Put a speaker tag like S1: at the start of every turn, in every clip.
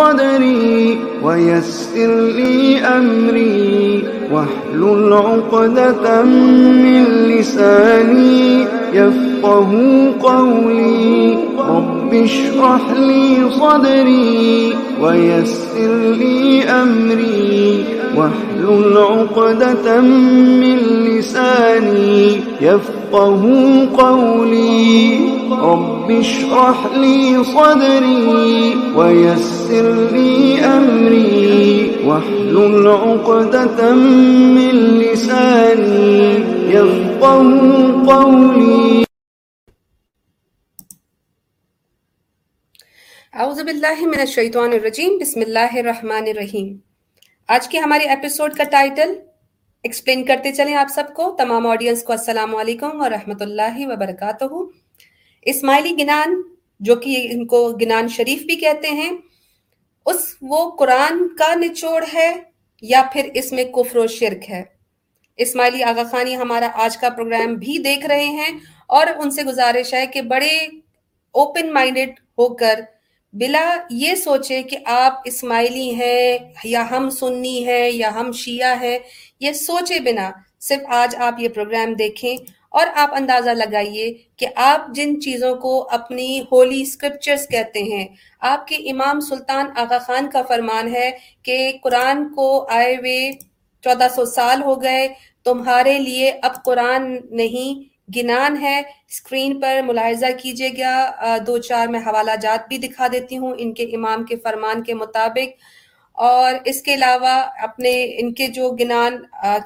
S1: صدري ويسر لي أمري واحلل عقدة من لساني يفقه قولي رب اشرح لي صدري ويسر لي أمري واحلل عقدة من لساني يفقه قولي رب اشرح لي صدري ويسر لي أمري واحلل عقدة من لساني يفقه قولي.
S2: اعوذ باللہ من الشیطان الرجیم، بسم اللہ الرحمن الرحیم۔ آج کے ہمارے ایپیسوڈ کا ٹائٹل ایکسپلین کرتے چلیں آپ سب کو، تمام آڈینس کو السلام علیکم ورحمۃ اللہ وبرکاتہ۔ اسماعیلی گنان، جو کہ ان کو گنان شریف بھی کہتے ہیں، اس وہ قرآن کا نچوڑ ہے یا پھر اس میں کفر و شرک ہے؟ اسماعیلی آغا خانی ہمارا آج کا پروگرام بھی دیکھ رہے ہیں اور ان سے گزارش ہے کہ بڑے اوپن مائنڈڈ ہو کر بلا یہ سوچے کہ آپ اسماعیلی ہیں یا ہم سنی ہیں یا ہم شیعہ ہیں، یہ سوچے بنا صرف آج آپ یہ پروگرام دیکھیں اور آپ اندازہ لگائیے کہ آپ جن چیزوں کو اپنی ہولی اسکرپچرز کہتے ہیں، آپ کے امام سلطان آغا خان کا فرمان ہے کہ قرآن کو آئے ہوئے چودہ سو سال ہو گئے، تمہارے لیے اب قرآن نہیں، گنان ہے۔ اسکرین پر ملاحظہ کیجیے گا۔ دو چار میں حوالہ جات بھی دکھا دیتی ہوں۔ ان کے امام کے فرمان کے مطابق اور اس کے علاوہ اپنے ان کے جو گنان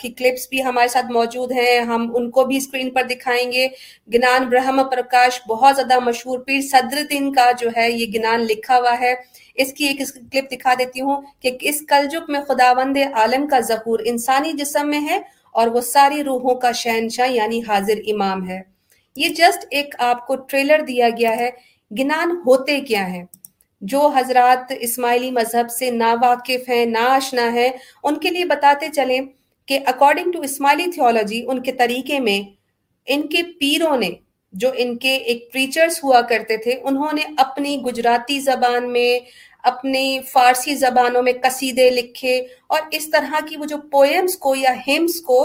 S2: کی کلپس بھی ہمارے ساتھ موجود ہیں، ہم ان کو بھی اسکرین پر دکھائیں گے۔ گنان برہم پرکاش بہت زیادہ مشہور پیر صدر دن کا جو ہے یہ گنان لکھا ہوا ہے۔ اس کی ایک کلپ دکھا دیتی ہوں کہ اس کلجک میں خداوند عالم کا ظہور انسانی جسم میں ہے اور وہ ساری روحوں کا شہنشاہ یعنی حاضر امام ہے۔ یہ جسٹ ایک آپ کو ٹریلر دیا گیا ہے۔ گنان ہوتے کیا ہیں؟ جو حضرات اسماعیلی مذہب سے نا واقف ہیں، نا آشنا ہیں، ان کے لیے بتاتے چلیں کہ اکارڈنگ ٹو اسماعیلی تھیولوجی ان کے طریقے میں ان کے پیروں نے، جو ان کے ایک پریچرز ہوا کرتے تھے، انہوں نے اپنی گجراتی زبان میں، اپنی فارسی زبانوں میں قصیدے لکھے اور اس طرح کی وہ جو پوئمز کو یا ہمس کو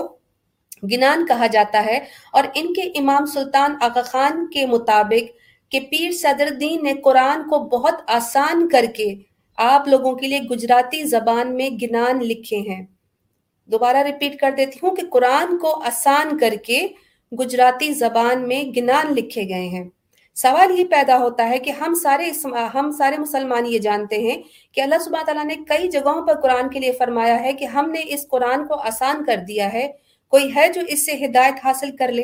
S2: گنان کہا جاتا ہے اور ان کے امام سلطان آغا خان کے مطابق کہ پیر صدر دین نے قرآن کو بہت آسان کر کے آپ لوگوں کے لیے گجراتی زبان میں گنان لکھے ہیں۔ دوبارہ ریپیٹ کر دیتی ہوں کہ قرآن کو آسان کر کے گجراتی زبان میں گنان لکھے گئے ہیں۔ سوال یہ پیدا ہوتا ہے کہ ہم سارے ہم سارے مسلمان یہ جانتے ہیں کہ اللہ سبحانہ تعالیٰ نے کئی جگہوں پر قرآن کے لیے فرمایا ہے کہ ہم نے اس قرآن کو آسان کر دیا ہے۔ کوئی ہے جو اس سے ہدایت حاصل کر لے؟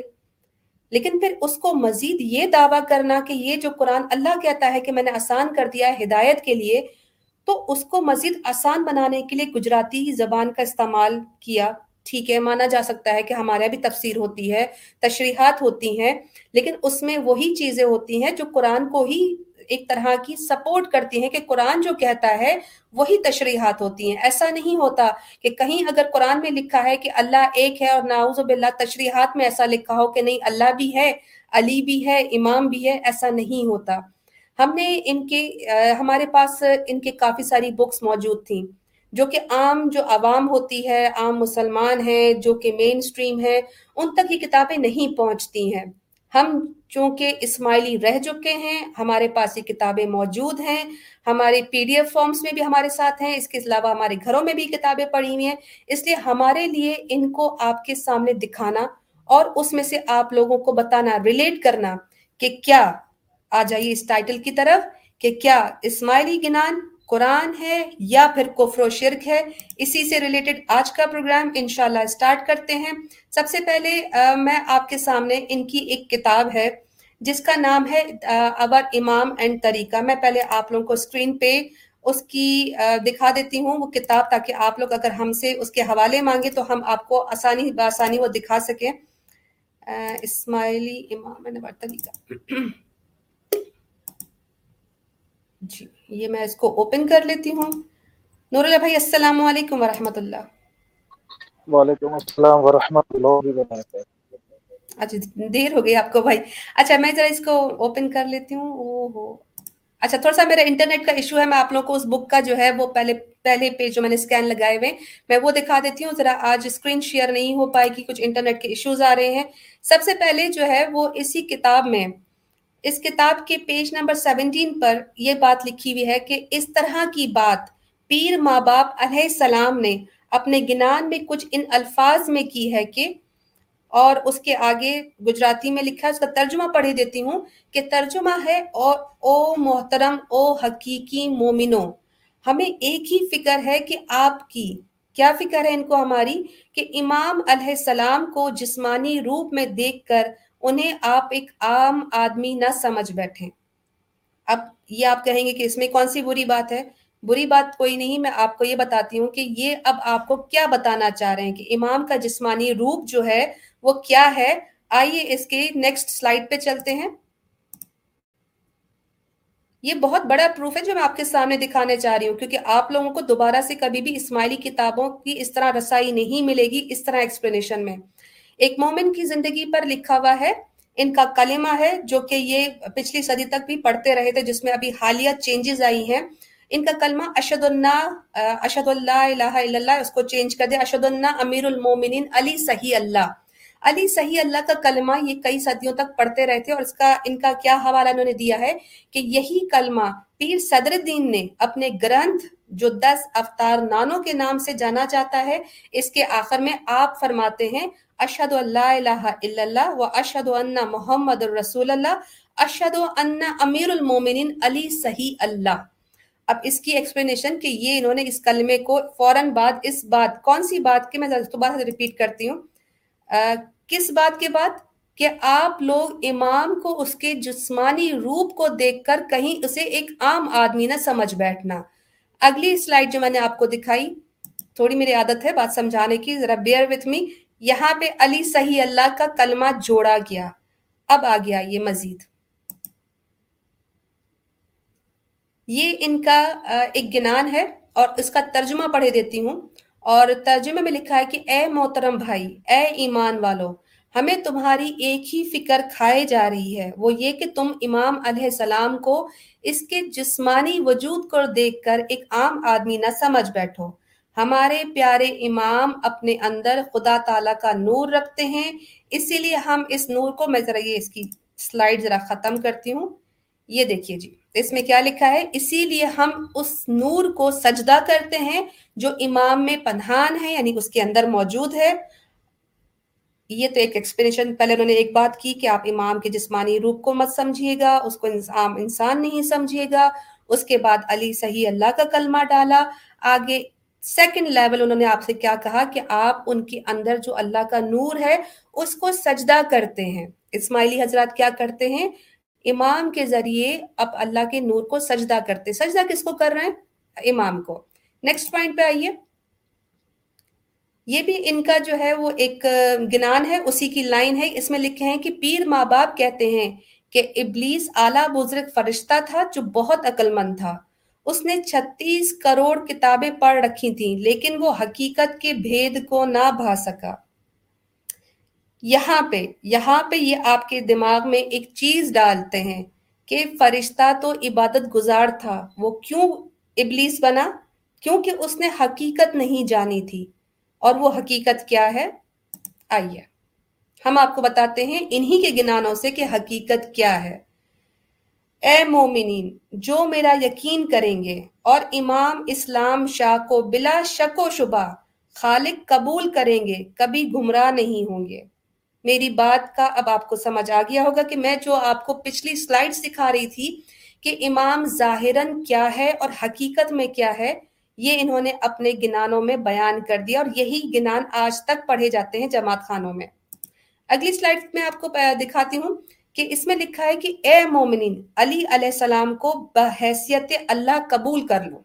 S2: لیکن پھر اس کو مزید یہ دعویٰ کرنا کہ یہ جو قرآن اللہ کہتا ہے کہ میں نے آسان کر دیا ہے ہدایت کے لیے، تو اس کو مزید آسان بنانے کے لیے گجراتی زبان کا استعمال کیا۔ ٹھیک ہے، مانا جا سکتا ہے کہ ہمارے بھی تفسیر ہوتی ہے، تشریحات ہوتی ہیں، لیکن اس میں وہی چیزیں ہوتی ہیں جو قرآن کو ہی ایک طرح کی سپورٹ کرتی ہیں کہ قرآن جو کہتا ہے وہی تشریحات ہوتی ہیں۔ ایسا نہیں ہوتا کہ کہیں اگر قرآن میں لکھا ہے کہ اللہ ایک ہے اور ناؤز باللہ تشریحات میں ایسا لکھا ہو کہ نہیں، اللہ بھی ہے، علی بھی ہے، امام بھی ہے، ایسا نہیں ہوتا۔ ہم نے ان کے، ہمارے پاس ان کے کافی ساری بکس موجود تھیں۔ جو کہ عام جو عوام ہوتی ہے، عام مسلمان ہیں، جو کہ مین سٹریم ہے ان تک یہ کتابیں نہیں پہنچتی ہیں۔ ہم چونکہ اسماعیلی رہ چکے ہیں، ہمارے پاس یہ کتابیں موجود ہیں، ہمارے پی ڈی ایف فارمز میں بھی ہمارے ساتھ ہیں، اس کے علاوہ ہمارے گھروں میں بھی کتابیں پڑھی ہوئی ہیں۔ اس لیے ہمارے لیے ان کو آپ کے سامنے دکھانا اور اس میں سے آپ لوگوں کو بتانا ریلیٹ کرنا کہ کیا، آ جائیے اس ٹائٹل کی طرف، کہ کیا اسماعیلی گنان قرآن ہے یا پھر کفر و شرک ہے۔ اسی سے ریلیٹڈ آج کا پروگرام انشاءاللہ اسٹارٹ کرتے ہیں۔ سب سے پہلے میں آپ کے سامنے ان کی ایک کتاب ہے۔ جس کا نام ہے ابر امام اینڈ طریقہ۔ میں پہلے آپ لوگوں کو اسکرین پہ اس کی دکھا دیتی ہوں، وہ کتاب، تاکہ آپ لوگ اگر ہم سے اس کے حوالے مانگے تو ہم آپ کو آسانی، بآسانی وہ دکھا سکیں۔ اسماعیلی امام طریقہ جی یہ میں اس کو اوپن کر لیتی ہوں۔ نور اللہ بھائی، السلام علیکم ورحمۃ اللہ۔
S3: وعلیکم السلام ورحمۃ اللہ وبرکاتہ۔
S2: اچھا دیر ہو گئی آپ کو بھائی۔ اچھا میں ذرا اس کو اوپن کر لیتی ہوں۔ او ہو اچھا تھوڑا سا میرا انٹرنیٹ کا ایشو ہے، میں آپ لوگوں کو اس بک کا جو ہے، وہ پہلے پہلے پیج جو میں نے اسکین لگائے ہوئے، میں وہ دکھا دیتی ہوں۔ ذرا آج اسکرین شیئر نہیں ہو پائے گی کچھ انٹرنیٹ کے ایشوز آ رہے ہیں۔ سب سے پہلے جو ہے، وہ اسی کتاب میں، اس کتاب کے پیج نمبر سیونٹین پر یہ بات لکھی ہوئی ہے کہ اس طرح کی بات پیر ماں باپ علیہ السلام نے اپنے گنان میں کچھ ان الفاظ میں کی ہے کہ اور اس کے آگے گجراتی میں لکھا ہے، اس کا ترجمہ پڑھی دیتی ہوں کہ ترجمہ ہے، اور او محترم، او حقیقی مومنو ہمیں ایک ہی فکر ہے کہ آپ کی، کیا فکر ہے ان کو ہماری؟ کہ امام علیہ السلام کو جسمانی روپ میں دیکھ کر انہیں آپ ایک عام آدمی نہ سمجھ بیٹھیں۔ اب یہ آپ کہیں گے کہ اس میں کون سی بری بات ہے؟ بری بات کوئی نہیں، میں آپ کو یہ بتاتی ہوں کہ یہ اب آپ کو کیا بتانا چاہ رہے ہیں کہ امام کا جسمانی روپ جو ہے وہ کیا ہے؟ آئیے اس کے نیکسٹ سلائڈ پہ چلتے ہیں۔ یہ بہت بڑا پروف ہے جو میں آپ کے سامنے دکھانے چاہ رہی ہوں، کیونکہ آپ لوگوں کو دوبارہ سے کبھی بھی اسماعیلی کتابوں کی اس طرح رسائی نہیں ملے گی اس طرح ایکسپلینیشن میں۔ ایک مومن کی زندگی پر لکھا ہوا ہے، ان کا کلمہ ہے جو کہ یہ پچھلی صدی تک بھی پڑھتے رہے تھے، جس میں ابھی حالیہ چینجز آئی ہیں۔ ان کا کلمہ اشد اللہ اشد اللہ الہ الا اللہ، اس کو چینج کر دے اشد اللہ امیر المومنین علی صحیح اللہ۔ علی، صحیح اللہ کا کلمہ یہ کئی صدیوں تک پڑھتے رہتے اور اس کا، ان کا کیا حوالہ انہوں نے دیا ہے کہ یہی کلمہ پیر صدر الدین نے اپنے گرنتھ جو دس افطار نانوں کے نام سے جانا جاتا ہے، اس کے آخر میں آپ فرماتے ہیں اشد اللہ الہ الا اللہ و اشد ان محمد الرسول اللہ اشد ان امیر المومنین علی صحیح اللہ۔ اب اس کی ایکسپلینیشن کہ یہ انہوں نے اس کلمے کو فوراً بعد، اس بات کون سی بات کی؟ میں دوبارہ ریپیٹ کرتی ہوں۔ کس بات کے بعد؟ کہ آپ لوگ امام کو، اس کے جسمانی روپ کو دیکھ کر کہیں اسے ایک عام آدمی نہ سمجھ بیٹھنا۔ اگلی سلائڈ جو میں نے آپ کو دکھائی، تھوڑی میری عادت ہے بات سمجھانے کی، ذرا بیئر وتھ می یہاں پہ علی صحیح اللہ کا کلمہ جوڑا گیا۔ اب آ گیا یہ مزید۔ یہ ان کا ایک گنان ہے اور اس کا ترجمہ پڑھے دیتی ہوں۔ اور ترجمے میں لکھا ہے کہ اے محترم بھائی، اے ایمان والو، ہمیں تمہاری ایک ہی فکر کھائے جا رہی ہے، وہ یہ کہ تم امام علیہ السلام کو اس کے جسمانی وجود کو دیکھ کر ایک عام آدمی نہ سمجھ بیٹھو۔ ہمارے پیارے امام اپنے اندر خدا تعالیٰ کا نور رکھتے ہیں، اسی لیے ہم اس نور کو میں ذرا یہ اس کی سلائڈ ذرا ختم کرتی ہوں۔ یہ دیکھیے جی۔ اس میں کیا لکھا ہے؟ اسی لیے ہم اس نور کو سجدہ کرتے ہیں جو امام میں پنہان ہے یعنی اس کے اندر موجود ہے۔ یہ تو ایک ایکسپلینیشن پہلے انہوں نے ایک بات کی کہ آپ امام کے جسمانی روپ کو مت سمجھیے گا، اس کو عام انسان نہیں سمجھیے گا۔ اس کے بعد علی صحیح اللہ کا کلمہ ڈالا۔ آگے سیکنڈ لیول انہوں نے آپ سے کیا کہا کہ آپ ان کے اندر جو اللہ کا نور ہے، اس کو سجدہ کرتے ہیں۔ اسماعیلی حضرات کیا کرتے ہیں؟ امام کے ذریعے اب اللہ کے نور کو سجدہ کرتے سجدہ کس کو کر رہے ہیں؟ امام کو۔ نیکسٹ پوائنٹ پہ آئیے۔ یہ بھی ان کا جو ہے وہ ایک گنان ہے، اسی کی لائن ہے۔ اس میں لکھے ہیں کہ پیر ماں باپ کہتے ہیں کہ ابلیس اعلیٰ بزرگ فرشتہ تھا جو بہت عقل مند تھا۔ اس نے چھتیس کروڑ کتابیں پڑھ رکھی تھیں، لیکن وہ حقیقت کے بھید کو نہ بھا سکا۔ یہاں پہ یہاں پہ یہ آپ کے دماغ میں ایک چیز ڈالتے ہیں کہ فرشتہ تو عبادت گزار تھا، وہ کیوں ابلیس بنا؟ کیونکہ اس نے حقیقت نہیں جانی تھی۔ اور وہ حقیقت کیا ہے؟ آئیے، ہم آپ کو بتاتے ہیں انہی کے گنانوں سے کہ حقیقت کیا ہے۔ اے مومنین، جو میرا یقین کریں گے اور امام اسلام شاہ کو بلا شک و شبہ خالق قبول کریں گے، کبھی گمراہ نہیں ہوں گے۔ میری بات کا اب آپ کو سمجھ آ گیا ہوگا کہ میں جو آپ کو پچھلی سلائڈ سکھا رہی تھی کہ امام ظاہراً کیا ہے اور حقیقت میں کیا ہے، یہ انہوں نے اپنے گنانوں میں بیان کر دیا اور یہی گنان آج تک پڑھے جاتے ہیں جماعت خانوں میں۔ اگلی سلائڈ میں آپ کو دکھاتی ہوں کہ اس میں لکھا ہے کہ اے مومنین، علی علیہ السلام کو بحیثیت اللہ قبول کر لو۔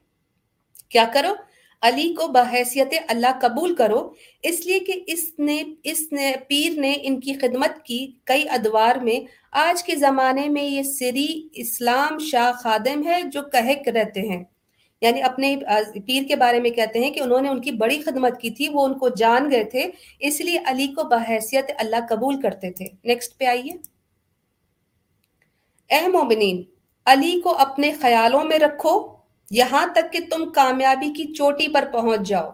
S2: کیا کرو؟ علی کو بحیثیت اللہ قبول کرو، اس لیے کہ اس نے اس نے، پیر نے ان کی خدمت کی کئی ادوار میں۔ آج کے زمانے میں یہ سری اسلام شاہ خادم ہے جو کہک رہتے ہیں۔ یعنی اپنے پیر کے بارے میں کہتے ہیں کہ انہوں نے ان کی بڑی خدمت کی تھی، وہ ان کو جان گئے تھے، اس لیے علی کو بحیثیت اللہ قبول کرتے تھے۔ نیکسٹ پہ آئیے۔ اے مومنین، علی کو اپنے خیالوں میں رکھو۔ یہاں تک کہ تم کامیابی کی چوٹی پر پہنچ جاؤ۔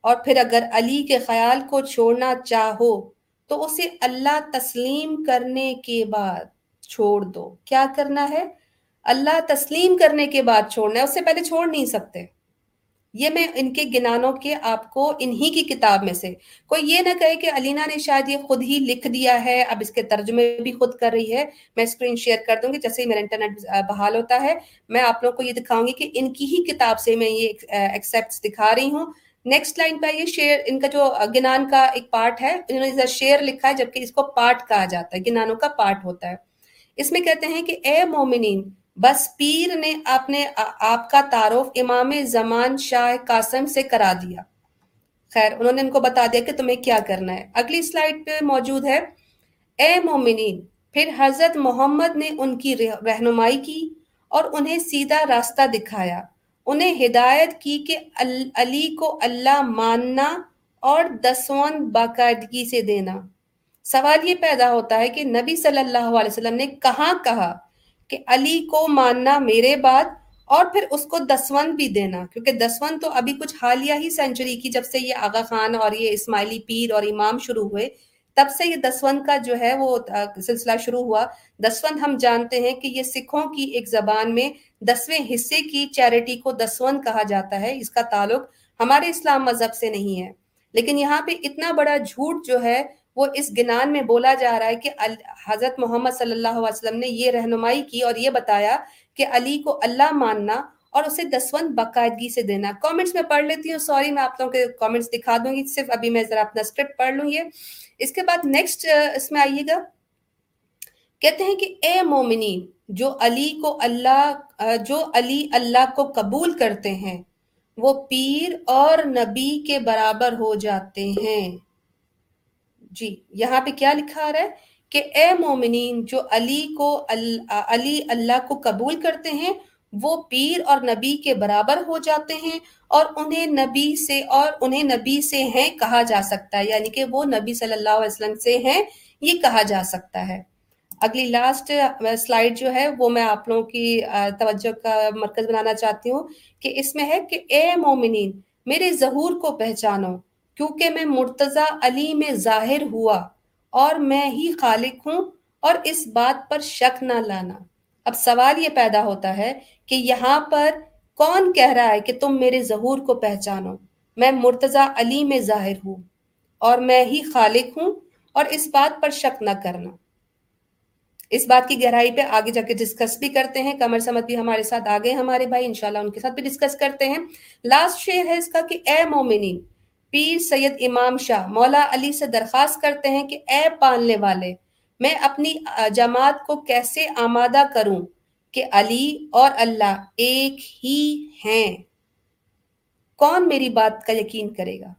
S2: اور پھر اگر علی کے خیال کو چھوڑنا چاہو، تو اسے اللہ تسلیم کرنے کے بعد چھوڑ دو۔ کیا کرنا ہے؟ اللہ تسلیم کرنے کے بعد چھوڑنا ہے، اس سے پہلے چھوڑ نہیں سکتے۔ یہ میں ان کے گنانوں کے آپ کو انہی کی کتاب میں سے۔ کوئی یہ نہ کہے کہ علینا نے شاید یہ خود ہی لکھ دیا ہے، اب اس کے ترجمے بھی خود کر رہی ہے۔ میں اسکرین شیئر کر دوں گی۔ جیسے ہی میرا انٹرنیٹ بحال ہوتا ہے، میں آپ لوگوں کو یہ دکھاؤں گی کہ ان کی ہی کتاب سے میں یہ ایکسیپٹ دکھا رہی ہوں۔ نیکسٹ لائن پہ یہ شیئر ان کا جو گنان کا ایک پارٹ ہے، انہوں نے شیئر لکھا ہے جبکہ اس کو پارٹ کہا جاتا ہے، گنانوں کا پارٹ ہوتا ہے۔ اس میں کہتے ہیں کہ اے مومنین بس پیر نے اپنے آپ کا تعارف امام زمان شاہ قاسم سے کرا دیا۔ خیر، انہوں نے ان کو بتا دیا کہ تمہیں کیا کرنا ہے۔ اگلی سلائڈ پہ موجود ہے۔ اے مومنین، پھر حضرت محمد نے ان کی رہنمائی کی اور انہیں سیدھا راستہ دکھایا۔ انہیں ہدایت کی کہ علی کو اللہ ماننا اور دسون باقاعدگی سے دینا۔ سوال یہ پیدا ہوتا ہے کہ نبی صلی اللہ علیہ وسلم نے کہاں کہا کہ علی کو ماننا میرے بعد اور پھر اس کو دسون بھی دینا، کیونکہ دسون تو ابھی کچھ حالیہ ہی سینچری کی جب سے یہ آغا خان اور یہ اسماعیلی پیر اور امام شروع ہوئے، تب سے یہ دسون کا جو ہے وہ سلسلہ شروع ہوا۔ دسون ہم جانتے ہیں کہ یہ سکھوں کی ایک زبان میں دسویں حصے کی چیریٹی کو دسون کہا جاتا ہے، اس کا تعلق ہمارے اسلام مذہب سے نہیں ہے۔ لیکن یہاں پہ اتنا بڑا جھوٹ جو ہے وہ اس گنان میں بولا جا رہا ہے کہ حضرت محمد صلی اللہ علیہ وسلم نے یہ رہنمائی کی اور یہ بتایا کہ علی کو اللہ ماننا اور اسے دسون باقاعدگی سے دینا۔ کامنٹس میں پڑھ لیتی ہوں سوری میں آپ لوگوں کے کامنٹس دکھا دوں گی، صرف ابھی میں ذرا اپنا اسکرپٹ پڑھ لوں یہ۔ اس کے بعد نیکسٹ اس میں آئیے گا۔ کہتے ہیں کہ اے مومنی، جو علی کو اللہ جو علی اللہ کو قبول کرتے ہیں، وہ پیر اور نبی کے برابر ہو جاتے ہیں۔ جی یہاں پہ کیا لکھا رہا ہے کہ اے مومنین، جو علی کو، علی اللہ کو قبول کرتے ہیں، وہ پیر اور نبی کے برابر ہو جاتے ہیں اور انہیں نبی سے، اور انہیں نبی سے ہیں کہا جا سکتا ہے یعنی کہ وہ نبی صلی اللہ علیہ وسلم سے ہیں، یہ کہا جا سکتا ہے۔ اگلی لاسٹ سلائیڈ جو ہے، وہ میں آپ لوگوں کی توجہ کا مرکز بنانا چاہتی ہوں کہ اس میں ہے کہ اے مومنین، میرے ظہور کو پہچانو۔ کیونکہ میں مرتضی علی میں ظاہر ہوا اور میں ہی خالق ہوں اور اس بات پر شک نہ لانا۔ اب سوال یہ پیدا ہوتا ہے کہ یہاں پر کون کہہ رہا ہے کہ تم میرے ظہور کو پہچانو؟ میں مرتضی علی میں ظاہر ہوں اور میں ہی خالق ہوں اور اس بات پر شک نہ کرنا۔ اس بات کی گہرائی پہ آگے جا کے ڈسکس بھی کرتے ہیں۔ کمر سمت بھی ہمارے ساتھ آگے ہمارے بھائی انشاءاللہ ان کے ساتھ بھی ڈسکس کرتے ہیں۔ لاسٹ شیئر ہے اس کا کہ اے مومنین پیر سید امام شاہ، مولا علی سے درخواست کرتے ہیں کہ اے پالنے والے، میں اپنی جماعت کو کیسے آمادہ کروں کہ علی اور اللہ ایک ہی ہیں؟ کون میری بات کا یقین کرے گا؟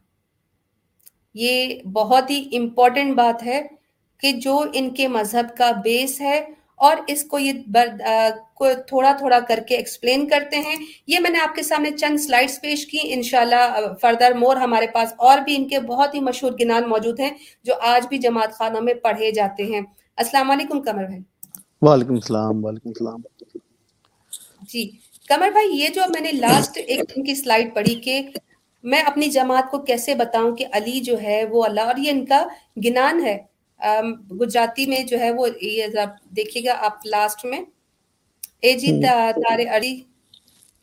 S2: یہ بہت ہی امپورٹنٹ بات ہے کہ جو ان کے مذہب کا بیس ہے اور اس کو یہ تھوڑا تھوڑا کر کے ایکسپلین کرتے ہیں۔ یہ میں نے آپ کے سامنے چند سلائڈز پیش کی۔ انشاءاللہ فردر مور ہمارے پاس اور بھی ان کے بہت ہی مشہور گنان موجود ہیں جو آج بھی جماعت خانوں میں پڑھے جاتے ہیں۔ السلام علیکم کمر بھائی۔
S4: وعلیکم السلام وعلیکم السلام۔
S2: جی کمر بھائی یہ جو میں نے لاسٹ ایک دن کی سلائڈ پڑھی کہ میں اپنی جماعت کو کیسے بتاؤں کہ علی جو ہے وہ اللہ اور یہ ان کا گنان ہے۔ گجراتی میں جو ہے وہ دیکھیے گا آپ لاسٹ میں۔ اے جی تارے اڑی۔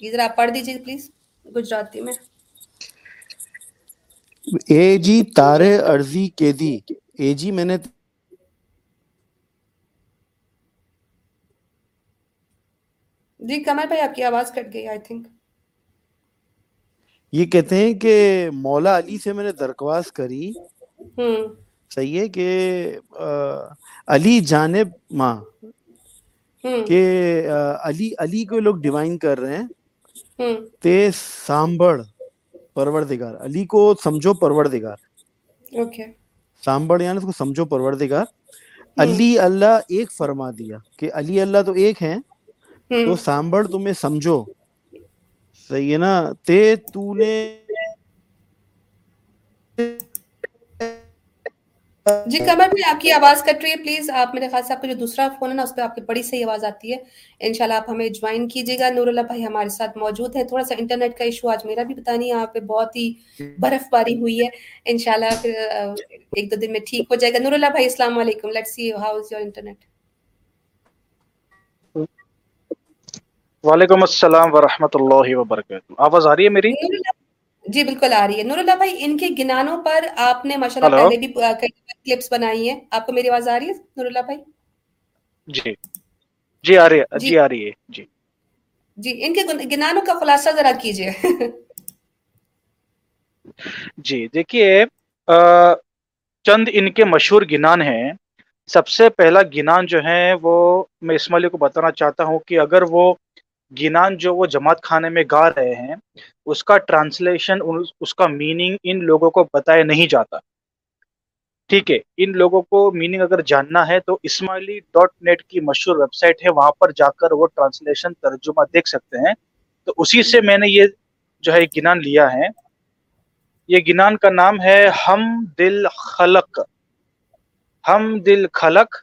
S2: یہ ذرا پڑھ دیجیے پلیز گجراتی میں۔
S4: اے جی تارے ارضی کے دی اے جی میں نے
S2: جی کمر بھائی آپ کی آواز کٹ گئی آئی تھنک
S4: یہ کہتے ہیں کہ مولا علی سے میں نے درخواست کری ہوں۔ صحیح ہے کہ علی جانب ماں کہ علی علی کو لوگ ڈیوائن کر رہے ہیں۔ تے سامبڑ پروردگار۔ علی کو سمجھو پروردگار۔ سامبڑ یعنی اس کو سمجھو پروردگار۔ علی اللہ ایک فرما دیا کہ علی اللہ تو ایک ہیں۔ تو سامبڑ تمہیں سمجھو۔ صحیح ہے نا؟ تے تو نے
S2: جی کمر میں آپ کی آواز کٹ رہی ہے پلیز آپ میرے خیال سے آپ کا جو دوسرا فون ہے نا اس پہ آپ کی بڑی صحیح آواز آتی ہے۔ انشاءاللہ آپ ہمیں جوائن کیجیے گا۔ نور اللہ بھائی ہمارے ساتھ موجود ہے تھوڑا سا انٹرنیٹ کا ایشو آج میرا بھی پتا نہیں یہاں پہ بہت ہی برف باری ہوئی ہے۔ انشاءاللہ پھر ایک دو دن میں ٹھیک ہو جائے گا۔ نور اللہ بھائی السلام علیکم۔ Let see how is your internet
S3: وعلیکم السلام ورحمۃ اللہ وبرکاتہ۔ آواز آ رہی ہے میری؟
S2: جی بالکل آ رہی ہے۔ نور اللہ بھائی ان کے گنانوں پر آپ نے ماشاء اللہ پہلے بھی کئی کلپس بنائی ہیں۔ آپ کو میری آواز آ رہی ہے نور اللہ بھائی؟
S3: جی۔ جی آ رہی ہے جی۔ آ رہی ہے جی۔
S2: جی ان کے گنانوں کا خلاصہ ذرا کیجیے
S3: جی دیکھیے چند ان کے مشہور گنان ہیں۔ سب سے پہلا گنان جو ہے وہ میں اسماعیلی کو بتانا چاہتا ہوں کہ اگر وہ گنان جو وہ جماعت خانے میں گا رہے ہیں اس کا ٹرانسلیشن اس کا میننگ ان لوگوں کو بتایا نہیں جاتا۔ ٹھیک ہے ان لوگوں کو میننگ اگر جاننا ہے تو اسماعیلی ڈاٹ نیٹ کی مشہور ویب سائٹ ہے وہاں پر جا کر وہ ٹرانسلیشن ترجمہ دیکھ سکتے ہیں۔ تو اسی سے میں نے یہ جو ہے گنان لیا ہے۔ یہ گنان کا نام ہے ہم دل خلق۔ ہم دل خلق۔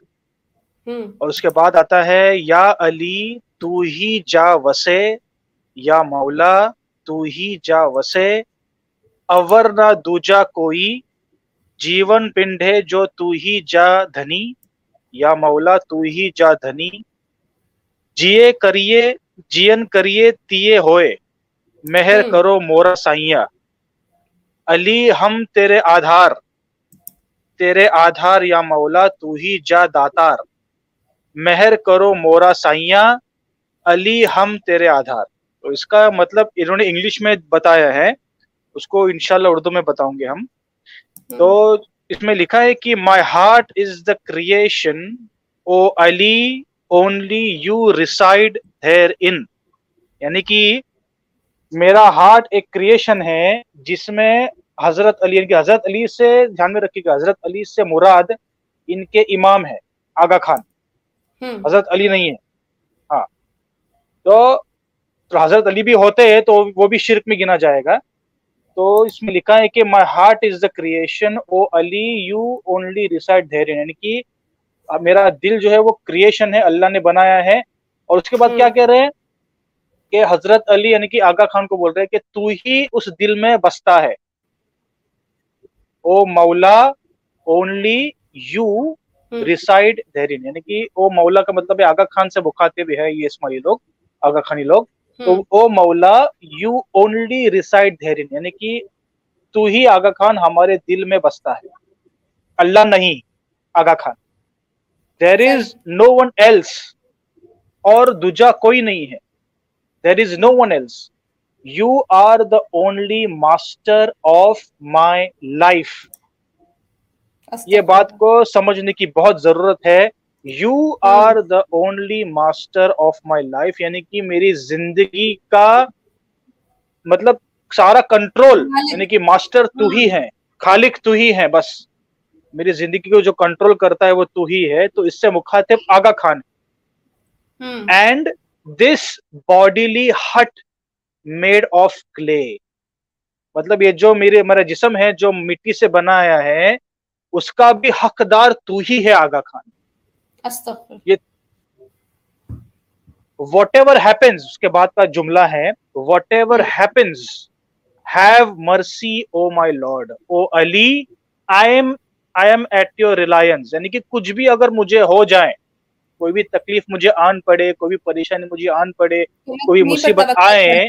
S3: اور اس کے بعد آتا ہے یا علی تو ہی جا وسے یا مولا تو ہی جا وسے اور نہ دوجا کوئی جیون پنڈ ہے جو تو ہی جا دھنی یا مولا تو ہی جا دھنی جیے کریے جین کریے تیے ہوئے مہر کرو مورا سائیا علی ہم تیرے آدھار تیرے آدھار یا مولا تو ہی جا داتار۔ مہر کرو مورا سائیاں علی ہم تیرے آدھار۔ تو اس کا مطلب انہوں نے انگلش میں بتایا ہے اس کو انشاءاللہ اردو میں بتاؤں گے ہم۔ تو اس میں لکھا ہے کہ my heart is the creation O Ali only you reside there in یعنی کہ میرا ہارٹ ایک کریشن ہے جس میں حضرت علی یعنی کہ حضرت علی سے دھیان میں رکھیے گا حضرت علی سے مراد ان کے امام ہے آگا خان۔ حضرت علی نہیں ہے۔ تو حضرت علی بھی ہوتے ہیں تو وہ بھی شرک میں گنا جائے گا۔ تو اس میں لکھا ہے کہ my heart is the creation O Ali you only reside there یعنی کہ میرا دل جو ہے وہ کریشن ہے اللہ نے بنایا ہے۔ اور اس کے بعد کیا کہہ رہے ہیں کہ حضرت علی یعنی کہ آگا خان کو بول رہے ہیں کہ تو ہی اس دل میں بستا ہے۔ او مولا اونلی یو ریسائڈ دہرین یعنی کہ او مولا کا مطلب ہے آگا خان سے بخاتے بھی ہے یہ اسماعیلی لوگ۔ آگا خانی لوگ تو او مولا یو اونلی ریسائڈ دہرین یعنی کہ تو ہی آگا خان ہمارے دل میں بستا ہے۔ اللہ نہیں Aga Khan. There is no one else اور دوجا کوئی نہیں ہے۔ There is no one else you are the only master of my life یہ بات کو سمجھنے کی بہت ضرورت ہے۔ You are the only master of my life یعنی کہ میری زندگی کا مطلب سارا کنٹرول یعنی کہ ماسٹر تو ہی ہے خالق تو ہی ہے بس۔ میری زندگی کو جو کنٹرول کرتا ہے وہ تو ہی ہے تو اس سے مخاطب Aga Khan. And this bodily hut made of clay مطلب یہ جو میرے میرا جسم ہے جو مٹی سے بنایا ہے اس کا بھی حقدار تو ہی ہے آگا خان۔ یہ واٹ ایور ہیپنس اس کے بعد کا جملہ ہے what ever happiness have mercy O my lord O Ali I am I am at your reliance یعنی کہ کچھ بھی اگر مجھے ہو جائے کوئی بھی تکلیف مجھے آن پڑے کوئی بھی پریشانی مجھے آن پڑے کوئی مصیبت آئے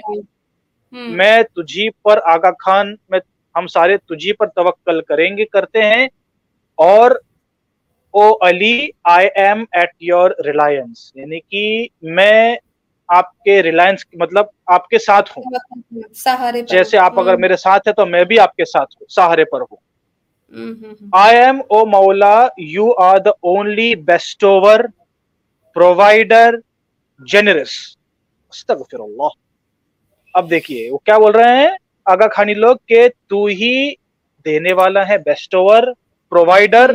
S3: میں تجھی پر آگا خان میں ہم سارے تجھی پر توکل کریں گے کرتے ہیں اور O Ali I am at your reliance یعنی کہ میں آپ کے ریلائنس مطلب آپ کے ساتھ ہوں۔ جیسے آپ اگر میرے ساتھ ہے تو میں بھی آپ کے ساتھ ہوں سہارے پر ہوں۔ آئی ایم او مولا you are the only best over provider generous استغفر اللہ اب دیکھیے وہ کیا بول رہے ہیں؟ آگا خانی لوگ کہ تو ہی دینے والا ہے بیسٹ اوور پرووائڈر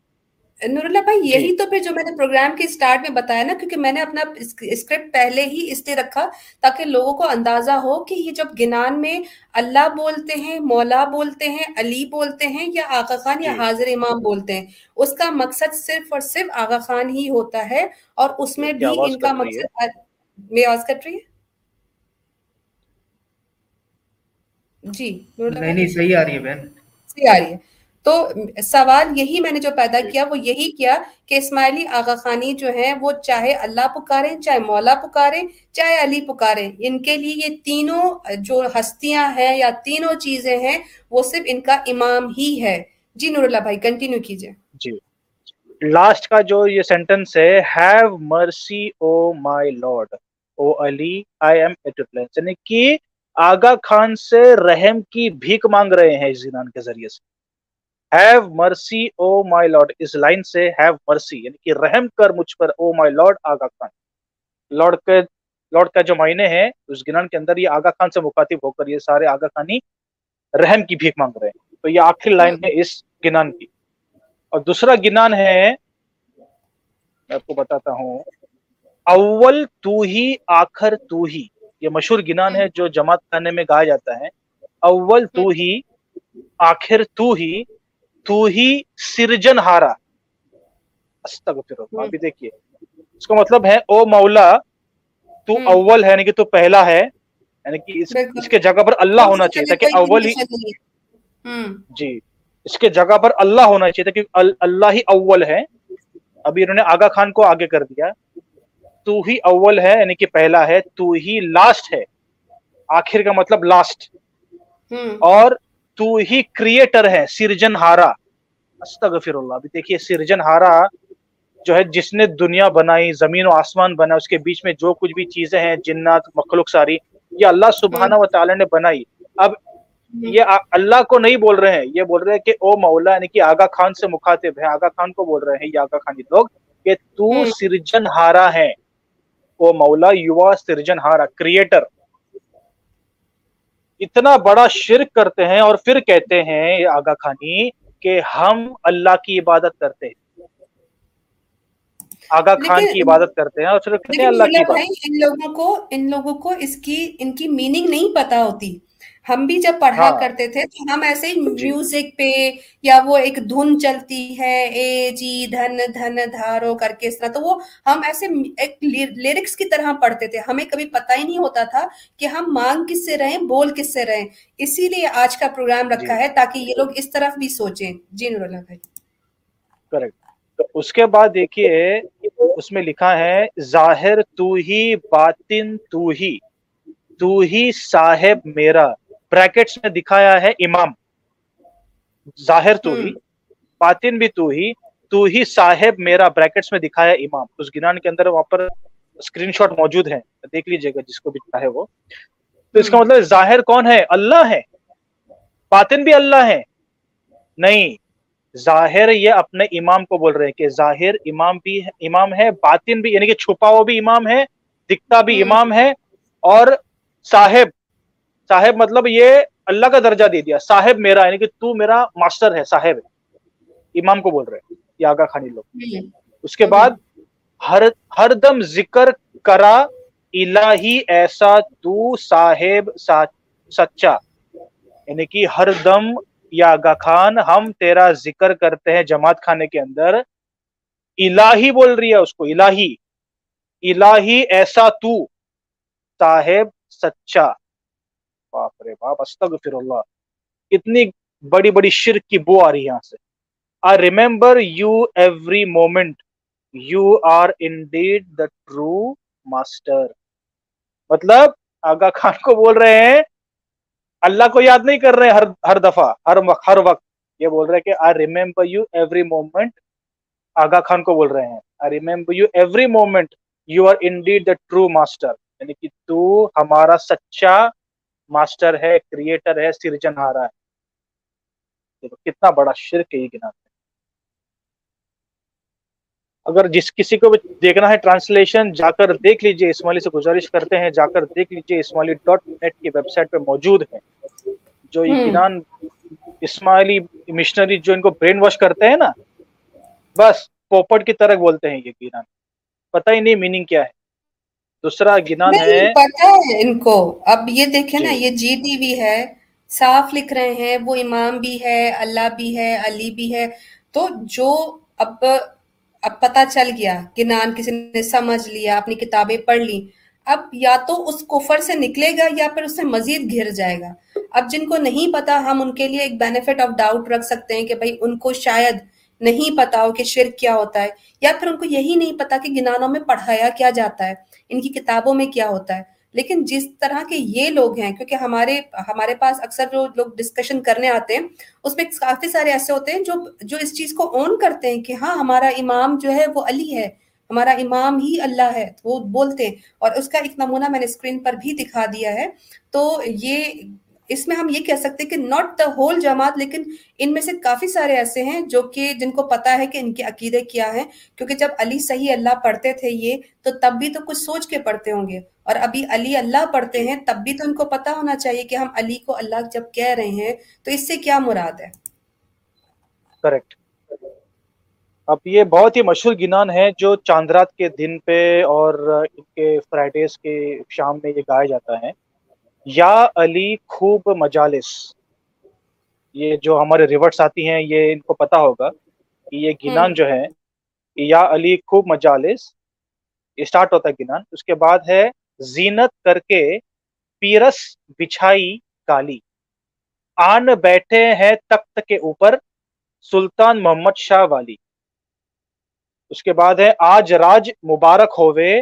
S3: نور اللہ بھائی یہی جی۔ تو پھر جو میں نے پروگرام کے اسٹارٹ میں بتایا نا کیونکہ میں نے اپنا اسکرپٹ پہلے ہی اس لیے رکھا تاکہ لوگوں کو اندازہ ہو کہ یہ جب گنان میں اللہ بولتے ہیں مولا بولتے ہیں علی بولتے ہیں یا آغا خان یا جی۔ حاضر امام بولتے ہیں اس کا
S2: مقصد صرف اور صرف آغا خان ہی ہوتا ہے اور اس میں بھی ان کا مقصد میں آواز کٹ رہی ہے؟ جی نہیں نہیں صحیح آ رہی ہے بہن۔ صحیح آ رہی ہے۔ تو سوال یہی میں نے جو پیدا جی۔ کیا وہ یہی کیا کہ اسماعیلی آغا خانی جو ہیں وہ چاہے اللہ پکاریں چاہے مولا پکاریں چاہے علی پکاریں ان کے لیے یہ تینوں جو ہستیاں ہیں
S5: یا تینوں چیزیں ہیں وہ صرف ان
S2: کا امام ہی ہے۔ جی نور اللہ بھائی کنٹینیو کیجیے۔ جی۔ لاسٹ کا جو یہ سینٹنس ہے have mercy O my lord O Ali I M یعنی کہ خان سے رحم کی بھیک مانگ رہے ہیں اس زینان کے ذریعے سے۔ Have mercy O my lord us line سے ہیو مرسی یعنی
S3: کہ رحم کر مجھ پر او مائی لارڈ آگا خان لارڈ کے لارڈ کا جو معنی ہے، اس گنان کے اندر یہ آگا خان سے مخاطب ہو کر یہ سارے آگا خانی رحم کی بھیک مانگ رہے ہیں. تو یہ آخری لائن ہے اس گنان کی. اور دوسرا گنان ہے، میں آپ کو بتاتا ہوں. اول تو ہی، آخر تو ہی. یہ مشہور گنان ہے جو جماعت خانے میں گایا جاتا ہے. اول تو ہی، آخر تو ہی تو ہی سرجن ہارا۔ استغفر دیکھیے۔ اس کا مطلب ہے او مولا تو اول ہے یعنی کہ تو پہلا ہے۔ یعنی کہ اس, اس کے جگہ پر اللہ ہونا چاہیے تاکہ اول ہی جی۔ اس کے جگہ پر اللہ ہونا چاہیے تاکہ اللہ ہی اول ہے۔ ابھی انہوں نے آگا خان کو آگے کر دیا۔ تو ہی اول ہے یعنی کہ پہلا ہے تو ہی لاسٹ ہے۔ آخر کا مطلب لاسٹ اور تو ہی کریٹر ہے سرجن ہارا۔ استغفر اللہ بھی دیکھیے سرجن ہارا جو ہے جس نے دنیا بنائی زمین و آسمان بنا اس کے بیچ میں جو کچھ بھی چیزیں ہیں جنات مخلوق ساری یہ اللہ سبحانہ ہاں۔ و تعالی نے بنائی۔ اب ہاں۔ یہ اللہ کو نہیں بول رہے ہیں۔ یہ بول رہے ہیں کہ او مولا یعنی کہ آگا خان سے مخاطب ہے آگا خان کو بول رہے ہیں یہ آگا خان جی لوگ کہ تو ہاں۔ سرجن ہارا ہے او مولا یو آر سرجن ہارا کریٹر اتنا بڑا شرک کرتے ہیں اور پھر کہتے ہیں آگا خانی کہ ہم اللہ کی عبادت کرتے ہیں۔ آگا خان کی عبادت کرتے ہیں اور صرف اللہ کی عبادت۔ ان لوگوں کو ان لوگوں کو اس کی ان کی میننگ نہیں پتا ہوتی۔ ہم بھی جب پڑھا ہاں۔ کرتے تھے تو ہم ایسے میوزک جی۔ پہ یا وہ ایک دھن چلتی ہے اے
S2: جی دھن دھن دھارو کر کے اس طرح تو وہ ہم ایسے ایک لیرکس کی طرح پڑھتے تھے۔ ہمیں کبھی پتہ ہی نہیں ہوتا تھا کہ ہم مانگ کس سے رہیں بول کس سے رہیں۔ اسی لیے آج کا پروگرام جی۔ رکھا ہے تاکہ یہ لوگ اس طرف بھی سوچیں۔ جی نور اللہ بھائی۔ کریکٹ اس کے بعد دیکھیے اس میں لکھا ہے ظاہر تو ہی باطن تو ہی تو ہی صاحب میرا۔ بریکٹس میں دکھایا ہے امام۔ ظاہر تو
S3: ہی باطن بھی تو ہی تو ہی صاحب میرا بریکٹس میں دکھایا امام۔ اس گنان کے اندر وہاں پر اسکرین شاٹ موجود ہیں۔ دیکھ لیجیے گا جس کو بھی چاہے وہ۔ تو اس کا مطلب ظاہر کون ہے؟ اللہ ہے۔ باطن بھی اللہ ہے۔ نہیں ظاہر یہ اپنے امام کو بول رہے ہیں کہ ظاہر امام بھی امام ہے باطن بھی یعنی کہ چھپا ہوا بھی امام ہے دکھتا بھی امام ہے اور صاحب صاحب مطلب یہ اللہ کا درجہ دے دیا۔ صاحب میرا یعنی کہ تو میرا ماسٹر ہے صاحب ہے۔ امام کو بول رہے ہیں یہ آگا خانی لوگ۔ اس کے بعد ہر ہر دم ذکر کرا الہی ایسا تو صاحب سچا۔ یعنی کہ ہر دم یا آگا خان ہم تیرا ذکر کرتے ہیں جماعت خانے کے اندر۔ الہی بول رہی ہے اس کو الہی۔ الہی ایسا تو صاحب سچا۔ باپ رے باپ استغفر اللہ اتنی بڑی بڑی شرک کی بو آ رہی یہاں سے۔ I remember you every moment you are indeed the true master master مطلب آگا خان کو بول رہے ہیں، اللہ کو یاد نہیں کر رہے ہر ہر دفعہ، ہر وقت ہر وقت۔ یہ بول رہے کہ I remember you every moment Aga Khan کو بول رہے ہیں I remember you every moment you are indeed the true master master یعنی کہ تو ہمارا سچا ماسٹر ہے کریٹر ہے سرجن ہارا ہے کتنا بڑا شرک یہ گناتا ہے اگر جس کسی کو دیکھنا ہے ٹرانسلیشن جا کر دیکھ لیجیے اسمالی سے گزارش کرتے ہیں جا کر دیکھ لیجیے اسمالی ڈاٹ نیٹ کی ویب سائٹ پہ موجود ہے جو یہ گنان اسماعیلی مشنری جو ان کو برین واش کرتے ہیں نا بس پوپٹ کی طرح بولتے ہیں یہ گنان پتہ ہی نہیں میننگ کیا ہے دوسرا گنان ہے۔ پتا ہے ان کو۔ اب یہ دیکھیں نا جی۔ یہ جی ڈی بھی ہے صاف لکھ رہے ہیں وہ امام بھی ہے اللہ
S2: بھی ہے علی بھی ہے۔ تو جو اب اب پتا چل گیا گنان کسی نے سمجھ لیا اپنی کتابیں پڑھ لی اب یا تو اس کفر سے نکلے گا یا پھر اس سے مزید گھر جائے گا۔ اب جن کو نہیں پتا ہم ان کے لیے ایک بینیفٹ آف ڈاؤٹ رکھ سکتے ہیں کہ بھائی ان کو شاید نہیں پتا ہو کہ شرک کیا ہوتا ہے۔ یا پھر ان کو یہی نہیں پتا کہ گنانوں میں پڑھایا کیا جاتا ہے۔ ان کی کتابوں میں کیا ہوتا ہے۔ لیکن جس طرح کے یہ لوگ ہیں، کیونکہ ہمارے ہمارے پاس اکثر جو لوگ ڈسکشن کرنے آتے ہیں، اس میں کافی سارے ایسے ہوتے ہیں جو جو اس چیز کو اون کرتے ہیں کہ ہاں ہمارا امام جو ہے وہ علی ہے، ہمارا امام ہی اللہ ہے، وہ بولتے ہیں۔ اور اس کا ایک نمونہ میں نے اسکرین پر بھی دکھا دیا ہے۔ تو یہ اس میں ہم یہ کہہ سکتے کہ ناٹ دا ہول جماعت، لیکن ان میں سے کافی سارے ایسے ہیں جو کہ جن کو پتا ہے کہ ان کے عقیدے کیا ہیں۔ کیونکہ جب علی صحیح اللہ پڑھتے تھے یہ، تو تب بھی تو کچھ سوچ کے پڑھتے ہوں گے۔ اور ابھی علی اللہ پڑھتے ہیں، تب بھی تو ان کو پتا ہونا چاہیے کہ ہم علی کو اللہ جب کہہ رہے ہیں، تو اس سے کیا مراد ہے؟ کریکٹ اب یہ بہت
S3: ہی مشہور گنان ہے جو چاندرات کے دن پہ اور ان کے فرائیڈیز کے شام میں یہ گایا جاتا ہے۔ یا علی خوب مجالس۔ یہ جو ہمارے ریورٹس آتی ہیں یہ ان کو پتا ہوگا کہ یہ گنان ہاں۔ جو ہے یا علی خوب مجالس اسٹارٹ ہوتا ہے گنان اس کے بعد ہے زینت کر کے پیرس بچھائی کالی۔ آن بیٹھے ہیں تخت کے اوپر سلطان محمد شاہ والی۔ اس کے بعد ہے آج راج مبارک ہوئے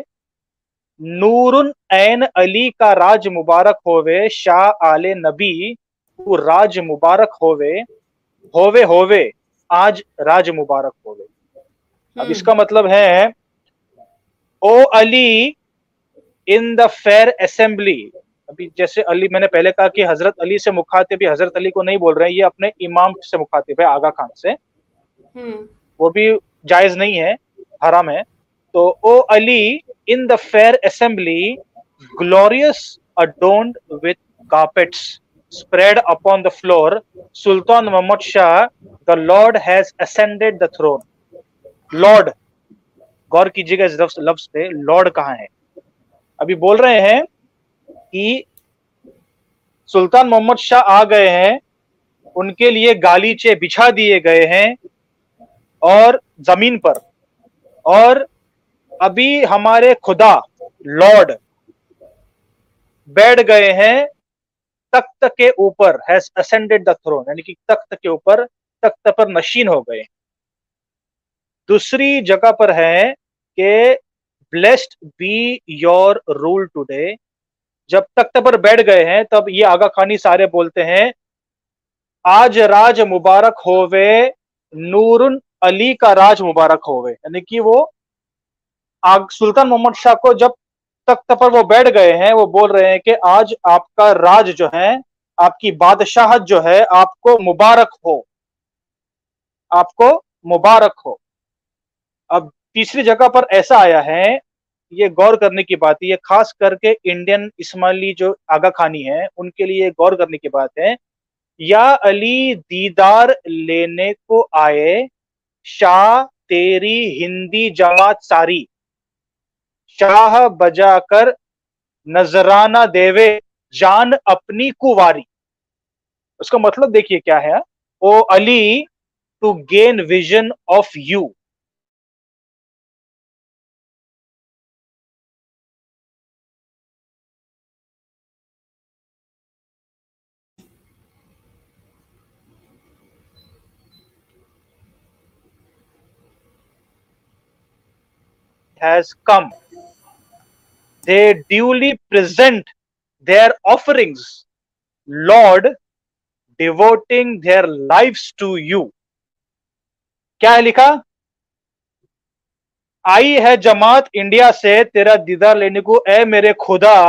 S3: نورن این علی کا راج مبارک ہووے شاہ آل نبی تو راج مبارک ہووے ہووے ہووے آج راج مبارک ہووے۔ اب اس کا مطلب ہے او علی ان دا فیر اسمبلی۔ ابھی جیسے علی میں نے پہلے کہا کہ حضرت علی سے مخاطب حضرت علی کو نہیں بول رہے ہیں یہ اپنے امام سے مخاطب ہے آگا خان سے۔ وہ بھی جائز نہیں ہے حرام ہے۔ تو O Ali in the fair assembly glorious adorned with carpets spread upon the floor Sultan Muhammad Shah the lord has ascended the throne lord غور کیجیے گا اس لفظ پہ لارڈ کہاں ہے؟ ابھی بول رہے ہیں کہ سلطان محمد شاہ آ گئے ہیں، ان کے لیے گالیچے بچھا دیے گئے ہیں اور زمین پر، اور ابھی ہمارے خدا لارڈ بیٹھ گئے ہیں تخت کے اوپر ہیز اسینڈیڈ دا تھرون یعنی کہ تخت کے اوپر، تخت پر نشین ہو گئے۔ دوسری جگہ پر ہے کہ blessed be your rule today جب تخت پر بیٹھ گئے ہیں تب یہ آگا خانی سارے بولتے ہیں، آج راج مبارک ہووے، نورن علی کا راج مبارک ہووے۔ یعنی کہ وہ آگ، سلطان محمد شاہ کو جب تخت پر وہ بیٹھ گئے ہیں، وہ بول رہے ہیں کہ آج آپ کا راج جو ہے، آپ کی بادشاہت جو ہے، آپ کو مبارک ہو۔ آپ کو مبارک ہو۔ اب تیسری جگہ پر ایسا آیا ہے، یہ غور کرنے کی بات ہے، یہ خاص کر کے انڈین اسماعیلی جو آگا خانی ہے ان کے لیے غور کرنے کی بات ہے۔ یا علی دیدار لینے کو آئے شاہ تیری ہندی جماعت ساری۔ چاہ بجا کر نظرانہ دیوے جان اپنی کواری۔ اس کا مطلب دیکھیے کیا ہے۔ O Ali to gain vision of you has come they duly present their offerings, Lord, devoting their lives to you. کیا ہے لکھا آئی ہے جماعت انڈیا سے تیرا دیدار لینے کو اے میرے خدا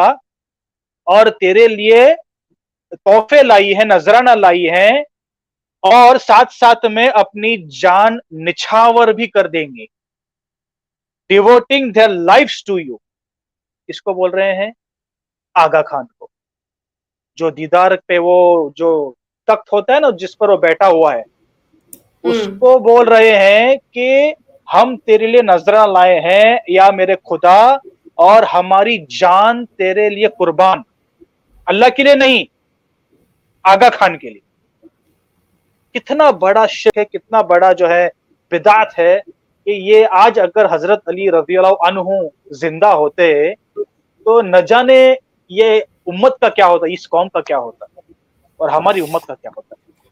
S3: اور تیرے لیے تحفے لائی ہیں نظرانہ لائی ہیں اور ساتھ ساتھ میں اپنی جان نچھاور بھی کر دیں گے devoting their life to you کس کو بول رہے ہیں؟ آگا خان کو۔ جو دیدار پہ وہ جو تخت ہوتا ہے نا جس پر وہ بیٹھا ہوا ہے اس کو بول رہے ہیں کہ ہم تیرے لیے نظرہ لائے ہیں یا میرے خدا اور ہماری جان تیرے لیے قربان۔ اللہ کے لیے نہیں آگا خان کے لیے۔ کتنا بڑا شک ہے کتنا بڑا جو ہے بدعت ہے کہ یہ آج اگر حضرت علی رضی اللہ عنہ زندہ ہوتے تو نہ جانے یہ امت کا کیا ہوتا ہے اس قوم کا کیا ہوتا ہے؟ اور
S2: ہماری امت کا کیا ہوتا ہے؟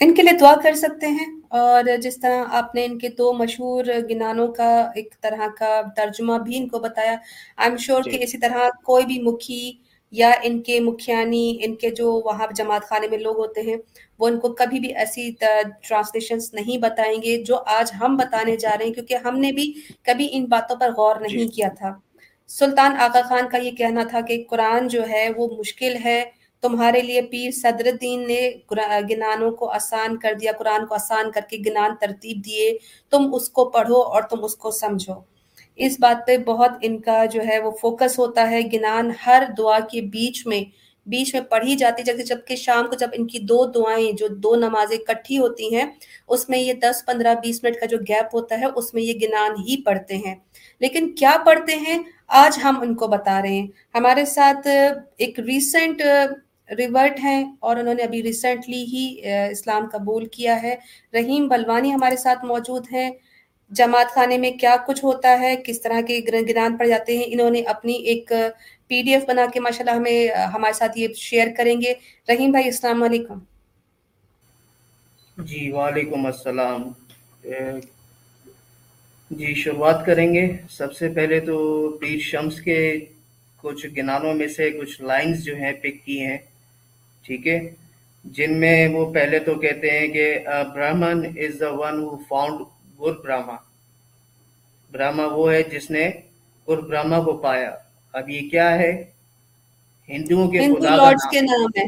S2: ان کے لیے دعا کر سکتے ہیں۔ اور جس طرح آپ نے ان کے دو مشہور گنانوں کا ایک طرح کا ترجمہ بھی ان کو بتایا آئی ایم شیور کہ جی۔ اسی طرح کوئی بھی مکھی یا ان کے مکھیانی ان کے جو وہاں جماعت خانے میں لوگ ہوتے ہیں وہ ان کو کبھی بھی ایسی ٹرانسلیشنس نہیں بتائیں گے جو آج ہم بتانے جا رہے ہیں کیونکہ ہم نے بھی کبھی ان باتوں پر غور جی۔ نہیں کیا تھا۔ سلطان آقا خان کا یہ کہنا تھا کہ قرآن جو ہے وہ مشکل ہے۔ تمہارے لیے پیر صدر الدین نے گنانوں کو آسان کر دیا، قرآن کو آسان کر کے گنان ترتیب دیے۔ تم اس کو پڑھو اور تم اس کو سمجھو۔ اس بات پہ بہت ان کا جو ہے وہ فوکس ہوتا ہے۔ گنان ہر دعا کے بیچ میں بیچ میں پڑھی جاتی جاتی جبکہ شام کو جب ان کی دو دعائیں، جو دو نمازیں کٹھی ہوتی ہیں، اس میں یہ دس، پندرہ، بیس منٹ کا جو گیپ ہوتا ہے، اس میں یہ گنان ہی پڑھتے ہیں۔ لیکن کیا پڑھتے ہیں؟ آج ہم ان کو بتا رہے ہیں۔ ہمارے ساتھ ایک ریسنٹ ریورٹ ہیں اور انہوں نے ابھی ریسنٹلی ہی اسلام قبول کیا ہے۔ رحیم بلوانی ہمارے ساتھ موجود ہیں۔ جماعت خانے میں کیا
S5: کچھ ہوتا ہے؟ کس طرح کے گنان پڑھ جاتے ہیں؟ انہوں نے اپنی ایک پی ڈی ایف بنا کے ماشاء اللہ ہمیں، ہمارے ساتھ یہ شیئر کریں گے۔ رحیم بھائی، السلام علیکم۔ جی وعلیکم السلام۔ جی شروعات کریں گے۔ سب سے پہلے تو پیر شمس کے کچھ گنانوں میں سے کچھ لائنز جو ہیں پک
S2: کی ہیں، ٹھیک ہے؟
S5: جن میں وہ پہلے تو کہتے ہیں کہ برہمن از دا ون ہو فاؤنڈ گر برہما برہما وہ ہے جس نے گر برہما کو پایا۔ اب یہ کیا ہے؟ ہندوؤں کے خدا کے نام ہے۔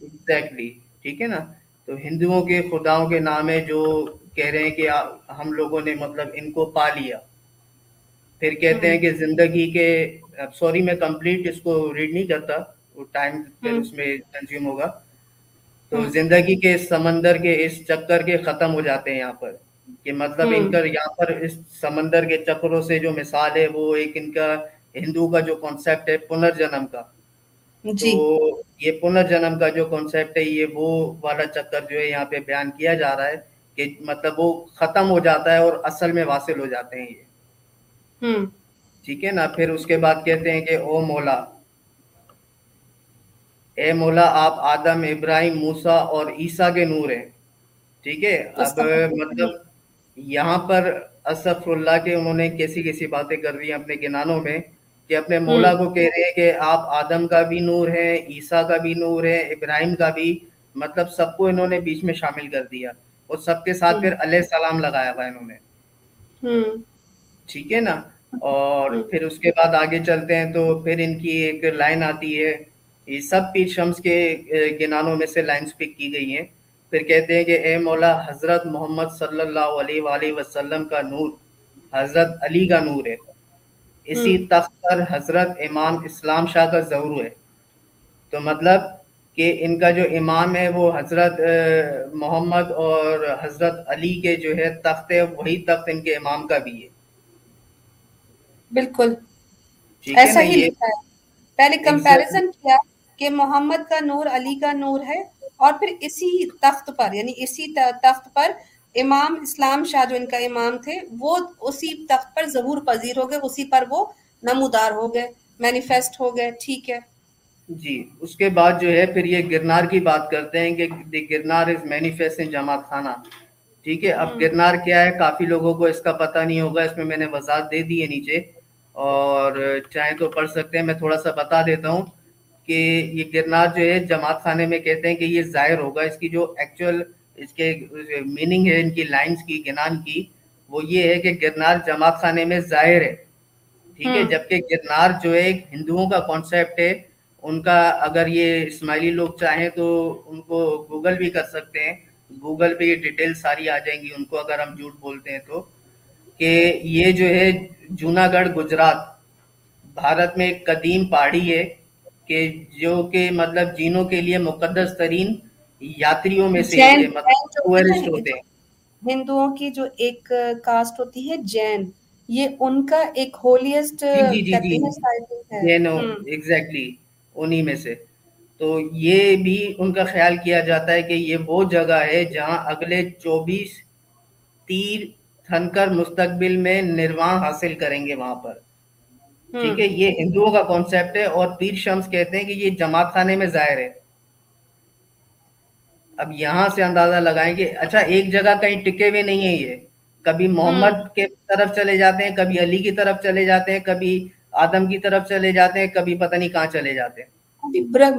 S5: ایگزیکٹلی ٹھیک ہے نا؟ تو ہندوؤں کے خداؤں کے نام ہے جو کہہ رہے ہیں کہ ہم لوگوں نے مطلب ان کو پا لیا۔ پھر کہتے ہیں کہ زندگی کے سوری میں کمپلیٹ اس کو ریڈ نہیں کرتا وہ ٹائم اس میں کنزیوم ہوگا۔ تو زندگی کے سمندر کے اس چکر کے ختم ہو جاتے ہیں یہاں پر۔ کہ مطلب ان کا یہاں پر اس سمندر کے چکروں سے جو مثال ہے وہ ایک ان کا ہندو کا جو کانسیپٹ ہے پنرجنم کا جی۔ تو یہ پنرجنم کا جو کانسیپٹ ہے یہ وہ والا چکر جو ہے یہاں پہ بیان کیا جا رہا ہے کہ مطلب وہ ختم ہو جاتا ہے اور اصل میں واصل ہو جاتے ہیں یہ۔ ٹھیک ہے نا؟ پھر اس کے بعد کہتے ہیں کہ او مولا اے مولا آپ آدم ابراہیم موسا اور عیسیٰ کے نور ہیں۔ ٹھیک ہے؟ اب مطلب یہاں پر اسف اللہ کے انہوں نے کیسی کیسی باتیں کر دی اپنے گنانوں میں کہ اپنے مولا کو کہہ رہے ہیں کہ آپ آدم کا بھی نور ہیں عیسیٰ کا بھی نور ہے ابراہیم کا بھی مطلب سب کو انہوں نے بیچ میں شامل کر دیا۔ اور سب کے ساتھ پھر علیہ السلام لگایا ہوا انہوں نے۔ ٹھیک ہے نا؟ اور پھر اس کے بعد آگے چلتے ہیں تو پھر ان کی ایک لائن آتی ہے۔ یہ سب پیر شمس کے گنانوں میں سے لائنز پک کی گئی ہیں۔ پھر کہتے ہیں کہ اے مولا حضرت محمد صلی اللہ علیہ وآلہ وسلم کا نور
S2: حضرت علی کا نور ہے۔ اسی تخت پر حضرت امام اسلام شاہ کا ظہور ہوئے تو مطلب کہ ان کا جو امام ہے وہ حضرت محمد اور حضرت علی کے جو ہے تخت ہے وہی تخت ان کے امام کا بھی ہے۔ بالکل۔ ایسا ہی لکھا ہے۔ پہلے کمپیریزن کیا کہ
S5: محمد کا نور علی کا نور ہے اور پھر اسی تخت پر یعنی اسی تخت پر امام اسلام شاہ جو ان کا امام تھے وہ اسی تخت پر ظہور پذیر ہو گئے اسی پر وہ نمودار ہو گئے مینیفیسٹ ہو گئے ٹھیک ہے۔ جی اس کے بعد جو ہے پھر یہ گرنار کی بات کرتے ہیں کہ دی گرنار از مینیفیسٹ ان جماعت خانہ۔ ٹھیک ہے اب ہاں۔ گرنار کیا ہے؟ کافی لوگوں کو اس کا پتہ نہیں ہوگا اس میں میں نے وضاحت دے دی ہے نیچے۔ اور چاہیں تو پڑھ سکتے ہیں میں تھوڑا سا بتا دیتا ہوں کہ یہ گرنار جو ہے جماعت خانے میں کہتے ہیں کہ یہ ظاہر ہوگا۔ اس کی جو ایکچوئل اس کے میننگ ہے ان کی لائنز کی گنان کی وہ یہ ہے کہ گرنار جماعت خانے میں ظاہر ہے۔ ٹھیک ہے ہاں۔ جبکہ گرنار جو ہے ایک ہندوؤں کا کانسیپٹ ہے ان کا اگر یہ اسماعیلی لوگ چاہیں تو ان کو گوگل بھی کر سکتے ہیں۔ گوگل پہ یہ ڈیٹیل ساری آ جائیں گی۔ ان کو اگر ہم جھوٹ بولتے ہیں تو۔ کہ یہ جو ہے جوناگڑھ گجرات۔ بھارت میں ایک قدیم پہاڑی ہے کہ جو کہ مطلب جینوں کے لیے مقدس ترین یاتریوں میں سے مطلب
S2: ہوتے ہیں۔ ہندوؤں کی جو ایک کاسٹ ہوتی ہے جین یہ ان کا ایک ہولیسٹ
S5: ایگزیکٹلی انہی میں سے۔ تو یہ بھی ان کا خیال کیا جاتا ہے کہ یہ وہ جگہ ہے جہاں اگلے چوبیس تیر تھن کر مستقبل میں نروان حاصل کریں گے وہاں پر۔ ٹھیک ہے یہ ہندوؤں کا کانسیپٹ ہے اور پیر شمس کہتے ہیں کہ یہ جماعت خانے میں ظاہر ہے۔ اب یہاں سے اندازہ لگائیں کہ اچھا ایک جگہ کہیں ٹکے ہوئے نہیں ہیں یہ۔ کبھی محمد کے طرف چلے جاتے ہیں کبھی علی کی طرف چلے جاتے ہیں کبھی آدم کی طرف چلے جاتے ہیں کبھی پتہ نہیں کہاں چلے جاتے ہیں۔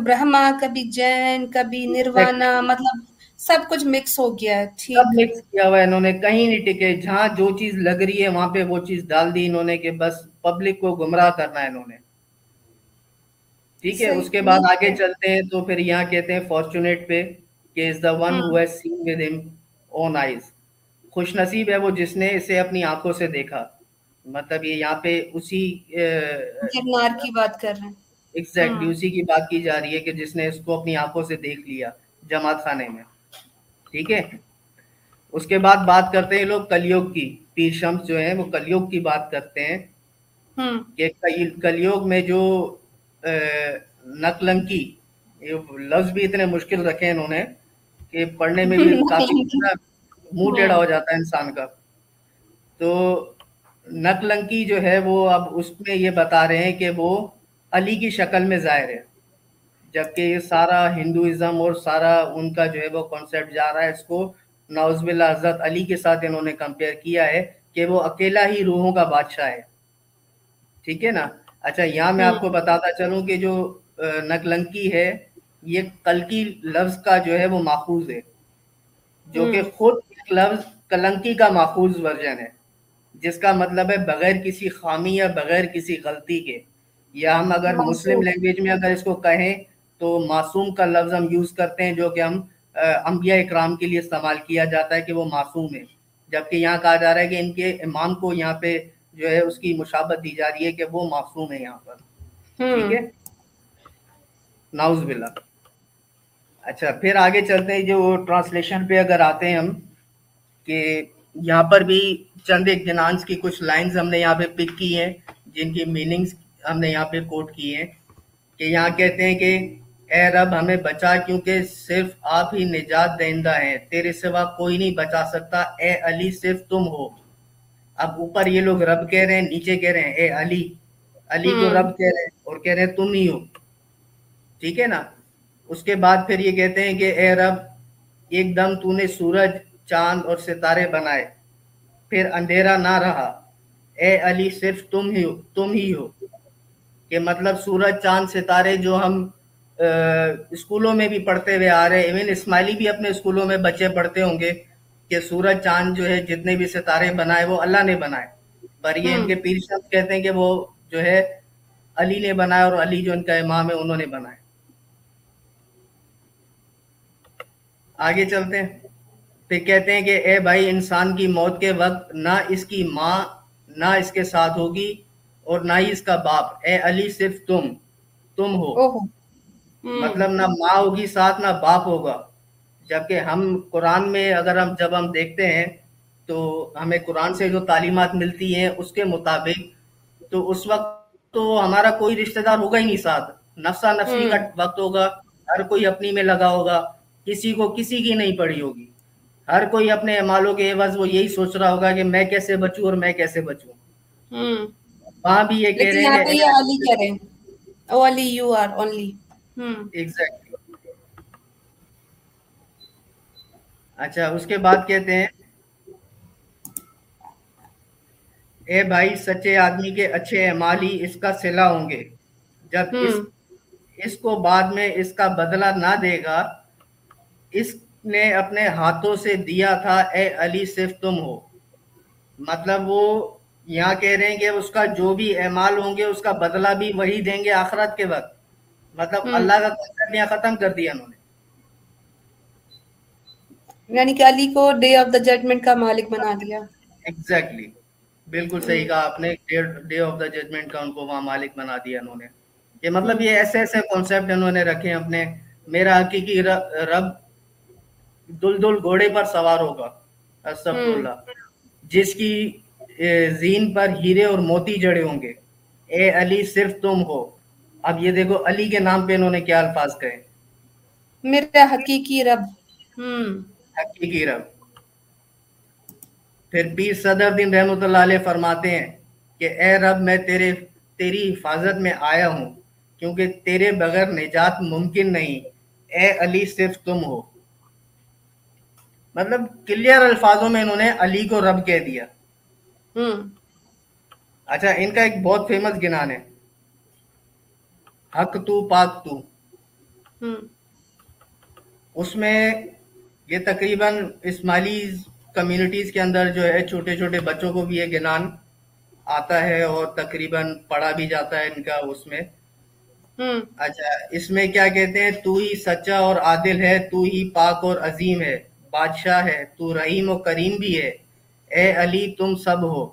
S2: برہما کبھی جین کبھی نروانا مطلب سب کچھ مکس ہو گیا ہے
S5: سب مکس کیا ہوا ہے انہوں نے کہیں نہیں ٹکے۔ جہاں جو چیز لگ رہی ہے وہاں پہ وہ چیز ڈال دی انہوں نے کہ بس پبلک کو گمراہ کرنا ہے انہوں نے۔ ٹھیک ہے اس کے بعد آگے چلتے ہیں تو پھر یہاں کہتے ہیں فارچونیٹ پہ۔ کہ is the one who has seen with him own eyes خوش نصیب ہے وہ جس نے اسے اپنی آنکھوں سے دیکھا۔ مطلب یہ یہاں پہ اسی
S2: گرنار کی بات کر رہے ہیں۔
S5: ایگزیکٹلی اسی کی بات کی جا رہی ہے کہ جس نے اس کو اپنی آنکھوں سے دیکھ لیا جماعت خانے میں۔ ٹھیک ہے؟ اس کے بعد بات کرتے ہیں لوگ کلیوگ کی۔ پیر شمس جو ہیں وہ کلیوگ کی بات کرتے ہیں۔ کہ کلیوگ میں جو نقلنکی لفظ بھی اتنے مشکل رکھے انہوں نے۔ کہ پڑھنے میں بھی کافی منہ ٹیڑھا ہو جاتا ہے انسان کا۔ تو نقلنکی جو ہے وہ اب اس میں یہ بتا رہے ہیں کہ وہ علی کی شکل میں ظاہر ہے۔ جبکہ یہ سارا ہندوازم اور سارا ان کا جو ہے وہ کانسیپٹ جا رہا ہے اس کو نوز باللہ حضرت علی کے ساتھ انہوں نے کمپیئر کیا ہے کہ وہ اکیلا ہی روحوں کا بادشاہ ہے۔ ٹھیک ہے نا؟ اچھا یہاں میں آپ کو بتاتا چلوں کہ جو نقلنکی ہے یہ کلکی لفظ کا جو ہے وہ ماخوذ ہے جو کہ خود لفظ کلنکی کا ماخوذ ورژن ہے جس کا مطلب ہے بغیر کسی خامی یا بغیر کسی غلطی کے۔ یا ہم اگر مسلم لینگویج میں اگر اس کو کہیں تو معصوم کا لفظ ہم یوز کرتے ہیں جو کہ ہم انبیاء اکرام کے لیے استعمال کیا جاتا ہے کہ وہ معصوم ہے۔ جبکہ یہاں کہا جا رہا ہے کہ ان کے امام کو یہاں پہ جو ہے اس کی مشابت دی جا رہی ہے کہ وہ معصوم ہے یہاں پر۔ ٹھیک ہے؟ ناؤز بلا اچھا پھر آگے چلتے ہیں جو ٹرانسلیشن پہ اگر آتے ہیں ہم کہ یہاں پر بھی چند ایک جنانس کی کچھ لائنز ہم نے یہاں پہ پک کی ہیں جن کی میننگز ہم نے یہاں پہ کوٹ کی ہیں کہ یہاں کہتے ہیں کہ اے رب ہمیں بچا کیونکہ صرف آپ ہی نجات دہندہ ہیں تیرے سوا کوئی نہیں بچا سکتا اے علی صرف تم ہو۔ اب اوپر یہ لوگ رب کہہ رہے ہیں نیچے کہہ رہے ہیں اے علی علی کو رب کہہ رہے ہیں اور کہہ رہے ہیں تم ہی ہو۔ ٹھیک ہے نا؟ اس کے بعد پھر یہ کہتے ہیں کہ اے رب ایک دم تو نے سورج چاند اور ستارے بنائے۔ پھر اندھیرا نہ رہا۔ اے علی صرف تم ہی ہو تم ہی ہو۔ کہ مطلب سورج چاند ستارے جو ہم اسکولوں میں بھی پڑھتے ہوئے آ رہے ہیں۔ ایون اسماعیلی بھی اپنے اسکولوں میں بچے پڑھتے ہوں گے کہ سورج چاند جو ہے جتنے بھی ستارے بنائے وہ اللہ نے بنائے۔ پر یہ ان کے پیر شخص کہتے ہیں کہ وہ جو ہے علی نے بنایا اور علی جو ان کا امام ہے انہوں نے بنائے۔ آگے چلتے ہیں۔ پھر کہتے ہیں کہ اے بھائی انسان کی موت کے وقت نہ اس کی ماں نہ اس کے ساتھ ہوگی اور نہ ہی اس کا باپ۔ اے علی صرف تم تم ہو۔ مطلب نہ ماں ہوگی ساتھ نہ باپ ہوگا۔ جبکہ ہم قرآن میں اگر ہم جب ہم دیکھتے ہیں تو ہمیں قرآن سے جو تعلیمات ملتی ہیں اس کے مطابق تو اس وقت تو ہمارا کوئی رشتہ دار ہوگا ہی نہیں ساتھ۔ نفسا نفسی کا وقت ہوگا ہر کوئی اپنی میں لگا ہوگا۔ کسی کو کسی کی نہیں پڑی ہوگی۔ ہر کوئی اپنے مالوں کے عوض وہ یہی سوچ رہا ہوگا کہ میں کیسے بچوں اور میں کیسے بچوں۔ وہاں بھی یہ کہہ رہے ہیں اچھا اس کے بعد کہتے ہیں اے بھائی سچے آدمی کے اچھے اعمال ہی اس کا سلا ہوں گے۔ جب اس اس کو بعد میں اس کا بدلہ نہ دے گا اس نے اپنے ہاتھوں سے دیا تھا اے علی صرف تم ہو۔ مطلب وہ یہاں کہہ رہے ہیں کہ اس کا جو بھی اعمال ہوں گے اس کا بدلہ بھی وہی دیں گے آخرت کے وقت۔ مطلب اللہ کا کنسپٹ یہاں ختم کر دیا انہوں نے۔
S2: یعنی کہ علی کو ڈے آف دا ججمنٹ کا مالک بنا دیا۔
S5: ایگزیکٹلی بالکل صحیح کہا آپ نے ڈے آف دا ججمنٹ کا ان کو وہاں مالک بنا دیا انہوں نے۔ کہ مطلب یہ ایسے ایسے کانسیپٹ انہوں نے رکھے اپنے۔ میرا حقیقی رب دل دل گھوڑے پر سوار ہوگا اللہ جس کی زین پر ہیرے اور موتی جڑے ہوں گے۔ اے علی صرف تم ہو۔ اب یہ دیکھو علی کے نام پہ انہوں نے کیا الفاظ کہے۔
S2: میرا حقیقی رب۔
S5: حقیقی رب۔ پھر پیر صدر دن رحمت اللہ علیہ فرماتے ہیں کہ اے رب میں تیرے تیری حفاظت میں آیا ہوں کیونکہ تیرے بغیر نجات ممکن نہیں۔ اے علی صرف تم ہو۔ مطلب کلیئر الفاظوں میں انہوں نے علی کو رب کہہ دیا۔ اچھا ان کا ایک بہت فیمس گنان ہے۔ حق تو پاک تو۔ اس میں یہ تقریباً اسماعیلی کمیونٹیز کے اندر جو ہے چھوٹے چھوٹے بچوں کو بھی یہ گنان آتا ہے اور تقریباً پڑھا بھی جاتا ہے ان کا اس میں۔ اچھا اس میں کیا کہتے ہیں؟ تو ہی سچا اور عادل ہے تو ہی پاک اور عظیم ہے۔ بادشاہ ہے تو رحیم و کریم بھی ہے۔ اے علی تم سب ہو۔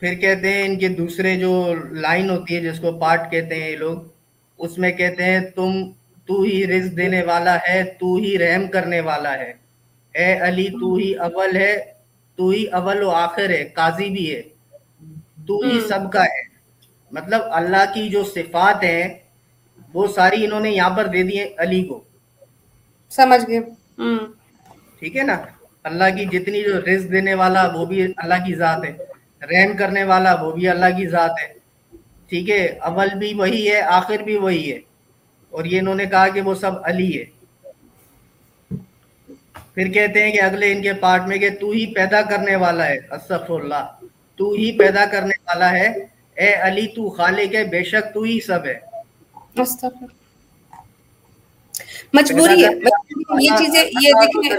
S5: پھر کہتے ہیں ان کے دوسرے جو لائن ہوتی ہے جس کو پارٹ کہتے ہیں یہ لوگ اس میں کہتے ہیں تم تو ہی رزق دینے والا ہے تو ہی رحم کرنے والا ہے۔ اے علی تو ہی اول ہے تو ہی اول و آخر ہے قاضی بھی ہے۔ تو ہی سب کا ہے۔ مطلب اللہ کی جو صفات ہیں وہ ساری انہوں نے یہاں پر دے دی علی کو۔
S2: سمجھ گئے۔
S5: ٹھیک ہے نا؟ اللہ کی جتنی جو رزق دینے والا وہ بھی اللہ کی ذات ہے۔ رحم کرنے والا وہ بھی اللہ کی ذات ہے۔ ٹھیک ہے؟ اول بھی وہی ہے آخر بھی وہی ہے۔ اور یہ انہوں نے کہا کہ وہ سب علی ہے۔ پھر کہتے ہیں کہ اگلے ان کے پارٹ میں کہ تو ہی پیدا کرنے والا ہے۔ اصف اللہ تو ہی پیدا کرنے والا ہے۔ اے علی تو خالق ہے بے شک تو ہی سب ہے۔
S2: مجبوری ہے یہ چیزیں یہ دیکھیں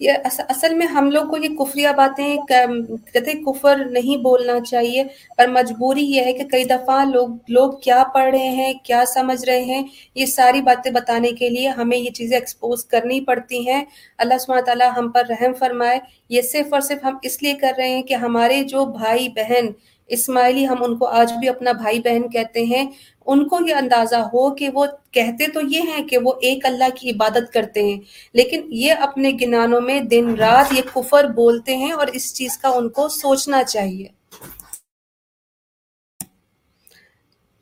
S2: یہ اصل میں ہم لوگ کو یہ کفریہ باتیں کہتے کفر نہیں بولنا چاہیے پر مجبوری یہ ہے کہ کئی دفعہ لوگ لوگ کیا پڑھ رہے ہیں کیا سمجھ رہے ہیں یہ ساری باتیں بتانے کے لیے ہمیں یہ چیزیں ایکسپوز کرنی پڑتی ہیں۔ اللہ سبحانہ تعالیٰ ہم پر رحم فرمائے۔ یہ صرف اور صرف ہم اس لیے کر رہے ہیں کہ ہمارے جو بھائی بہن اسماعیلی ہم ان کو آج بھی اپنا بھائی بہن کہتے ہیں ان کو یہ اندازہ ہو کہ وہ کہتے تو یہ ہیں کہ وہ ایک اللہ کی عبادت کرتے ہیں لیکن یہ اپنے گنانوں میں دن رات یہ کفر بولتے ہیں اور اس چیز کا ان کو سوچنا چاہیے۔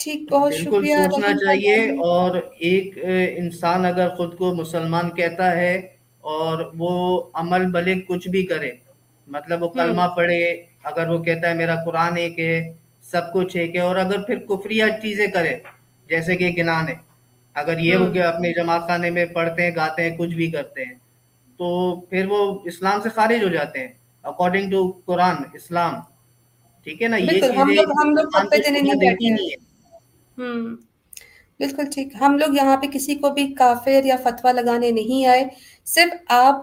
S2: ٹھیک بہت شکریہ۔
S5: سوچنا چاہیے اور ایک انسان اگر خود کو مسلمان کہتا ہے اور وہ عمل بلے کچھ بھی کرے مطلب وہ کلمہ پڑھے اگر وہ کہتا ہے میرا قرآن ایک ہے سب کچھ ایک ہے اور اگر پھر کفریہ چیزیں کرے جیسے کہ گنان ہے اگر یہ ہو کہ اپنے جماعت خانے میں پڑھتے ہیں گاتے ہیں کچھ بھی کرتے ہیں تو پھر وہ اسلام سے خارج ہو جاتے ہیں اکارڈنگ ٹو قرآن اسلام۔ ٹھیک ہے نا؟ یہ
S2: بالکل ٹھیک۔ ہم لوگ یہاں پہ کسی کو بھی کافر یا فتوا لگانے نہیں آئے۔ صرف آپ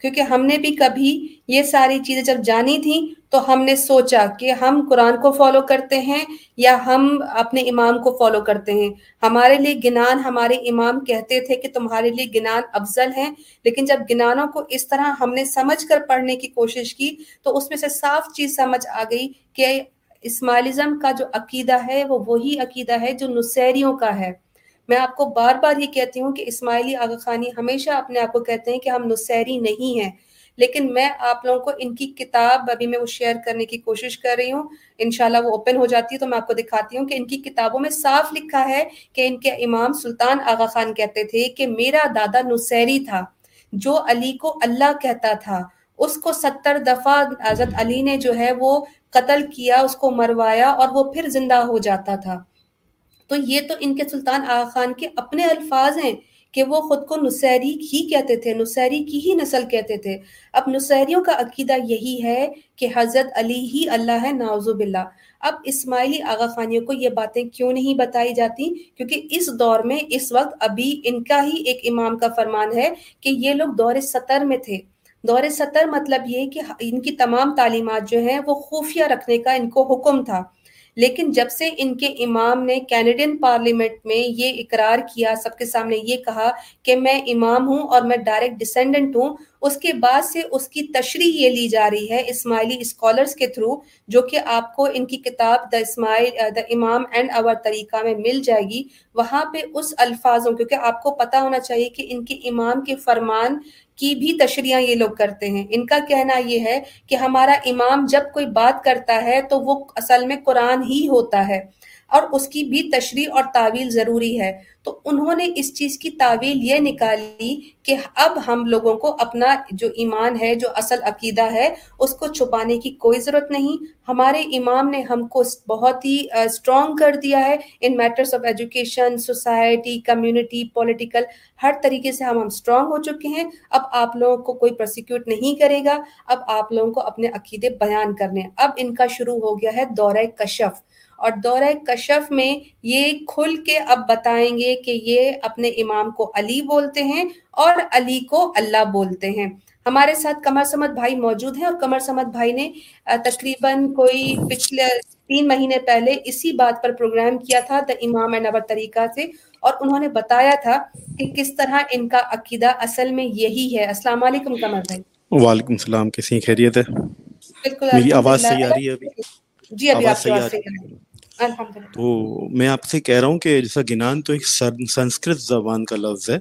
S2: کیونکہ ہم نے بھی کبھی یہ ساری چیزیں جب جانی تھیں تو ہم نے سوچا کہ ہم قرآن کو فالو کرتے ہیں یا ہم اپنے امام کو فالو کرتے ہیں۔ ہمارے لیے گنان ہمارے امام کہتے تھے کہ تمہارے لیے گنان افضل ہیں، لیکن جب گنانوں کو اس طرح ہم نے سمجھ کر پڑھنے کی کوشش کی تو اس میں سے صاف چیز سمجھ آ گئی کہ اسماعیلزم کا جو عقیدہ ہے وہ وہی عقیدہ ہے جو نصیریوں کا ہے۔ میں آپ کو بار بار یہ کہتی ہوں کہ اسماعیلی آغا خانی ہمیشہ اپنے آپ کو کہتے ہیں کہ ہم نصیری نہیں ہیں۔ لیکن میں آپ لوگوں کو ان کی کتاب ابھی میں وہ شیئر کرنے کی کوشش کر رہی ہوں۔ انشاءاللہ وہ اوپن ہو جاتی ہے تو میں آپ کو دکھاتی ہوں کہ ان کی کتابوں میں صاف لکھا ہے کہ ان کے امام سلطان آغا خان کہتے تھے کہ میرا دادا نصیری تھا، جو علی کو اللہ کہتا تھا، اس کو ستر دفعہ حضرت علی نے جو ہے وہ قتل کیا، اس کو مروایا اور وہ پھر زندہ ہو جاتا تھا۔ تو یہ تو ان کے سلطان آغا خان کے اپنے الفاظ ہیں۔ کہ وہ خود کو نصیری ہی کہتے تھے، نصیری کی ہی نسل کہتے تھے۔ اب نصیریوں کا عقیدہ یہی ہے کہ حضرت علی ہی اللہ ہے ناوزب باللہ۔ اب اسماعیلی آغا خانیوں کو یہ باتیں کیوں نہیں بتائی جاتی؟ کیونکہ اس دور میں، اس وقت ابھی ان کا ہی ایک امام کا فرمان ہے کہ یہ لوگ دور سطر میں تھے۔ دور سطر مطلب یہ کہ ان کی تمام تعلیمات جو ہیں، وہ خفیہ رکھنے کا ان کو حکم تھا۔ لیکن جب سے ان کے امام نے کینیڈین پارلیمنٹ میں یہ اقرار کیا، سب کے سامنے یہ کہا کہ میں امام ہوں اور میں ڈائریکٹ ڈسینڈنٹ ہوں اس کے بعد سے اس کی تشریح یہ لی جا رہی ہے اسماعیلی اسکالرس کے تھرو، جو کہ آپ کو ان کی کتاب دا اسماعیل دا امام اینڈ اور طریقہ میں مل جائے گی۔ وہاں پہ اس الفاظوں، کیونکہ آپ کو پتا ہونا چاہیے کہ ان کے امام کے فرمان کی بھی تشریح یہ لوگ کرتے ہیں۔ ان کا کہنا یہ ہے کہ ہمارا امام جب کوئی بات کرتا ہے تو وہ اصل میں قرآن ہی ہوتا ہے۔ اور اس کی بھی تشریح اور تعویل ضروری ہے۔ تو انہوں نے اس چیز کی تعویل یہ نکالی کہ اب ہم لوگوں کو اپنا جو ایمان ہے، جو اصل عقیدہ ہے، اس کو چھپانے کی کوئی ضرورت نہیں۔ ہمارے امام نے ہم کو بہت ہی اسٹرانگ کر دیا ہے۔ In matters of education society community political ہر طریقے سے ہم ہم اسٹرانگ ہو چکے ہیں۔ اب آپ لوگوں کو کوئی پروسیکیوٹ نہیں کرے گا۔ اب آپ لوگوں کو اپنے عقیدے بیان کرنے۔ اب ان کا شروع ہو گیا ہے دورہ کشف۔ اور دورہ کشف میں یہ کھل کے اب بتائیں گے کہ یہ اپنے امام کو علی بولتے ہیں اور علی کو اللہ بولتے ہیں۔ ہمارے ساتھ کمر سمت بھائی موجود ہیں اور کمر سمت بھائی نے تقریباً کوئی پچھلے تین مہینے پہلے اسی بات پر پروگرام کیا تھا دا امام نبر طریقہ سے اور انہوں نے بتایا تھا کہ کس طرح ان کا عقیدہ اصل میں یہی ہے۔ السلام علیکم کمر بھائی۔
S6: وعلیکم السلام کیسی خیریت ہے؟ بالکل میری آواز صحیح آ رہی ہے ابھی؟ جی ابھی آپ کی آواز صحیح آ رہی ہے۔ تو میں آپ سے کہہ رہا ہوں کہ جیسا گنان تو ایک سنسکرت زبان کا لفظ ہے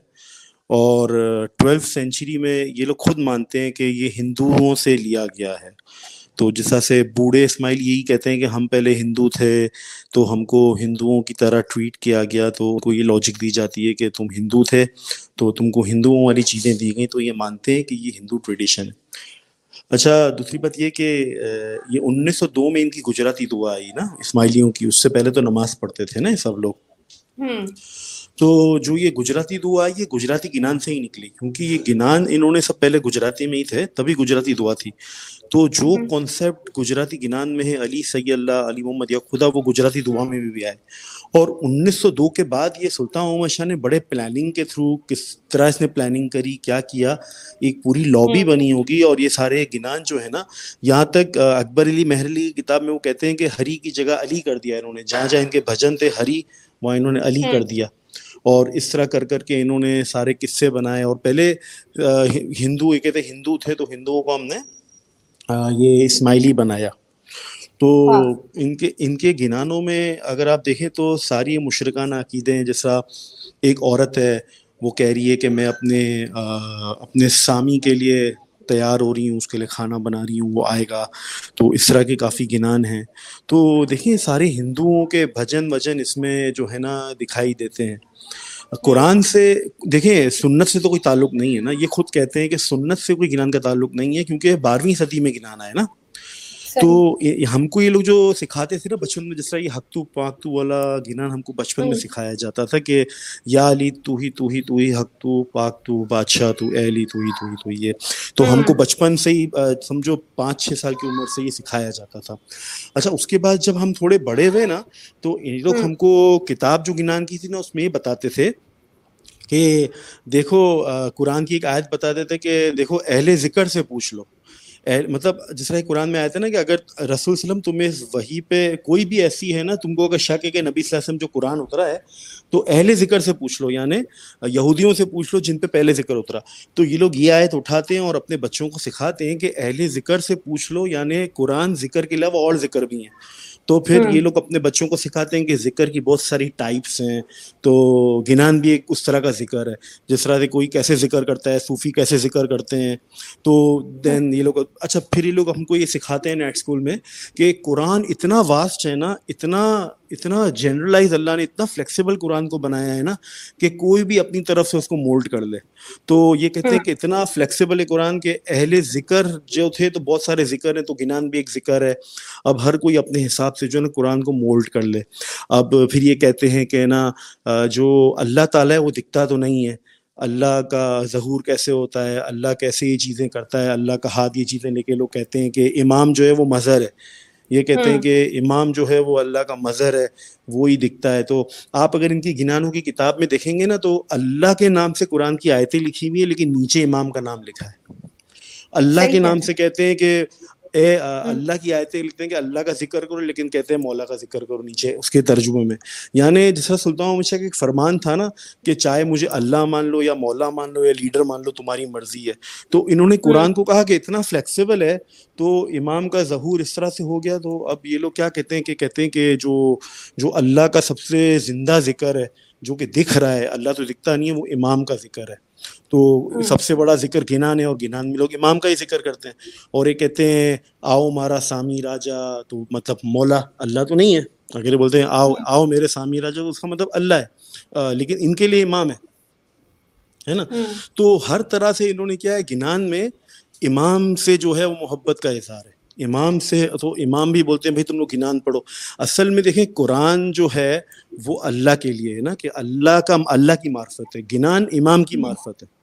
S6: اور ٹویلتھ سینچری میں یہ لوگ خود مانتے ہیں کہ یہ ہندوؤں سے لیا گیا ہے۔ تو جیسا سے بوڑھے اسماعیل یہی کہتے ہیں کہ ہم پہلے ہندو تھے تو ہم کو ہندوؤں کی طرح ٹریٹ کیا گیا تو کو یہ لاجک دی جاتی ہے کہ تم ہندو تھے تو تم کو ہندوؤں والی چیزیں دی گئیں تو یہ مانتے ہیں کہ یہ ہندو ٹریڈیشن ہے۔ اچھا دوسری بات یہ کہ یہ انیس سو دو میں ان کی گجراتی دعا آئی نا اسماعیلیوں کی اس سے پہلے تو نماز پڑھتے تھے نا سب لوگ۔ تو جو یہ گجراتی دعا آئی یہ گجراتی گنان سے ہی نکلی کیونکہ یہ گنان انہوں نے سب پہلے گجراتی میں ہی تھے تبھی گجراتی دعا تھی۔ تو جو کانسیپٹ گجراتی گنان میں ہے علی سی اللہ علی محمد یا خدا وہ گجراتی دعا میں بھی آئے۔ اور انیس سو دو کے بعد یہ سلطان محمد شاہ نے بڑے پلاننگ کے تھرو کس طرح اس نے پلاننگ کری کیا کیا ایک پوری لابی بنی ہوگی اور یہ سارے گنان جو ہے نا یہاں تک اکبر علی مہر علی کی کتاب میں وہ کہتے ہیں کہ ہری کی جگہ علی کر دیا انہوں نے جہاں جہاں ان کے بھجن تھے ہری وہاں انہوں نے علی کر دیا۔ اور اس طرح کر کر کے انہوں نے سارے قصے بنائے۔ اور پہلے ہندو یہ کہتے ہندو تھے تو ہندوؤں کو ہم نے یہ اسماعیلی بنایا۔ تو ہاں۔ ان کے ان کے گنانوں میں اگر آپ دیکھیں تو ساری مشرقانہ عقیدے ہیں جیسا ایک عورت ہے وہ کہہ رہی ہے کہ میں اپنے اپنے سامی کے لیے تیار ہو رہی ہوں اس کے لیے کھانا بنا رہی ہوں وہ آئے گا۔ تو اس طرح کے کافی گنان ہیں۔ تو دیکھیں سارے ہندوؤں کے بھجن وجن اس میں جو ہے نا دکھائی دیتے ہیں۔ قرآن سے دیکھیں سنت سے تو کوئی تعلق نہیں ہے نا۔ یہ خود کہتے ہیں کہ سنت سے کوئی گنان کا تعلق نہیں ہے کیونکہ بارہویں صدی میں گنانا ہے نا۔ تو ہم کو یہ لوگ جو سکھاتے تھے نا بچپن میں جس طرح یہ حقتو پاکتو والا گنان ہم کو بچپن میں سکھایا جاتا تھا کہ یا علی تو ہی تو ہی تو ہی حقتو پاکتو بادشاہ تو اے علی تو ہی تو ہی تو یہ۔ تو ہم کو بچپن سے ہی سمجھو پانچ چھ سال کی عمر سے یہ سکھایا جاتا تھا۔ اچھا اس کے بعد جب ہم تھوڑے بڑے ہوئے نا تو ان لوگ ہم کو کتاب جو گنان کی تھی نا اس میں یہ بتاتے تھے کہ دیکھو قرآن کی ایک آیت بتاتے تھے کہ دیکھو اہل ذکر سے پوچھ لو۔ مطلب جس طرح قرآن میں آیا تھا نا کہ اگر رسول وسلم تمہیں وہی پہ کوئی بھی ایسی ہے نا، تم کو اگر شک ہے کہ نبی صلی اللہ علیہ وسلم جو قرآن اترا ہے، تو اہل ذکر سے پوچھ لو یعنی یہودیوں سے پوچھ لو جن پہ پہلے ذکر اترا۔ تو یہ لوگ یہ آیت اٹھاتے ہیں اور اپنے بچوں کو سکھاتے ہیں کہ اہل ذکر سے پوچھ لو یعنی قرآن ذکر کے علاوہ اور ذکر بھی ہیں۔ تو پھر یہ لوگ اپنے بچوں کو سکھاتے ہیں کہ ذکر کی بہت ساری ٹائپس ہیں۔ تو گنان بھی ایک اس طرح کا ذکر ہے جس طرح سے کوئی کیسے ذکر کرتا ہے صوفی کیسے ذکر کرتے ہیں۔ تو دین یہ لوگ اچھا پھر یہ لوگ ہم کو یہ سکھاتے ہیں نیٹ اسکول میں کہ قرآن اتنا واسٹ ہے نا اتنا اتنا جنرلائز اللہ نے اتنا فلیکسیبل قرآن کو بنایا ہے نا کہ کوئی بھی اپنی طرف سے اس کو مولڈ کر لے۔ تو یہ کہتے ہیں کہ اتنا فلیکسیبل ہے قرآن کے اہل ذکر جو تھے تو بہت سارے ذکر ہیں تو گنان بھی ایک ذکر ہے۔ اب ہر کوئی اپنے حساب سے جو ہے نا قرآن کو مولڈ کر لے۔ اب پھر یہ کہتے ہیں کہ نا جو اللہ تعالیٰ ہے وہ دکھتا تو نہیں ہے۔ اللہ کا ظہور کیسے ہوتا ہے؟ اللہ کیسے یہ چیزیں کرتا ہے؟ اللہ کا ہاتھ یہ چیزیں لے کے لوگ کہتے ہیں کہ امام جو ہے وہ مظہر ہے۔ یہ کہتے ہیں کہ امام جو ہے وہ اللہ کا مظہر ہے وہی دکھتا ہے۔ تو آپ اگر ان کی گنانوں کی کتاب میں دیکھیں گے نا تو اللہ کے نام سے قرآن کی آیتیں لکھی ہوئی ہیں لیکن نیچے امام کا نام لکھا ہے۔ اللہ کے نام سے کہتے ہیں کہ اے اللہ کی آیتیں لکھتے ہیں کہ اللہ کا ذکر کرو لیکن کہتے ہیں مولا کا ذکر کرو نیچے اس کے ترجمے میں۔ یعنی جیسا سلطان ہمیشہ کا ایک فرمان تھا نا کہ چاہے مجھے اللہ مان لو یا مولا مان لو یا لیڈر مان لو تمہاری مرضی ہے۔ تو انہوں نے قرآن کو کہا کہ اتنا فلیکسیبل ہے تو امام کا ظہور اس طرح سے ہو گیا۔ تو اب یہ لوگ کیا کہتے ہیں کہ کہتے ہیں کہ جو جو اللہ کا سب سے زندہ ذکر ہے جو کہ دکھ رہا ہے اللہ تو دکھتا نہیں ہے وہ امام کا ذکر ہے۔ تو سب سے بڑا ذکر گنان ہے اور گنان میں لوگ امام کا ہی ذکر کرتے ہیں اور یہ کہتے ہیں آؤ مارا سامی راجا تو مطلب مولا اللہ تو نہیں ہے۔ اگر بولتے ہیں آؤ آؤ میرے سامی راجا تو اس کا مطلب اللہ ہے۔ لیکن ان کے لیے امام ہے۔ نا؟ تو ہر طرح سے انہوں نے کیا ہے گنان میں امام سے جو ہے وہ محبت کا اظہار ہے۔ امام سے، تو امام بھی بولتے ہیں، بھائی تم لوگ گنان پڑھو۔ اصل میں دیکھیں، قرآن جو ہے، وہ اللہ کے لیے ہے نا، کہ اللہ کا، اللہ کی معرفت ہے۔ گنان امام کی معرفت ہے۔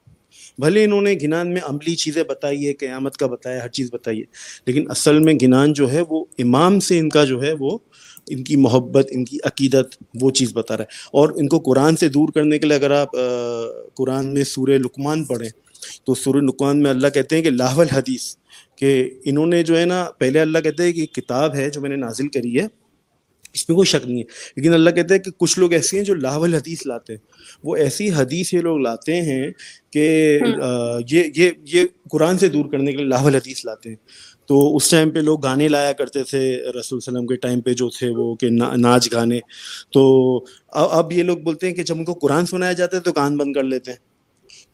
S6: بھلے انہوں نے گنان میں عملی چیزیں بتائی ہے، قیامت کا بتایا ہر چیز بتائی ہے۔ لیکن اصل میں گنان جو ہے، وہ امام سے ان کا جو ہے، وہ ان کی محبت، ان کی عقیدت، وہ چیز بتا رہا ہے۔ اور ان کو قرآن سے دور کرنے کے لیے اگر آپ قرآن میں سورہ لکمان پڑھیں، تو سورہ لکمان میں اللہ کہتے ہیں کہ لاہول حدیث کہ انہوں نے جو ہے نا پہلے اللہ کہتے ہیں کہ کتاب ہے جو میں نے نازل کری ہے اس میں کوئی شک نہیں ہے۔ لیکن اللہ کہتے ہیں کہ کچھ لوگ ایسے ہیں جو لاول حدیث لاتے ہیں۔ وہ ایسی حدیث یہ لوگ لاتے ہیں کہ یہ یہ یہ قرآن سے دور کرنے کے لیے لاول حدیث لاتے ہیں۔ تو اس ٹائم پہ لوگ گانے لایا کرتے تھے رسول وسلم کے ٹائم پہ جو تھے وہ کہ ناچ گانے۔ تو اب یہ لوگ بولتے ہیں کہ جب ان کو قرآن سنایا جاتا ہے تو کان بند کر لیتے ہیں۔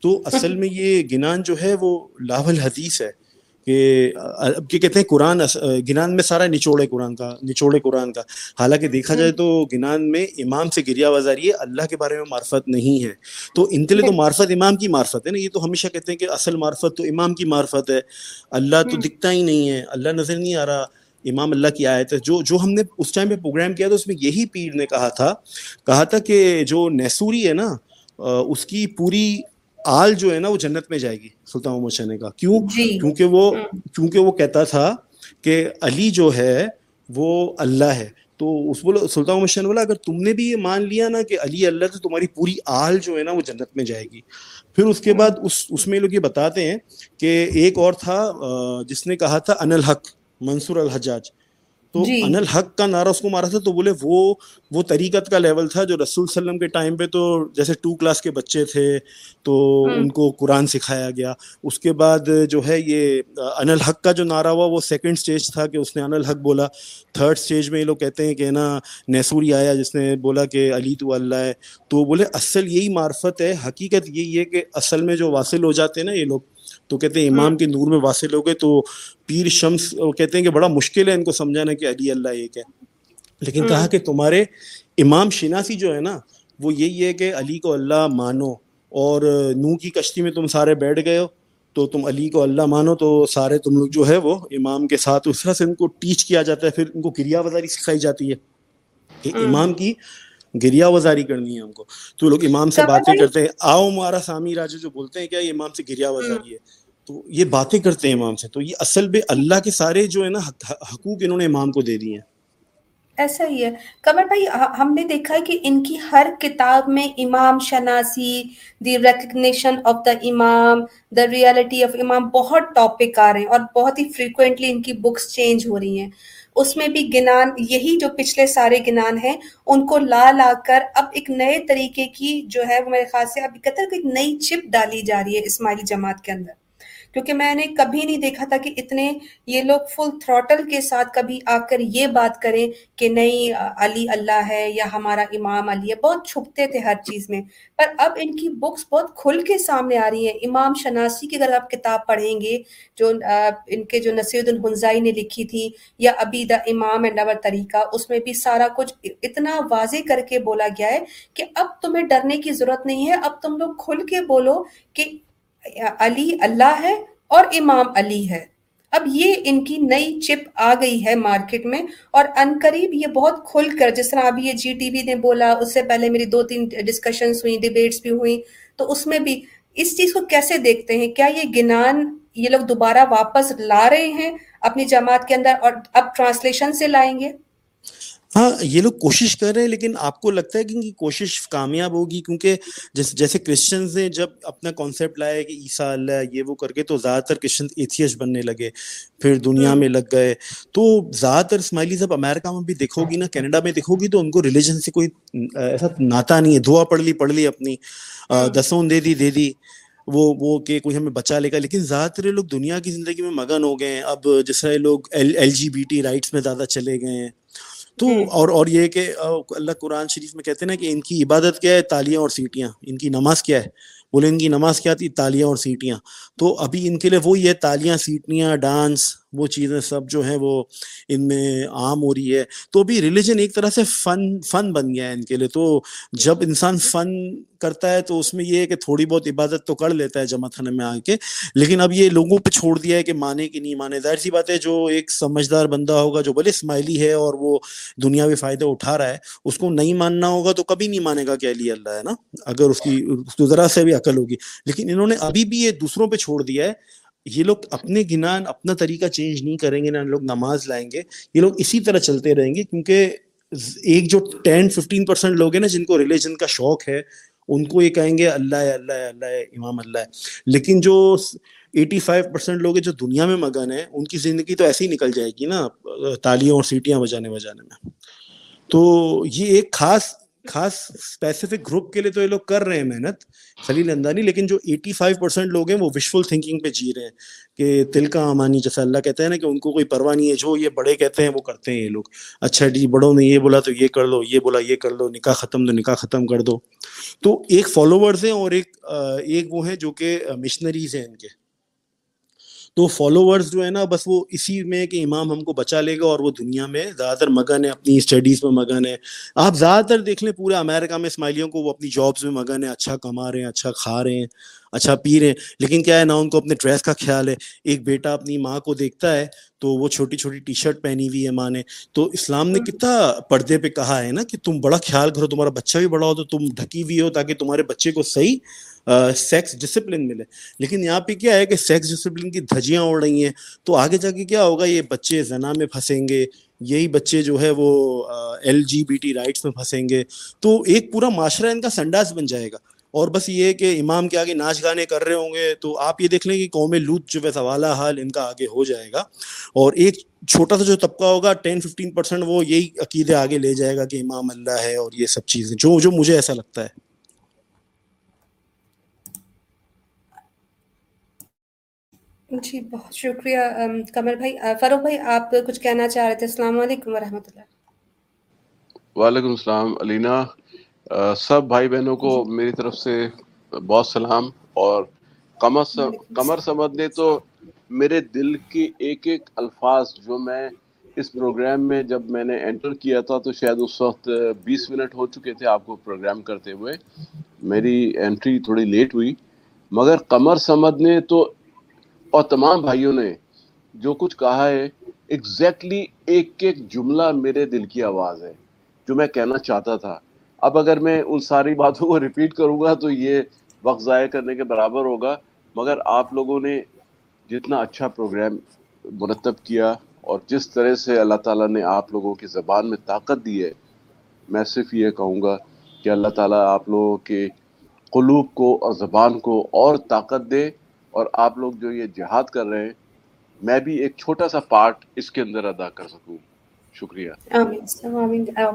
S6: تو اصل میں یہ گنان جو ہے وہ لاول حدیث ہے۔ کہ اب کہتے ہیں قرآن گنان میں سارا نچوڑے قرآن کا نچوڑے قرآن کا۔ حالانکہ دیکھا جائے تو گنان میں امام سے گریا وزاری ہے اللہ کے بارے میں معرفت نہیں ہے۔ تو ان کے لیے تو معرفت امام کی معرفت ہے نا یہ تو ہمیشہ کہتے ہیں کہ اصل معرفت تو امام کی معرفت ہے۔ اللہ تو دکھتا ہی نہیں ہے اللہ نظر نہیں آ رہا۔ امام اللہ کی آیت ہے۔ جو جو ہم نے اس ٹائم پہ پروگرام کیا تھا اس میں یہی پیر نے کہا تھا کہا تھا کہ جو نیسوری ہے نا اس کی پوری آل جو ہے نا وہ جنت میں جائے گی سلطان محمد شاہ نے کہا۔ کیوں؟ جی۔ کیونکہ وہ کیونکہ وہ کہتا تھا کہ علی جو ہے وہ اللہ ہے۔ تو اس بولو سلطان محمد شاہ نے بولا اگر تم نے بھی یہ مان لیا نا کہ علی اللہ تو تمہاری پوری آل جو ہے نا وہ جنت میں جائے گی۔ پھر اس کے بعد اس اس میں لوگ یہ بتاتے ہیں کہ ایک اور تھا جس نے کہا تھا ان الحق منصور الحجاج۔ تو جی۔ ان الحق کا نعرہ اس کو مارا تھا تو بولے وہ وہ طریقت کا لیول تھا جو رسول وسلم کے ٹائم پہ تو جیسے ٹو کلاس کے بچے تھے تو ان کو قرآن سکھایا گیا۔ اس کے بعد جو ہے یہ ان الحق کا جو نعرہ ہوا وہ سیکنڈ سٹیج تھا کہ اس نے ان الحق بولا۔ تھرڈ سٹیج میں یہ لوگ کہتے ہیں کہ نا نیسوری آیا جس نے بولا کہ علی تو اللہ ہے۔ تو بولے اصل یہی معرفت ہے حقیقت یہی ہے کہ اصل میں جو واصل ہو جاتے ہیں نا یہ لوگ تو کہتے ہیں امام کے نور میں واصل ہو گئے تو پیر شمس کہتے ہیں کہ بڑا مشکل ہے ان کو سمجھانا کہ علی اللہ ایک ہے لیکن کہا کہ تمہارے امام شناسی جو ہے نا وہ یہی ہے کہ علی کو اللہ مانو۔ اور نو کی کشتی میں تم سارے بیٹھ گئے ہو تو تم علی کو اللہ مانو تو سارے تم لوگ جو ہے وہ امام کے ساتھ اس طرح سے ان کو ٹیچ کیا جاتا ہے پھر ان کو کریا وزاری سکھائی جاتی ہے کہ امام کی گریا وزاری کرنی ہے ہم کو۔ تو لوگ امام سے باتیں کرتے ہیں۔ آؤ مارا سامی راجا جو بولتے ہیں کیا یہ امام سے گریا وزاری ہے؟ تو یہ باتیں کرتے ہیں امام سے۔ تو یہ اصل میں اللہ کے سارے جو ہے نا حقوق انہوں نے امام کو دے دیے ہیں۔
S2: ایسا ہی ہے۔ کمر بھائی ہم نے دیکھا ہے کہ ان کی ہر کتاب میں امام شناسی دی ریکگنیشن آف دا امام دا ریالٹی آف امام بہت ٹاپک آ رہے ہیں اور بہت ہی فریکوینٹلی ان کی بکس چینج ہو رہی ہیں۔ اس میں بھی گنان، یہی جو پچھلے سارے گنان ہیں، ان کو لا لا کر اب ایک نئے طریقے کی جو ہے وہ میرے خیال سے اب کہتے ایک نئی چپ ڈالی جا رہی ہے اسماعیلی جماعت کے اندر۔ کیونکہ میں نے کبھی نہیں دیکھا تھا کہ اتنے یہ لوگ فل تھروٹل کے ساتھ کبھی آ کر یہ بات کریں کہ نہیں، علی اللہ ہے یا ہمارا امام علی ہے۔ بہت چھپتے تھے ہر چیز میں۔ پر اب ان کی بکس بہت کھل کے سامنے آ رہی ہیں۔ امام شناسی کی اگر آپ کتاب پڑھیں گے، جو ان کے جو نصیر الحنزائی نے لکھی تھی یا ابھی دا امام اینڈ اور طریقہ، اس میں بھی سارا کچھ اتنا واضح کر کے بولا گیا ہے کہ اب تمہیں ڈرنے کی ضرورت نہیں ہے۔ اب تم لوگ کھل کے بولو کہ علی اللہ ہے اور امام علی ہے۔ اب یہ ان کی نئی چپ آ گئی ہے مارکیٹ میں اور ان قریب یہ بہت کھل کر، جس طرح ابھی یہ جی ٹی وی نے بولا، اس سے پہلے میری دو تین ڈسکشنز ہوئی ڈیبیٹس بھی ہوئی تو اس میں بھی اس چیز کو کیسے دیکھتے ہیں؟ کیا یہ گنان یہ لوگ دوبارہ واپس لا رہے ہیں اپنی جماعت کے اندر اور اب ٹرانسلیشن سے لائیں گے؟
S6: ہاں یہ لوگ کوشش کر رہے ہیں، لیکن آپ کو لگتا ہے کہ ان کی کوشش کامیاب ہوگی؟ کیونکہ جیسے جیسے کرسچنز نے جب اپنا کانسیپٹ لایا کہ عیسیٰ اللہ یہ وہ کر کے تو زیادہ تر کرسچن ایتھیس بننے لگے، پھر دنیا میں لگ گئے۔ تو زیادہ تر اسماعیلی جب امیرکا میں بھی دیکھو گی نا کینیڈا میں دیکھو گی، تو ان کو ریلیجن سے کوئی ایسا ناتا نہیں ہے۔ دعا پڑھ لی پڑھ لی اپنی دسوں دے دی دے دی۔ وہ وہ کہ کوئی ہمیں بچا لے گا۔ لیکن زیادہ تر لوگ دنیا کی زندگی میں مگن ہو گئے ہیں۔ اب جس طرح لوگ L G B T rights میں زیادہ چلے گئے ہیں۔ تو اور اور یہ کہ اللہ قرآن شریف میں کہتے ہیں نا کہ ان کی عبادت کیا ہے؟ تالیاں اور سیٹیاں ان کی نماز کیا ہے؟ بولے ان کی نماز کیا تھی؟ تالیاں اور سیٹیاں تو ابھی ان کے لیے وہی ہے تالیاں سیٹیاں ڈانس وہ چیزیں سب جو ہیں وہ ان میں عام ہو رہی ہے۔ تو ابھی ریلیجن ایک طرح سے فن فن بن گیا ہے ان کے لیے۔ تو جب انسان فن کرتا ہے تو اس میں یہ ہے کہ تھوڑی بہت عبادت تو کر لیتا ہے جمع خانے میں آ کے۔ لیکن اب یہ لوگوں پہ چھوڑ دیا ہے کہ مانے کہ نہیں مانے۔ ظاہر سی بات ہے جو ایک سمجھدار بندہ ہوگا جو بھلے اسماعیلی ہے اور وہ دنیاوی فائدہ اٹھا رہا ہے، اس کو نہیں ماننا ہوگا تو کبھی نہیں مانے گا کہ علی اللہ ہے نا۔ اگر اس کی ذرا سے بھی عقل ہوگی۔ لیکن انہوں نے ابھی بھی یہ دوسروں پہ چھوڑ دیا ہے۔ یہ لوگ اپنے گنان، اپنا طریقہ چینج نہیں کریں گے، نہ لوگ نماز لائیں گے۔ یہ لوگ اسی طرح چلتے رہیں گے، کیونکہ ایک جو ٹین ففٹین پرسینٹ لوگ ہیں نا، جن کو ریلیجن کا شوق ہے، ان کو یہ کہیں گے، اللہ ہے اللہ ہے اللہ ہے، امام اللہ ہے۔ لیکن جو ایٹی فائیو پرسینٹ لوگ ہیں جو دنیا میں مگن ہیں، ان کی زندگی تو ایسے ہی نکل جائے گی نا، تالیاں اور سیٹیاں بجانے بجانے میں۔ تو یہ ایک خاص خاص اسپیسیفک گروپ کے لیے تو یہ لوگ کر رہے ہیں محنت، خلیل اندانی، لیکن جو ایٹی فائیو پرسینٹ لوگ ہیں وہ وشفل تھنکنگ پہ جی رہے ہیں کہ تل کا امانی جیسا اللہ کہتے ہیں نا کہ ان کو کوئی پرواہ نہیں ہے، جو یہ بڑے کہتے ہیں وہ کرتے ہیں یہ لوگ۔ اچھا جی بڑوں نے یہ بولا تو یہ کر لو، یہ بولا یہ کر لو، نکاح ختم تو نکاح ختم کر دو۔ تو ایک فالوورز ہیں اور ایک ایک وہ ہیں جو کہ مشنریز ہیں ان کے۔ تو فالوورز جو ہے نا بس وہ اسی میں کہ امام ہم کو بچا لے گا اور وہ دنیا میں زیادہ تر مگن ہے اپنی اسٹڈیز میں مگن ہے آپ زیادہ تر دیکھ لیں پورے امیرکا میں اسماعیلیوں کو وہ اپنی جابس میں مگن ہے اچھا کما رہے ہیں اچھا کھا رہے ہیں اچھا پی رہے ہیں۔ لیکن کیا ہے نہ ان کو اپنے ڈریس کا خیال ہے۔ ایک بیٹا اپنی ماں کو دیکھتا ہے تو وہ چھوٹی چھوٹی ٹی شرٹ پہنی ہوئی ہے ماں نے۔ تو اسلام نے کتنا پردے پہ کہا ہے نا کہ تم بڑا خیال کرو تمہارا بچہ بھی بڑا ہو تو تم ڈھکی ہوئی ہو تاکہ تمہارے بچے کو صحیح سیکس ڈسپلن ملے۔ لیکن یہاں پہ کیا ہے کہ سیکس ڈسپلن کی دھجیاں اڑ رہی ہیں۔ تو آگے جا کے کیا ہوگا؟ یہ بچے زنا میں پھنسیں گے۔ یہی بچے جو ہے وہ L G B T rights میں پھنسیں گے۔ تو ایک پورا معاشرہ ان کا سنڈاس بن جائے گا۔ اور بس یہ کہ امام کے آگے ناچ گانے کر رہے ہوں گے تو آپ یہ دیکھ لیں کہ قوم لوت جو ہے سوالہ حال ان کا آگے ہو جائے گا۔ اور ایک چھوٹا سا جو طبقہ ہوگا ٹین ففٹین پرسینٹ وہ یہی عقیدے آگے لے جائے گا کہ امام اللہ ہے اور یہ سب چیزیں، جو جو مجھے ایسا لگتا ہے۔
S2: جی بہت شکریہ کمر بھائی۔ فاروق بھائی آپ کچھ کہنا چاہ رہے تھے؟ السلام علیکم ورحمۃ اللہ۔
S7: وعلیکم السلام علینا۔ سب بھائی بہنوں کو جی۔ میری طرف سے بہت سلام۔ اور کمر سمد نے تو میرے دل کی ایک ایک الفاظ جو میں اس پروگرام میں جب میں نے انٹر کیا تھا تو شاید اس وقت بیس منٹ ہو چکے تھے آپ کو پروگرام کرتے ہوئے۔ میری انٹری تھوڑی لیٹ ہوئی۔ مگر قمر سمد نے تو اور تمام بھائیوں نے جو کچھ کہا ہے ایگزیکٹلی ایک ایک جملہ میرے دل کی آواز ہے، جو میں کہنا چاہتا تھا۔ اب اگر میں ان ساری باتوں کو ریپیٹ کروں گا تو یہ وقت ضائع کرنے کے برابر ہوگا۔ مگر آپ لوگوں نے جتنا اچھا پروگرام مرتب کیا اور جس طرح سے اللہ تعالیٰ نے آپ لوگوں کی زبان میں طاقت دی ہے، میں صرف یہ کہوں گا کہ اللہ تعالیٰ آپ لوگوں کے قلوب کو اور زبان کو اور طاقت دے۔ اور آپ لوگ جو یہ جہاد کر رہے ہیں، میں بھی ایک چھوٹا سا پارٹ اس کے اندر ادا کر سکوں۔ شکریہ۔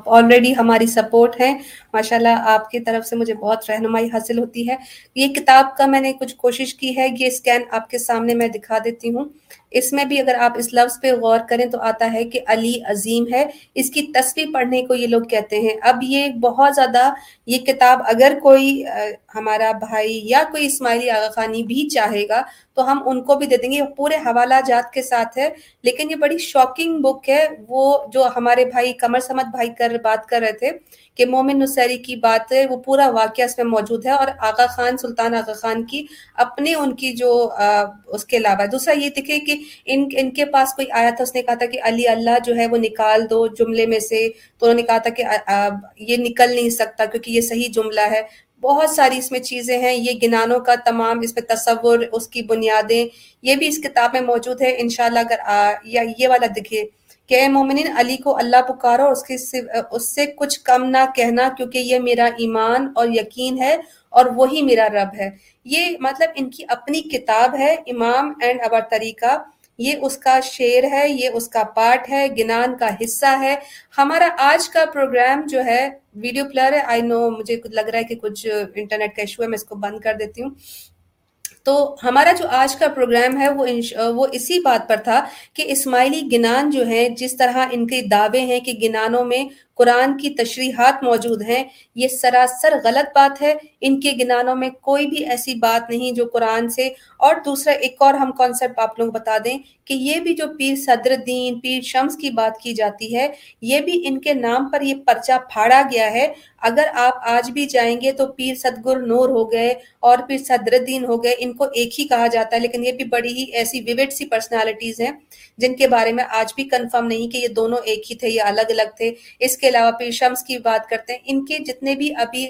S2: آلریڈی ہماری سپورٹ ہے ماشاء اللہ آپ کی طرف سے مجھے بہت رہنمائی حاصل ہوتی ہے۔ یہ کتاب کا میں نے کچھ کوشش کی ہے، یہ اسکین آپ کے سامنے میں دکھا دیتی ہوں۔ اس میں بھی اگر آپ اس لفظ پہ غور کریں تو آتا ہے کہ علی عظیم ہے۔ اس کی تصویر پڑھنے کو یہ لوگ کہتے ہیں۔ اب یہ بہت زیادہ یہ کتاب اگر کوئی ہمارا بھائی یا کوئی اسماعیلی آغا خانی بھی چاہے گا تو ہم ان کو بھی دے دیں گے۔ پورے حوالہ جات کے ساتھ ہے۔ لیکن یہ بڑی شاکنگ بک ہے۔ وہ جو ہمارے بھائی کمر سمت بھائی کر بات کر رہے تھے کہ مومن نصیری کی بات ہے، وہ پورا واقعہ اس میں موجود ہے اور آغا خان، سلطان آغا خان کی اپنے ان کی جو اس کے علاوہ دوسرا یہ دیکھے کہ ان ان کے پاس کوئی آیا تھا، اس نے کہا تھا کہ علی اللہ جو ہے وہ نکال دو جملے میں سے۔ تو انہوں نے کہا تھا کہ یہ نکل نہیں سکتا کیونکہ یہ صحیح جملہ ہے۔ بہت ساری اس میں چیزیں ہیں۔ یہ گنانوں کا تمام اس میں تصور، اس کی بنیادیں، یہ بھی اس کتاب میں موجود ہے۔ انشاءاللہ اگر یا یہ والا دکھے کہ مومنین علی کو اللہ پکارو اس کے اس سے کچھ کم نہ کہنا کیونکہ یہ میرا ایمان اور یقین ہے اور وہی میرا رب ہے۔ یہ مطلب ان کی اپنی کتاب ہے، امام اینڈ ابر طریقہ۔ یہ اس کا شعر ہے، یہ اس کا پارٹ ہے، گنان کا حصہ ہے۔ ہمارا آج کا پروگرام جو ہے، ویڈیو پلیئر ہے۔ آئی نو مجھے لگ رہا ہے کہ کچھ انٹرنیٹ کا ایشو ہے، میں اس کو بند کر دیتی ہوں۔ تو ہمارا جو آج کا پروگرام ہے وہ وہ اسی بات پر تھا کہ اسماعیلی گنان جو ہے جس طرح ان کے دعوے ہیں کہ گنانوں میں قرآن کی تشریحات موجود ہیں، یہ سراسر غلط بات ہے۔ ان کے گنانوں میں کوئی بھی ایسی بات نہیں جو قرآن سے۔ اور دوسرا، ایک اور ہم کانسیپٹ آپ لوگ بتا دیں کہ یہ بھی جو پیر صدر دین پیر شمس کی بات کی جاتی ہے، یہ بھی ان کے نام پر یہ پرچہ پھاڑا گیا ہے۔ اگر آپ آج بھی جائیں گے تو پیر صدگر نور ہو گئے اور پیر صدر دین ہو گئے۔ ان کو ایک ہی کہا جاتا ہے، لیکن یہ بھی بڑی ہی ایسی ویوڈ سی پرسنالٹیز ہیں جن کے بارے میں آج بھی کنفرم نہیں کہ یہ دونوں ایک ہی تھے یہ الگ الگ تھے۔ اس کے علاوہ پیر شمس کی بات کرتے ہیں، ان کے جتنے بھی ابھی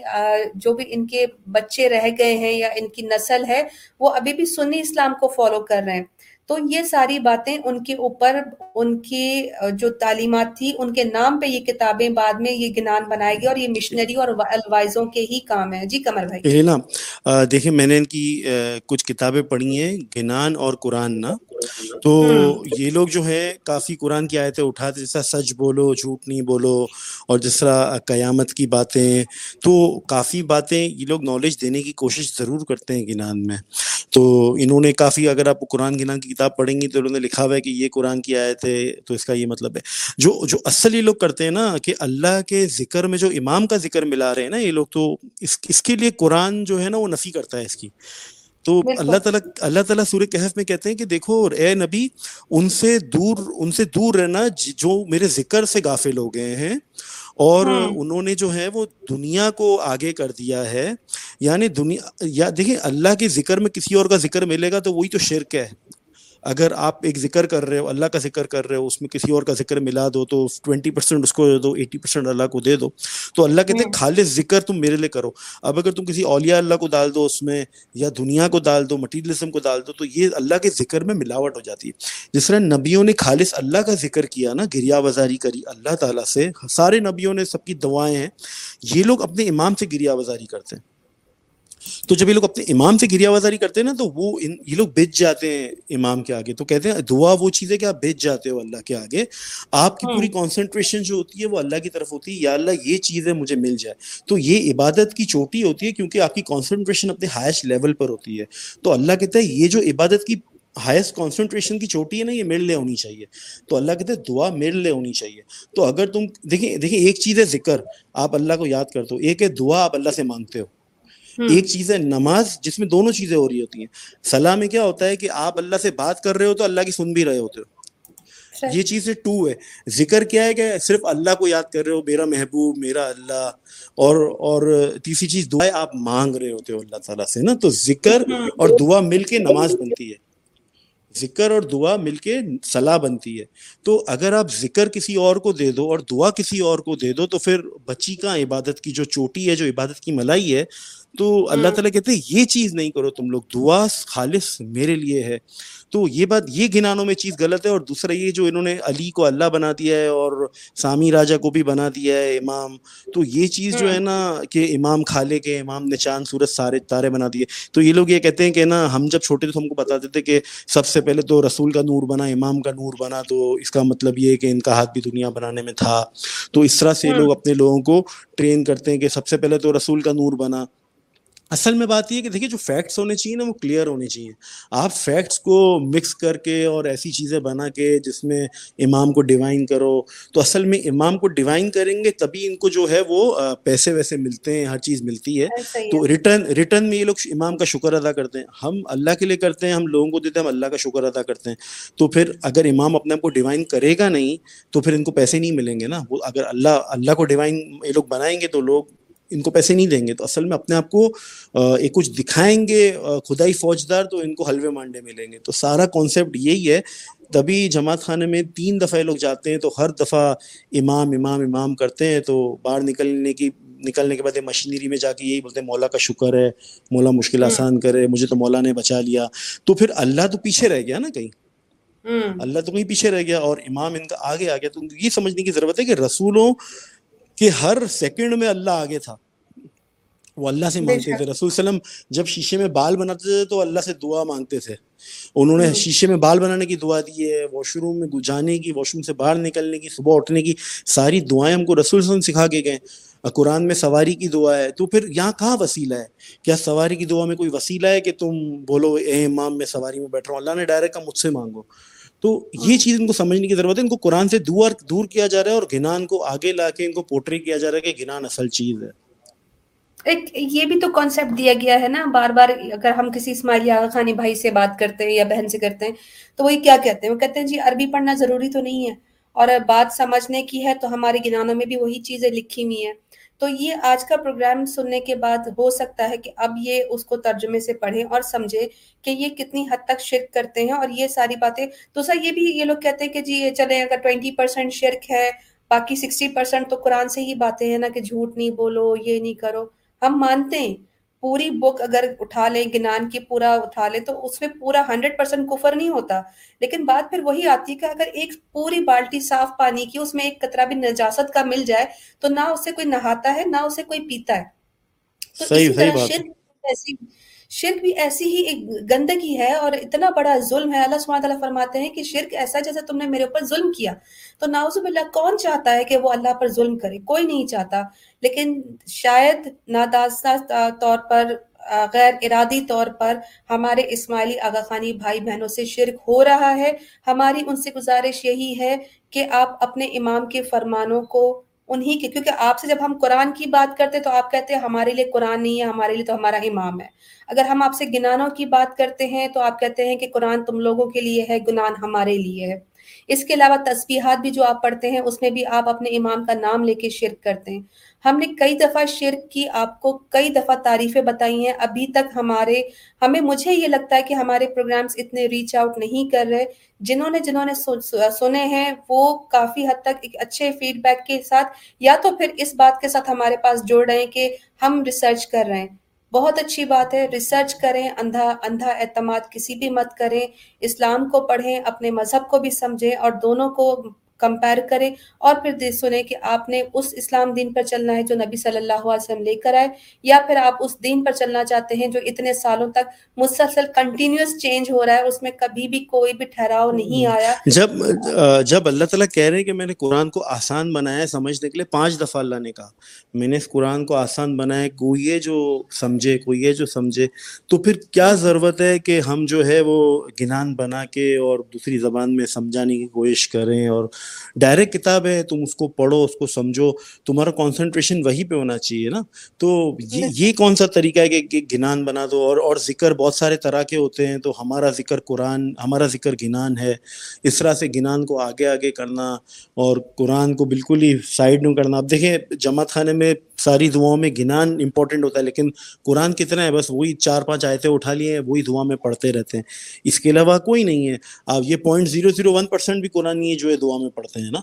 S2: جو بھی ان کے بچے رہ گئے ہیں یا ان کی نسل ہے، وہ ابھی بھی سنی اسلام کو فالو کر رہے ہیں۔ تو یہ ساری باتیں ان کے اوپر ان کی جو تعلیمات تھی ان کے نام پہ یہ کتابیں بعد میں یہ گنان بنائے گی اور یہ مشنری اور الوائزوں کے ہی کام ہے جی کمر بھائی۔
S6: نا دیکھیں میں نے ان کی کچھ کتابیں پڑھی ہیں گنان اور قرآن نا۔ تو یہ لوگ جو ہے کافی قرآن کی آیتیں اٹھاتے جیسا سچ بولو جھوٹ نہیں بولو اور جس طرح قیامت کی باتیں۔ تو کافی باتیں یہ لوگ نالج دینے کی کوشش ضرور کرتے ہیں گنان میں۔ تو انہوں نے کافی اگر آپ قرآن گنان کی کتاب پڑھیں گی تو انہوں نے لکھا ہوا ہے کہ یہ قرآن کی آیت ہے، تو اس کا یہ مطلب ہے۔ جو جو اصل یہ لوگ کرتے ہیں نا کہ اللہ کے ذکر میں جو امام کا ذکر ملا رہے ہیں نا یہ لوگ، تو اس اس کے لیے قرآن جو ہے نا وہ نفی کرتا ہے اس کی۔ تو اللہ تعالیٰ اللہ تعالیٰ سورہ کہف میں کہتے ہیں کہ دیکھو اے نبی ان سے دور ان سے دور رہنا جو میرے ذکر سے غافل ہو گئے ہیں اور انہوں نے جو ہے وہ دنیا کو آگے کر دیا ہے۔ یعنی دنیا یا دیکھیں اللہ کے ذکر میں کسی اور کا ذکر ملے گا تو وہی تو شرک ہے۔ اگر آپ ایک ذکر کر رہے ہو اللہ کا ذکر کر رہے ہو اس میں کسی اور کا ذکر ملا دو تو ٹوینٹی پرسینٹ اس کو دے دو ایٹی پرسینٹ اللہ کو دے دو۔ تو اللہ کہتے ہیں خالص ذکر تم میرے لیے کرو۔ اب اگر تم کسی اولیاء اللہ کو ڈال دو اس میں یا دنیا کو ڈال دو مٹیریلزم کو ڈال دو تو یہ اللہ کے ذکر میں ملاوٹ ہو جاتی ہے۔ جس طرح نبیوں نے خالص اللہ کا ذکر کیا نا گریا بازاری کری اللہ تعالیٰ سے سارے نبیوں نے سب کی دعائیں ہیں۔ یہ لوگ اپنے امام سے گریا بازاری کرتے ہیں۔ تو جب یہ لوگ اپنے امام سے گریا بازاری کرتے ہیں نا تو وہ یہ لوگ بیچ جاتے ہیں امام کے آگے۔ تو کہتے ہیں دعا وہ چیز ہے کہ آپ بیچ جاتے ہو اللہ کے آگے۔ آپ کی پوری کانسنٹریشن جو ہوتی ہے وہ اللہ کی طرف ہوتی ہے یا اللہ یہ چیزیں مجھے مل جائے۔ تو یہ عبادت کی چوٹی ہوتی ہے کیونکہ آپ کی کانسنٹریشن اپنے ہائیسٹ لیول پر ہوتی ہے۔ تو اللہ کہتا ہے یہ جو عبادت کی ہائیسٹ کانسنٹریشن کی چوٹی ہے نا یہ میرے لیے ہونی چاہیے۔ تو اللہ کہتے ہیں دعا میرے لیے ہونی چاہیے۔ تو اگر تم دیکھیں دیکھیں ایک چیز ہے ذکر۔ آپ اللہ کو یاد کرتے ہو ایک ہے دعا آپ اللہ سے مانگتے ہو۔ ایک چیز ہے نماز جس میں دونوں چیزیں ہو رہی ہوتی ہیں۔ صلاح میں کیا ہوتا ہے کہ آپ اللہ سے بات کر رہے ہو تو اللہ کی سن بھی رہے ہوتے ہو۔ یہ چیز ٹو ہے۔ ذکر کیا ہے کہ صرف اللہ کو یاد کر رہے ہو میرا محبوب میرا اللہ۔ اور اور تیسری چیز دعا آپ مانگ رہے ہوتے ہو اللہ تعالیٰ سے نا۔ تو ذکر اور دعا مل کے نماز بنتی ہے۔ ذکر اور دعا مل کے صلاح بنتی ہے۔ تو اگر آپ ذکر کسی اور کو دے دو اور دعا کسی اور کو دے دو تو پھر بچی کا عبادت کی؟ جو چوٹی ہے جو عبادت کی ملائی ہے تو اللہ تعالیٰ کہتے ہیں یہ چیز نہیں کرو تم لوگ دعا خالص میرے لیے ہے۔ تو یہ بات یہ گنانوں میں چیز غلط ہے۔ اور دوسرا یہ جو انہوں نے علی کو اللہ بنا دیا ہے اور سامی راجا کو بھی بنا دیا ہے امام۔ تو یہ چیز جو ہے نا کہ امام کھالے کے امام نے چاند سورج سارے تارے بنا دیے۔ تو یہ لوگ یہ کہتے ہیں کہ نا ہم جب چھوٹے تھے تو ہم کو بتاتے تھے کہ سب سے پہلے تو رسول کا نور بنا امام کا نور بنا۔ تو اس کا مطلب یہ کہ ان کا ہاتھ بھی دنیا بنانے میں تھا۔ تو اس طرح سے لوگ اپنے لوگوں کو ٹرین کرتے ہیں کہ سب سے پہلے تو رسول کا نور بنا۔ اصل میں بات یہ کہ دیکھیے جو فیکٹس ہونے چاہیے نا وہ کلیئر ہونے چاہیے۔ آپ فیکٹس کو مکس کر کے اور ایسی چیزیں بنا کے جس میں امام کو ڈیوائن کرو تو اصل میں امام کو ڈیوائن کریں گے تبھی ان کو جو ہے وہ پیسے ویسے ملتے ہیں ہر چیز ملتی ہے۔ تو ریٹرن ریٹرن میں یہ لوگ امام کا شکر ادا کرتے ہیں۔ ہم اللہ کے لیے کرتے ہیں ہم لوگوں کو دیتے ہیں ہم اللہ کا شکر ادا کرتے ہیں۔ تو پھر اگر امام اپنے آپ کو ڈیوائن کرے گا نہیں تو پھر ان کو پیسے نہیں ملیں گے نا۔ وہ اگر اللہ اللہ کو ڈیوائن یہ لوگ بنائیں گے تو لوگ ان کو پیسے نہیں دیں گے تو اصل میں اپنے آپ کو ایک کچھ دکھائیں گے خدائی فوجدار تو ان کو حلوے مانڈے ملیں گے۔ تو سارا کانسیپٹ یہی ہے تبھی جماعت خانے میں تین دفعہ لوگ جاتے ہیں تو ہر دفعہ امام امام امام کرتے ہیں تو باہر نکلنے کی نکلنے کے بعد مشینری میں جا کے یہی بولتے ہیں مولا کا شکر ہے مولا مشکل آسان کرے مجھے تو مولا نے بچا لیا۔ تو پھر اللہ تو پیچھے رہ گیا نا کہیں۔ اللہ تو کہیں پیچھے رہ گیا اور امام ان کا آگے آ گیا تو یہ سمجھنے کی ضرورت ہے کہ رسولوں کے ہر سیکنڈ میں اللہ آگے تھا۔ وہ اللہ سے مانگتے تھے۔ رسول وسلم جب شیشے میں بال بناتے تھے تو اللہ سے دعا مانگتے تھے۔ انہوں نے شیشے میں بال بنانے کی دعا دی ہے واش روم میں جانے کی واش روم سے باہر نکلنے کی صبح اٹھنے کی۔ ساری دعائیں ہم کو رسول وسلم سکھا کے گئے۔ قرآن میں سواری کی دعا ہے۔ تو پھر یہاں کہاں وسیلہ ہے؟ کیا سواری کی دعا میں کوئی وسیلہ ہے کہ تم بولو اے امام میں سواری میں بیٹھ رہا ہوں اللہ نے ڈائریکٹ کہا مجھ سے مانگو۔ تو یہ چیز ان کو سمجھنے کی ضرورت ہے، ان کو قرآن سے دور دور کیا جا رہا ہے اور گنان کو آگے لا کے ان کو پوٹری کیا جا رہا ہے کہ گنان اصل چیز ہے۔
S2: ایک یہ بھی تو کانسیپٹ دیا گیا ہے نا، بار بار اگر ہم کسی اسماعیلی آغا خانی بھائی سے بات کرتے ہیں یا بہن سے کرتے ہیں، تو وہی کیا کہتے ہیں؟ وہ کہتے ہیں جی عربی پڑھنا ضروری تو نہیں ہے، اور بات سمجھنے کی ہے تو ہمارے گنانوں میں بھی وہی چیزیں لکھی ہوئی ہیں۔ تو یہ آج کا پروگرام سننے کے بعد ہو سکتا ہے کہ اب یہ اس کو ترجمے سے پڑھیں اور سمجھے کہ یہ کتنی حد تک شرک کرتے ہیں اور یہ ساری باتیں دوسرا یہ بھی یہ لوگ کہتے ہیں کہ جی چلے اگر ٹوینٹی پرسینٹ شرک ہے، باقی سکسٹی پرسینٹ تو قرآن سے ہی باتیں ہیں نا کہ جھوٹ نہیں بولو، یہ نہیں کرو۔ ہم مانتے ہیں پوری بک اگر اٹھا لیں گنان کی پورا اٹھا لیں تو اس میں پورا ہنڈریڈ پرسینٹ کفر نہیں ہوتا۔ لیکن بات پھر وہی آتی ہے کہ اگر ایک پوری بالٹی صاف پانی کی اس میں ایک قطرہ بھی نجاست کا مل جائے تو نہ اسے کوئی نہاتا ہے نہ اسے کوئی پیتا ہے۔ تو اسی طرح شرک ایسی شرک بھی ایسی ہی ایک گندگی ہے اور اتنا بڑا ظلم ہے۔ اللہ سبحانہ تعالیٰ فرماتے ہیں کہ شرک ایسا جیسے تم نے میرے اوپر ظلم کیا، تو ناؤز باللہ کون چاہتا ہے کہ وہ اللہ پر ظلم کرے؟ کوئی نہیں چاہتا۔ لیکن شاید ناداستہ طور پر غیر ارادی طور پر ہمارے اسماعیلی آغا خانی بھائی بہنوں سے شرک ہو رہا ہے۔ ہماری ان سے گزارش یہی ہے کہ آپ اپنے امام کے فرمانوں کو انہی کے کیونکہ آپ سے جب ہم قرآن کی بات کرتے تو آپ کہتے ہیں ہمارے لیے قرآن نہیں ہے، ہمارے لیے تو ہمارا امام ہے۔ اگر ہم آپ سے گنانوں کی بات کرتے ہیں تو آپ کہتے ہیں کہ قرآن تم لوگوں کے لیے ہے گنان ہمارے لیے ہے۔ اس کے علاوہ تسبیحات بھی جو آپ پڑھتے ہیں، اس میں بھی آپ اپنے امام کا نام لے کے شرک کرتے ہیں۔ ہم نے کئی دفعہ شرک کی، آپ کو کئی دفعہ تعریفیں بتائی ہیں۔ ابھی تک ہمارے، ہمیں، مجھے یہ لگتا ہے کہ ہمارے پروگرامز اتنے ریچ آؤٹ نہیں کر رہے۔ جنہوں نے جنہوں نے سنے ہیں، وہ کافی حد تک ایک اچھے فیڈ بیک کے ساتھ، یا تو پھر اس بات کے ساتھ ہمارے پاس جوڑ رہے ہیں کہ ہم ریسرچ کر رہے ہیں۔ بہت اچھی بات ہے۔ ریسرچ کریں، اندھا اندھا اعتماد کسی بھی مت کریں۔ اسلام کو پڑھیں، اپنے مذہب کو بھی سمجھیں اور دونوں کو کمپیر کریں اور پھر سنیں کہ آپ نے اس اسلام دین پر چلنا ہے جو نبی صلی اللہ علیہ وسلم لے کر آئے یا پھر آپ اس دین پر چلنا چاہتے ہیں جو اتنے سالوں تک مسلسل کنٹینیوس چینج ہو رہا ہے اس میں کبھی بھی کوئی بھی ٹھہراؤ نہیں آیا۔
S6: جب جب اللہ تعالیٰ کہہ رہے ہیں کہ میں نے قرآن کو آسان بنایا ہے سمجھنے کے لیے پانچ دفعہ اللہ نے کہا میں نے اس قرآن کو آسان بنایا کوئی یہ جو سمجھے کوئی یہ جو سمجھے تو پھر کیا ضرورت ہے کہ ہم جو ہے وہ گنان بنا کے اور دوسری زبان میں سمجھانے کی کوشش کریں اور ڈائریکٹ کتاب ہے تم اس کو پڑھو اس کو سمجھو تمہارا کانسنٹریشن وہی پہ ہونا چاہیے نا۔ تو یہ کون سا طریقہ ہے کہ گنان بنا دو؟ اور اور ذکر بہت سارے طرح کے ہوتے ہیں۔ تو ہمارا ذکر قرآن ہمارا ذکر گنان ہے۔ اس طرح سے گنان کو آگے آگے کرنا اور قرآن کو بالکل ہی سائڈ میں کرنا۔ اب دیکھیں جماعت خانے میں ساری دعاؤں میں گنان امپورٹنٹ ہوتا ہے لیکن قرآن کتنا ہے بس وہی چار پانچ آیتیں اٹھا لیے ہیں وہی دعا میں پڑھتے رہتے ہیں۔ اس کے علاوہ کوئی نہیں ہے۔ آپ یہ point zero zero one percent بھی قرآن ہے جو ہے دعا میں پڑھتے ہیں نا۔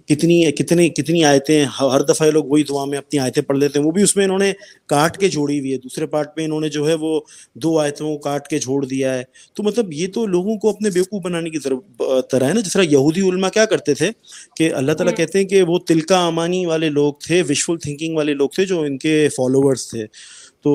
S6: کتنی کتنی کتنی آیتیں ہر دفعہ لوگ وہی دعا میں اپنی آیتیں پڑھ لیتے ہیں۔ وہ بھی اس میں انہوں نے کاٹ کے جوڑی ہوئی ہے۔ دوسرے پارٹ میں انہوں نے جو ہے وہ دو آیتوں کو کاٹ کے جوڑ دیا ہے۔ تو مطلب یہ تو لوگوں کو اپنے بیوقوف بنانے کی طرح ہے نا۔ جس طرح یہودی علماء کیا کرتے تھے کہ اللہ تعالیٰ کہتے ہیں کہ وہ تلکا امانی والے لوگ تھے وشفل تھنکنگ والے لوگ تھے جو ان کے فالوورس تھے۔ تو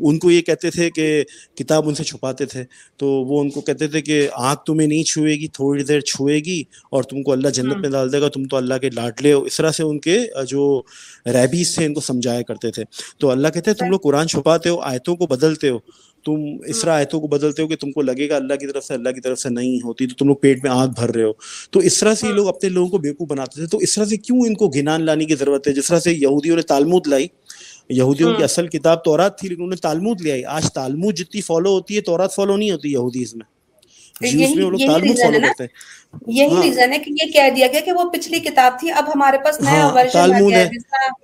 S6: ان کو یہ کہتے تھے کہ کتاب ان سے چھپاتے تھے۔ تو وہ ان کو کہتے تھے کہ آنکھ تمہیں نہیں چھوئے گی تھوڑی دیر چھوئے گی اور تم کو اللہ جنت میں ڈال دے گا تم تو اللہ کے لاڈلے ہو۔ اس طرح سے ان کے جو ریبیز تھے ان کو سمجھایا کرتے تھے۔ تو اللہ کہتے ہیں تم لوگ قرآن چھپاتے ہو آیتوں کو بدلتے ہو۔ تم اس طرح آیتوں کو بدلتے ہو کہ تم کو لگے گا اللہ کی طرف سے اللہ کی طرف سے نہیں ہوتی تو تم لوگ پیٹ میں آنکھ بھر رہے ہو۔ تو اس طرح سے یہ لوگ اپنے لوگوں کو بیوقوف بناتے تھے۔ تو اس طرح سے کیوں ان کو گنان لانے کی ضرورت ہے؟ جس طرح سے یہودیوں نے تالمود لائی۔ یہودیوں کی اصل کتاب تورات تھی لیکن انہوں نے تالمود لیا آج تالمود جتنی فالو ہوتی ہے تورات فالو نہیں ہوتی یہودیز میں۔
S2: میں وہ لوگ تالمود فالو کرتے ہیں۔ یہی ریزن ہے کہ یہ کہہ دیا گیا کہ وہ پچھلی کتاب تھی اب ہمارے پاس نیا ورژن ہے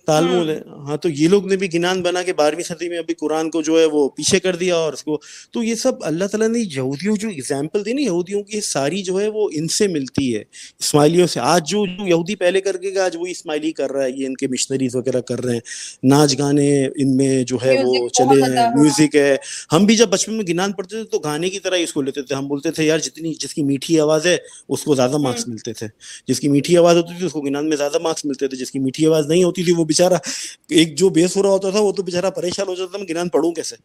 S6: تالمود ہے۔ ہاں تو یہ لوگ نے بھی گنان بنا کے بارہویں صدی میں ابھی قرآن کو جو ہے وہ پیچھے کر دیا اور اس کو تو یہ سب اللہ تعالیٰ نے یہودیوں جو اگزامپل دی نا یہودیوں کی ساری جو ہے وہ ان سے ملتی ہے۔ اسماعیلیوں سے۔ آج جو یہودی پہلے کر کے آج وہی اسماعیلی کر رہا ہے یہ ان کے مشنریز وغیرہ کر رہے ہیں۔ ناچ گانے ان میں جو ہے وہ چلے ہیں میوزک ہے۔ ہم بھی جب بچپن میں گنان پڑھتے تھے تو گانے کی طرح اس کو لیتے تھے۔ ہم بولتے تھے تھے یار جتنی جس کی میٹھی آواز ہے اس کو زیادہ مارکس ملتے تھے۔ جس کی میٹھی آواز ہوتی تھی اس کو گنان میں زیادہ مارکس ملتے تھے۔ جس کی میٹھی آواز نہیں ہوتی تھی وہ بےچارا ایک جو بیس ہو رہا ہوتا تھا وہ تو بےچارا پریشان ہو جاتا تھا میں گنان پڑھوں کیسے؟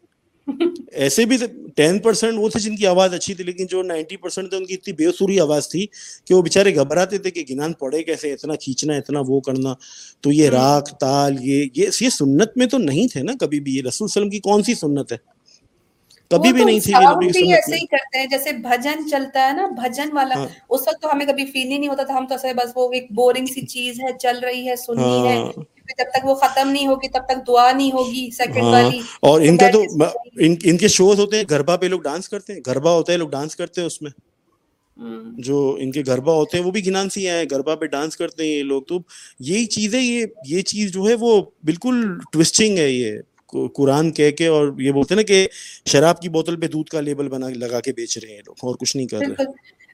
S6: ایسے بھی ٹین پرسینٹ وہ تھے جن کی آواز اچھی تھی لیکن جو نائنٹی پرسینٹ تھے ان کی اتنی بے سوری آواز تھی کہ وہ بےچارے گھبراتے تھے کہ گنان پڑے کیسے اتنا کھینچنا اتنا وہ کرنا۔ تو یہ راگ تال یہ یہ سنت میں تو نہیں تھے نا کبھی بھی۔ یہ رسول وسلم کی کون سی سنت ہے؟ کبھی بھی نہیں
S2: تھی ایسے ہی کرتے ہیں جیسے بھجن چلتا ہے نا بھجن والا ہاں۔ اس وقت تو ہمیں کبھی فیل ہی نہیں ہوتا تھا ہم تو بس وہ ایک بورنگ سی چیز ہے چل رہی ہے سننی ہے۔ ہاں۔ جب تک وہ ختم نہیں ہوگی تب تک دعا نہیں ہوگی سیکنڈ ہاں۔ والی۔
S6: اور ان کا تو ان کے شوز ہوتے ہیں گربا پہ لوگ ڈانس کرتے ہیں گربا ہوتا ہے لوگ ڈانس کرتے ہیں اس میں۔ جو ان کے گربا ہوتے ہیں وہ بھی گنانسی ہیں گربا پہ ڈانس کرتے ہیں یہ لوگ۔ تو یہی چیز ہے یہ یہ چیز جو ہے وہ بالکل ٹوسٹنگ ہے یہ۔ قرآن کہہ کے اور یہ بولتے ہیں نا کہ شراب کی بوتل پہ دودھ کا لیبل بنا لگا کے بیچ رہے ہیں لوگ اور کچھ نہیں کر رہے۔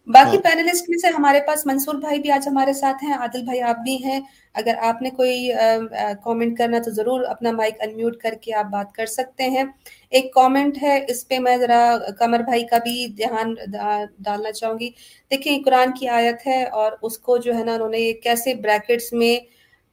S2: باقی پینلسٹ میں سے ہمارے پاس منصور بھائی بھی آج ہمارے ساتھ ہیں عادل بھائی آپ بھی ہیں۔ اگر آپ نے کوئی کامنٹ کرنا تو ضرور اپنا مائک انمیوٹ کر کے آپ بات کر سکتے ہیں۔ ایک کامنٹ ہے اس پہ میں ذرا قمر بھائی کا بھی دھیان ڈالنا چاہوں گی۔ دیکھیں قرآن کی آیت ہے اور اس کو جو ہے نا انہوں نے کیسے بریکٹس میں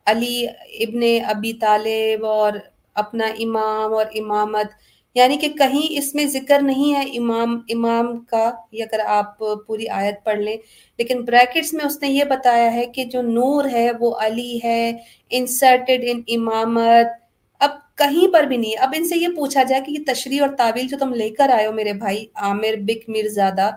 S2: علی ابن ابی طالب اور اپنا امام اور امامت یعنی کہ کہیں اس میں ذکر نہیں ہے امام امام کا، یہ اگر آپ پوری آیت پڑھ لیں۔ لیکن بریکٹس میں اس نے یہ بتایا ہے کہ جو نور ہے، وہ علی ہے انسرٹیڈ ان امامت۔ اب کہیں پر بھی نہیں۔ اب ان سے یہ پوچھا جائے کہ یہ تشریح اور تعویل جو تم لے کر آئے ہو میرے بھائی، عامر بک میر زادہ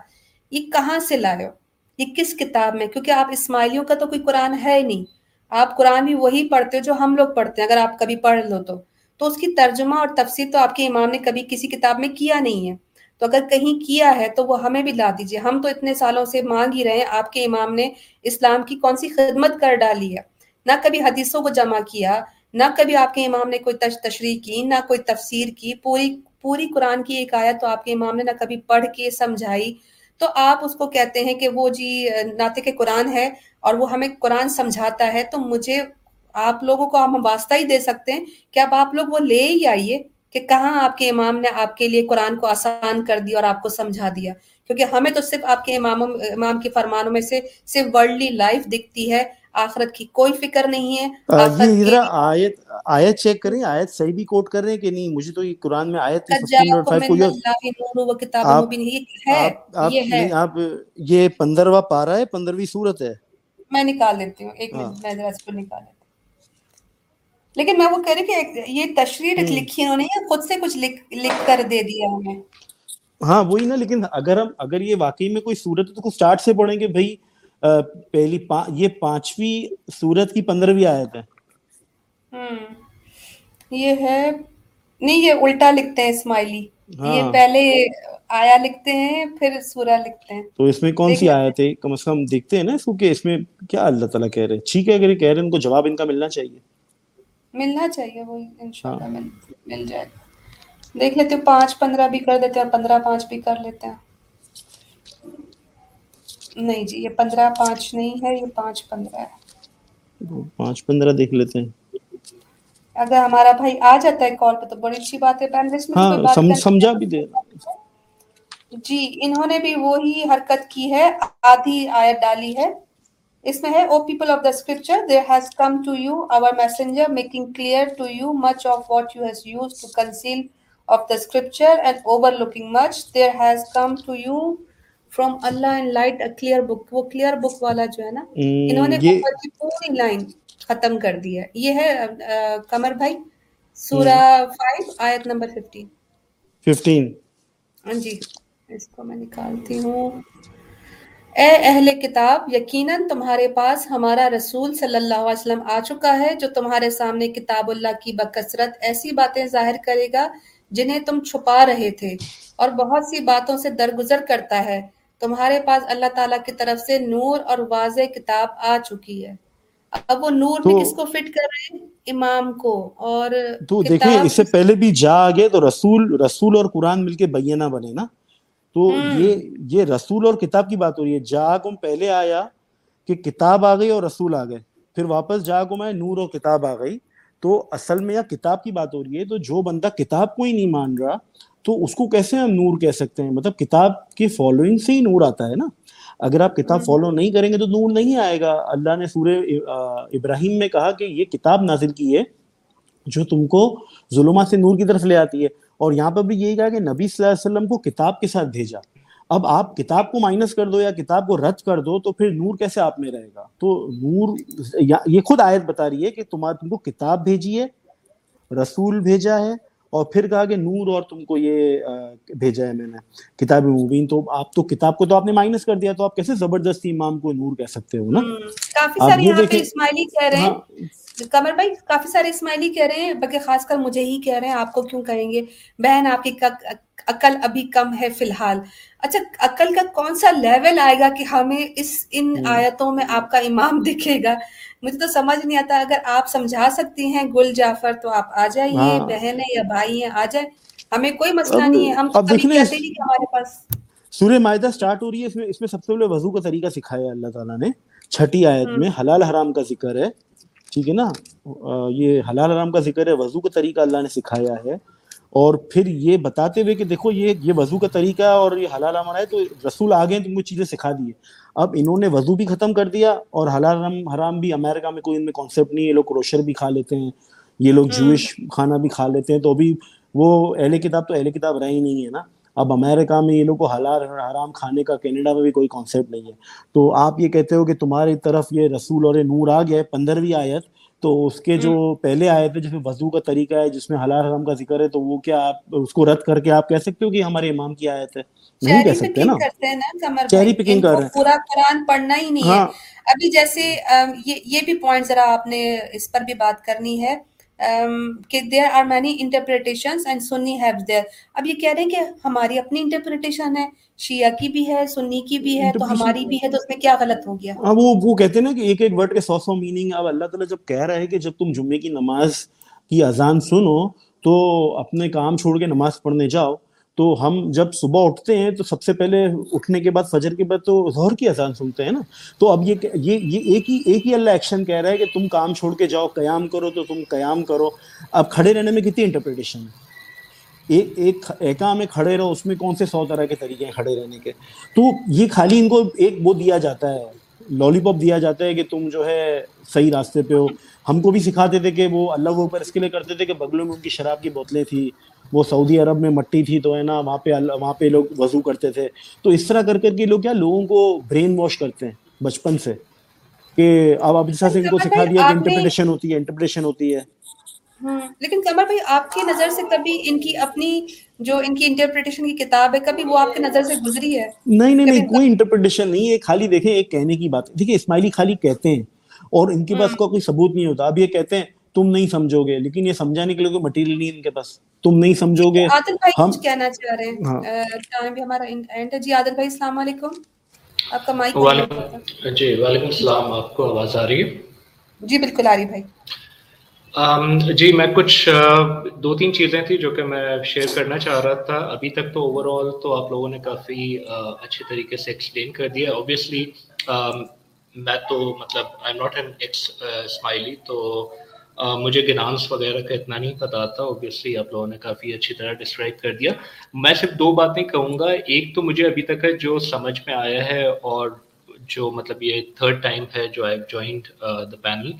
S2: یہ کہاں سے لائے ہو؟ یہ کس کتاب میں؟ کیونکہ آپ اسماعیلیوں کا تو کوئی قرآن ہے ہی نہیں۔ آپ قرآن بھی وہی پڑھتے ہو جو ہم لوگ پڑھتے ہیں، اگر آپ کبھی پڑھ لو تو۔ تو اس کی ترجمہ اور تفسیر تو آپ کے امام نے کبھی کسی کتاب میں کیا نہیں ہے۔ تو اگر کہیں کیا ہے تو وہ ہمیں بھی لا دیجیے ہم تو اتنے سالوں سے مانگ ہی رہے ہیں۔ آپ کے امام نے اسلام کی کون سی خدمت کر ڈالی ہے؟ نہ کبھی حدیثوں کو جمع کیا، نہ کبھی آپ کے امام نے کوئی تشریح کی، نہ کوئی تفسیر کی۔ پوری پوری قرآن کی ایک آیت تو آپ کے امام نے نہ کبھی پڑھ کے سمجھائی۔ تو آپ اس کو کہتے ہیں کہ وہ جی ناطے کے قرآن ہے اور وہ ہمیں قرآن سمجھاتا ہے۔ تو مجھے آپ لوگوں کو ہم واسطہ ہی دے سکتے ہیں کہ اب آپ لوگ وہ لے ہی آئیے کہ کہاں آپ کے امام نے آپ کے لیے قرآن کو آسان کر دیا اور آپ کو سمجھا دیا۔ کیونکہ ہمیں تو صرف آپ کے امام امام کے فرمانوں میں سے صرف ورلڈلی لائف دکھتی ہے آخرت کی کوئی فکر نہیں ہے۔
S6: یہ آیت آیت چیک کریں آیت صحیح بھی کوٹ کر رہے ہیں کہ نہیں؟ مجھے تو یہ قرآن میں آیت آپ یہ پندرہواں پارا ہے پندرہویں صورت ہے۔
S2: میں نکال لیتی ہوں ایک منٹ میں ذرا اس کو نکال لیتی لیکن میں وہ کہہ رہی کہ یہ تشریح لکھی انہوں نے خود سے کچھ لکھ کر دے دیا ہمیں؟
S6: ہاں وہی نا لیکن اگر ہم اگر یہ واقعی میں کوئی صورت ہے تو سٹارٹ سے پڑھیں گے بھائی پہلی یہ پانچویں صورت کی پندرہویں آیت ہے۔
S2: یہ ہے نہیں یہ الٹا لکھتے ہیں اسماعیلی۔ ہاں۔ یہ پہلے آیا لکھتے ہیں پھر سورہ لکھتے ہیں۔
S6: تو اس میں کون سی آیت ہے؟ کم از کم دیکھتے ہیں نا اس کو کہ اس میں کیا اللہ تعالیٰ کہہ رہے ہیں۔ ٹھیک ہے اگر یہ کہہ رہے ہیں ان کو جواب ان کا ملنا چاہیے۔
S2: ملنا چاہیے وہی ان شاء اللہ مل مل جائے گا۔ دیکھ لیتے پانچ پندرہ بھی کر دیتے ہیں پندرہ پانچ بھی کر لیتے ہیں۔ نہیں جی یہ پندرہ پانچ نہیں ہے یہ پانچ پندرہ ہے۔
S6: پانچ پندرہ دیکھ لیتے ہیں۔
S2: اگر ہمارا بھائی آ جاتا ہے کال پہ تو بڑی اچھی بات ہے۔ پینلسٹ میں
S6: ہاں سمجھا بھی دے۔
S2: جی انہوں نے بھی وہی حرکت کی ہے۔ آدھی آیت ڈالی ہے۔ اس میں ہے O people of the scripture there has come to you our messenger making clear to you much of what you has use to conceal of the scripture and overlooking much there has come to you from Allah and light a clear book وہ clear بک والا جو ہے نا انہوں نے پوری line ختم کر دی ہے۔ یہ ہے کمر بھائی سورہ فائیو آیت نمبر ففٹین
S6: ففٹین
S2: ہاں جی اس کو میں نکالتی ہوں۔ اے اہل کتاب یقیناً تمہارے پاس ہمارا رسول صلی اللہ علیہ وسلم آ چکا ہے جو تمہارے سامنے کتاب اللہ کی بکثرت ایسی باتیں ظاہر کرے گا جنہیں تم چھپا رہے تھے اور بہت سی باتوں سے درگزر کرتا ہے۔ تمہارے پاس اللہ تعالیٰ کی طرف سے نور اور واضح کتاب آ چکی ہے۔ اب وہ نور میں کس کو فٹ کر رہے ہیں؟ امام کو اور
S6: تو دیکھیں اس سے پہلے بھی جا آگے تو رسول رسول اور قرآن مل کے بینہ بنے نا۔ تو یہ یہ رسول اور کتاب کی بات ہو رہی ہے۔ جا گم پہلے آیا کہ کتاب آ گئی اور رسول آ گئے۔ پھر واپس جا گم آئے نور اور کتاب آ گئی۔ تو اصل میں یا کتاب کی بات ہو رہی ہے۔ تو جو بندہ کتاب کو ہی نہیں مان رہا تو اس کو کیسے ہم نور کہہ سکتے ہیں؟ مطلب کتاب کی فالوئنگ سے ہی نور آتا ہے نا۔ اگر آپ کتاب فالو نہیں کریں گے تو نور نہیں آئے گا۔ اللہ نے سورہ ابراہیم میں کہا کہ یہ کتاب نازل کی ہے جو تم کو ظلمات سے نور کی طرف لے آتی ہے۔ اور یہاں پر بھی یہی کہا کہ نبی صلی اللہ علیہ وسلم کو کتاب کے ساتھ بھیجا۔ اب آپ کتاب کو مائنس کر دو یا کتاب کو رد کر دو تو پھر نور کیسے آپ میں رہے گا؟ تو نور یہ خود آیت بتا رہی ہے کہ تم کو کتاب بھیجی ہے رسول بھیجا ہے اور پھر کہا کہ نور اور تم کو یہ بھیجا ہے میں نے۔ کتاب مبین تو آپ تو کتاب کو تو آپ نے مائنس کر دیا تو آپ کیسے زبردستی امام کو نور کہہ سکتے ہو نا؟
S2: کافی سارے یہاں پہ اسماعیلی کہہ رہے ہیں۔ کمر بھائی کافی سارے اسماعیلی کہہ رہے ہیں بلکہ خاص کر مجھے ہی کہہ رہے ہیں آپ کو کیوں کہیں گے؟ بہن آپ کی عقل ابھی کم ہے فی الحال۔ اچھا عقل کا کون سا لیول آئے گا کہ ہمیں اس ان آیتوں میں آپ کا امام دکھے گا؟ مجھے تو سمجھ نہیں آتا اگر آپ سمجھا سکتی ہیں گل جعفر تو آپ آ جائیے ہاں۔ بہن ہے یا بھائی ہیں آ جائیں۔ ہمیں کوئی مسئلہ نہیں ہے ہم ہمارے پاس۔
S6: سورہ معاہدہ سٹارٹ ہو رہی ہے اس میں اس میں سب سے پہلے وضو کا طریقہ سکھایا اللہ تعالیٰ نے۔ چھٹی آیت میں حلال حرام کا ذکر ہے۔ ٹھیک ہے نا یہ حلال حرام کا ذکر ہے وضو کا طریقہ اللہ نے سکھایا ہے۔ اور پھر یہ بتاتے ہوئے کہ دیکھو یہ یہ وضو کا طریقہ اور یہ حلال حرام ہے تو رسول آگے تم کو چیزیں سکھا دی اب انہوں نے وضو بھی ختم کر دیا اور حلال حرام حرام بھی امریکہ میں کوئی ان میں کانسیپٹ نہیں یہ لوگ کروشر بھی کھا لیتے ہیں یہ لوگ جوش کھانا بھی کھا لیتے ہیں تو ابھی وہ اہل کتاب تو اہل کتاب رہی نہیں ہے نا۔ اب امریکہ میں یہ لوگ کو حلال حرام کھانے کا کینیڈا میں بھی کوئی کانسیپٹ نہیں ہے۔ تو آپ یہ کہتے ہو کہ تمہاری طرف یہ رسول اور نور آ گیا ہے پندرہویں آیت۔ تو اس کے جو پہلے آئے تھے جس میں وضو کا طریقہ ہے جس میں حلال حرام کا ذکر ہے تو وہ کیا آپ اس کو رد کر کے آپ کہہ سکتے ہو کہ ہمارے امام کی آیت ہے؟ نہیں کہہ سکتے نا۔ چہری پکنگ کر رہے ہیں۔
S2: پورا قرآن پڑھنا ہی نہیں ہے۔ ہاں۔ ابھی جیسے یہ بھی پوائنٹ ذرا آپ نے اس پر بھی بات کرنی ہے۔ Um, کہ there are many interpretation and Sunni have their اب یہ کہہ رہے ہیں کہ ہماری اپنی انٹرپریٹیشن ہے شیعہ کی بھی ہے سنی کی بھی ہے، تو ہماری بھی ہے، تو اس میں کیا غلط ہو گیا؟
S6: ہاں وہ وہ کہتے ہیں نا کہ ایک ایک ورڈ کے سو سو میننگ اب اللہ تعالیٰ جب کہہ رہا ہے کہ جب تم جمعے کی نماز کی اذان سنو، تو اپنے کام چھوڑ کے نماز پڑھنے جاؤ۔ تو ہم جب صبح اٹھتے ہیں تو سب سے پہلے اٹھنے کے بعد فجر کے بعد تو ظہر کی اذان سنتے ہیں نا۔ تو اب یہ یہ یہ ایک ہی ایک ہی اللہ ایکشن کہہ رہا ہے کہ تم کام چھوڑ کے جاؤ، قیام کرو تو تم قیام کرو۔ اب کھڑے رہنے میں کتنی انٹرپریٹیشن ہے؟ ایک ایک ایکا میں کھڑے رہو، اس میں کون سے سو طرح کے طریقے ہیں کھڑے رہنے کے؟ تو یہ خالی ان کو ایک وہ دیا جاتا ہے لالی پاپ دیا جاتا ہے کہ تم جو ہے صحیح راستے پہ ہو۔ ہم کو بھی سکھاتے تھے کہ وہ اللہ کے اوپر اس کے لیے کرتے تھے کہ بغلوں میں ان کی شراب کی بوتلیں تھیں وہ سعودی عرب میں مٹی تھی تو ہے نا وہاں پہ وہاں پہ لوگ وضو کرتے تھے۔ تو اس طرح کر کر کے لوگ کیا لوگوں کو برین واش کرتے ہیں بچپن سے کہ اب اب سے ان کو سکھا دیا کہ انٹرپریٹیشن ہوتی ہے انٹرپریٹیشن ہوتی ہے۔
S2: لیکن کمر بھائی آپ کی نظر سے کبھی ان کی اپنی جو ان کی انٹرپریٹیشن کی کتاب ہے کبھی وہ آپ کی نظر سے گزری ہے؟
S6: نہیں نہیں نہیں کوئی انٹرپریٹیشن نہیں ہے خالی دیکھیں ایک کہنے کی بات دیکھیں اسماعیلی خالی کہتے ہیں۔ اور ان کے پاس کوئی ثبوت نہیں ہوتا۔ اب یہ کہتے ہیں تم نہیں سمجھو گے۔ لیکن یہ سمجھانے کے لیے کوئی مٹیریل نہیں ان کے پاس۔ تم نہیں سمجھو گے۔
S2: عادل بھائی کچھ کہنا چاہ رہے ہیں۔ ٹائم ہاں۔ بھی ہمارا اینڈ ہے۔ جی عادل بھائی السلام علیکم۔ آپ کا مائک
S8: جی وعلیکم السلام۔ آپ کو آواز آ رہی ہے؟
S2: جی بالکل آ رہی بھائی۔
S8: جی میں کچھ دو تین چیزیں تھیں جو کہ میں شیئر کرنا چاہ رہا تھا۔ ابھی تک تو اوور آل تو آپ لوگوں نے کافی اچھے طریقے سے ایکسپلین کر دیا۔ اوبیسلی میں تو مطلب I not an ex Ismaili تو uh, مجھے گنانس وغیرہ کا اتنا نہیں پتا تھا. اوبیسلی آپ لوگوں نے کافی اچھی طرح ڈسکرائب کر دیا. میں صرف دو باتیں کہوں گا. ایک تو مجھے ابھی تک ہے جو سمجھ میں آیا ہے اور جو مطلب یہ تھرڈ ٹائم ہے جو I joined the panel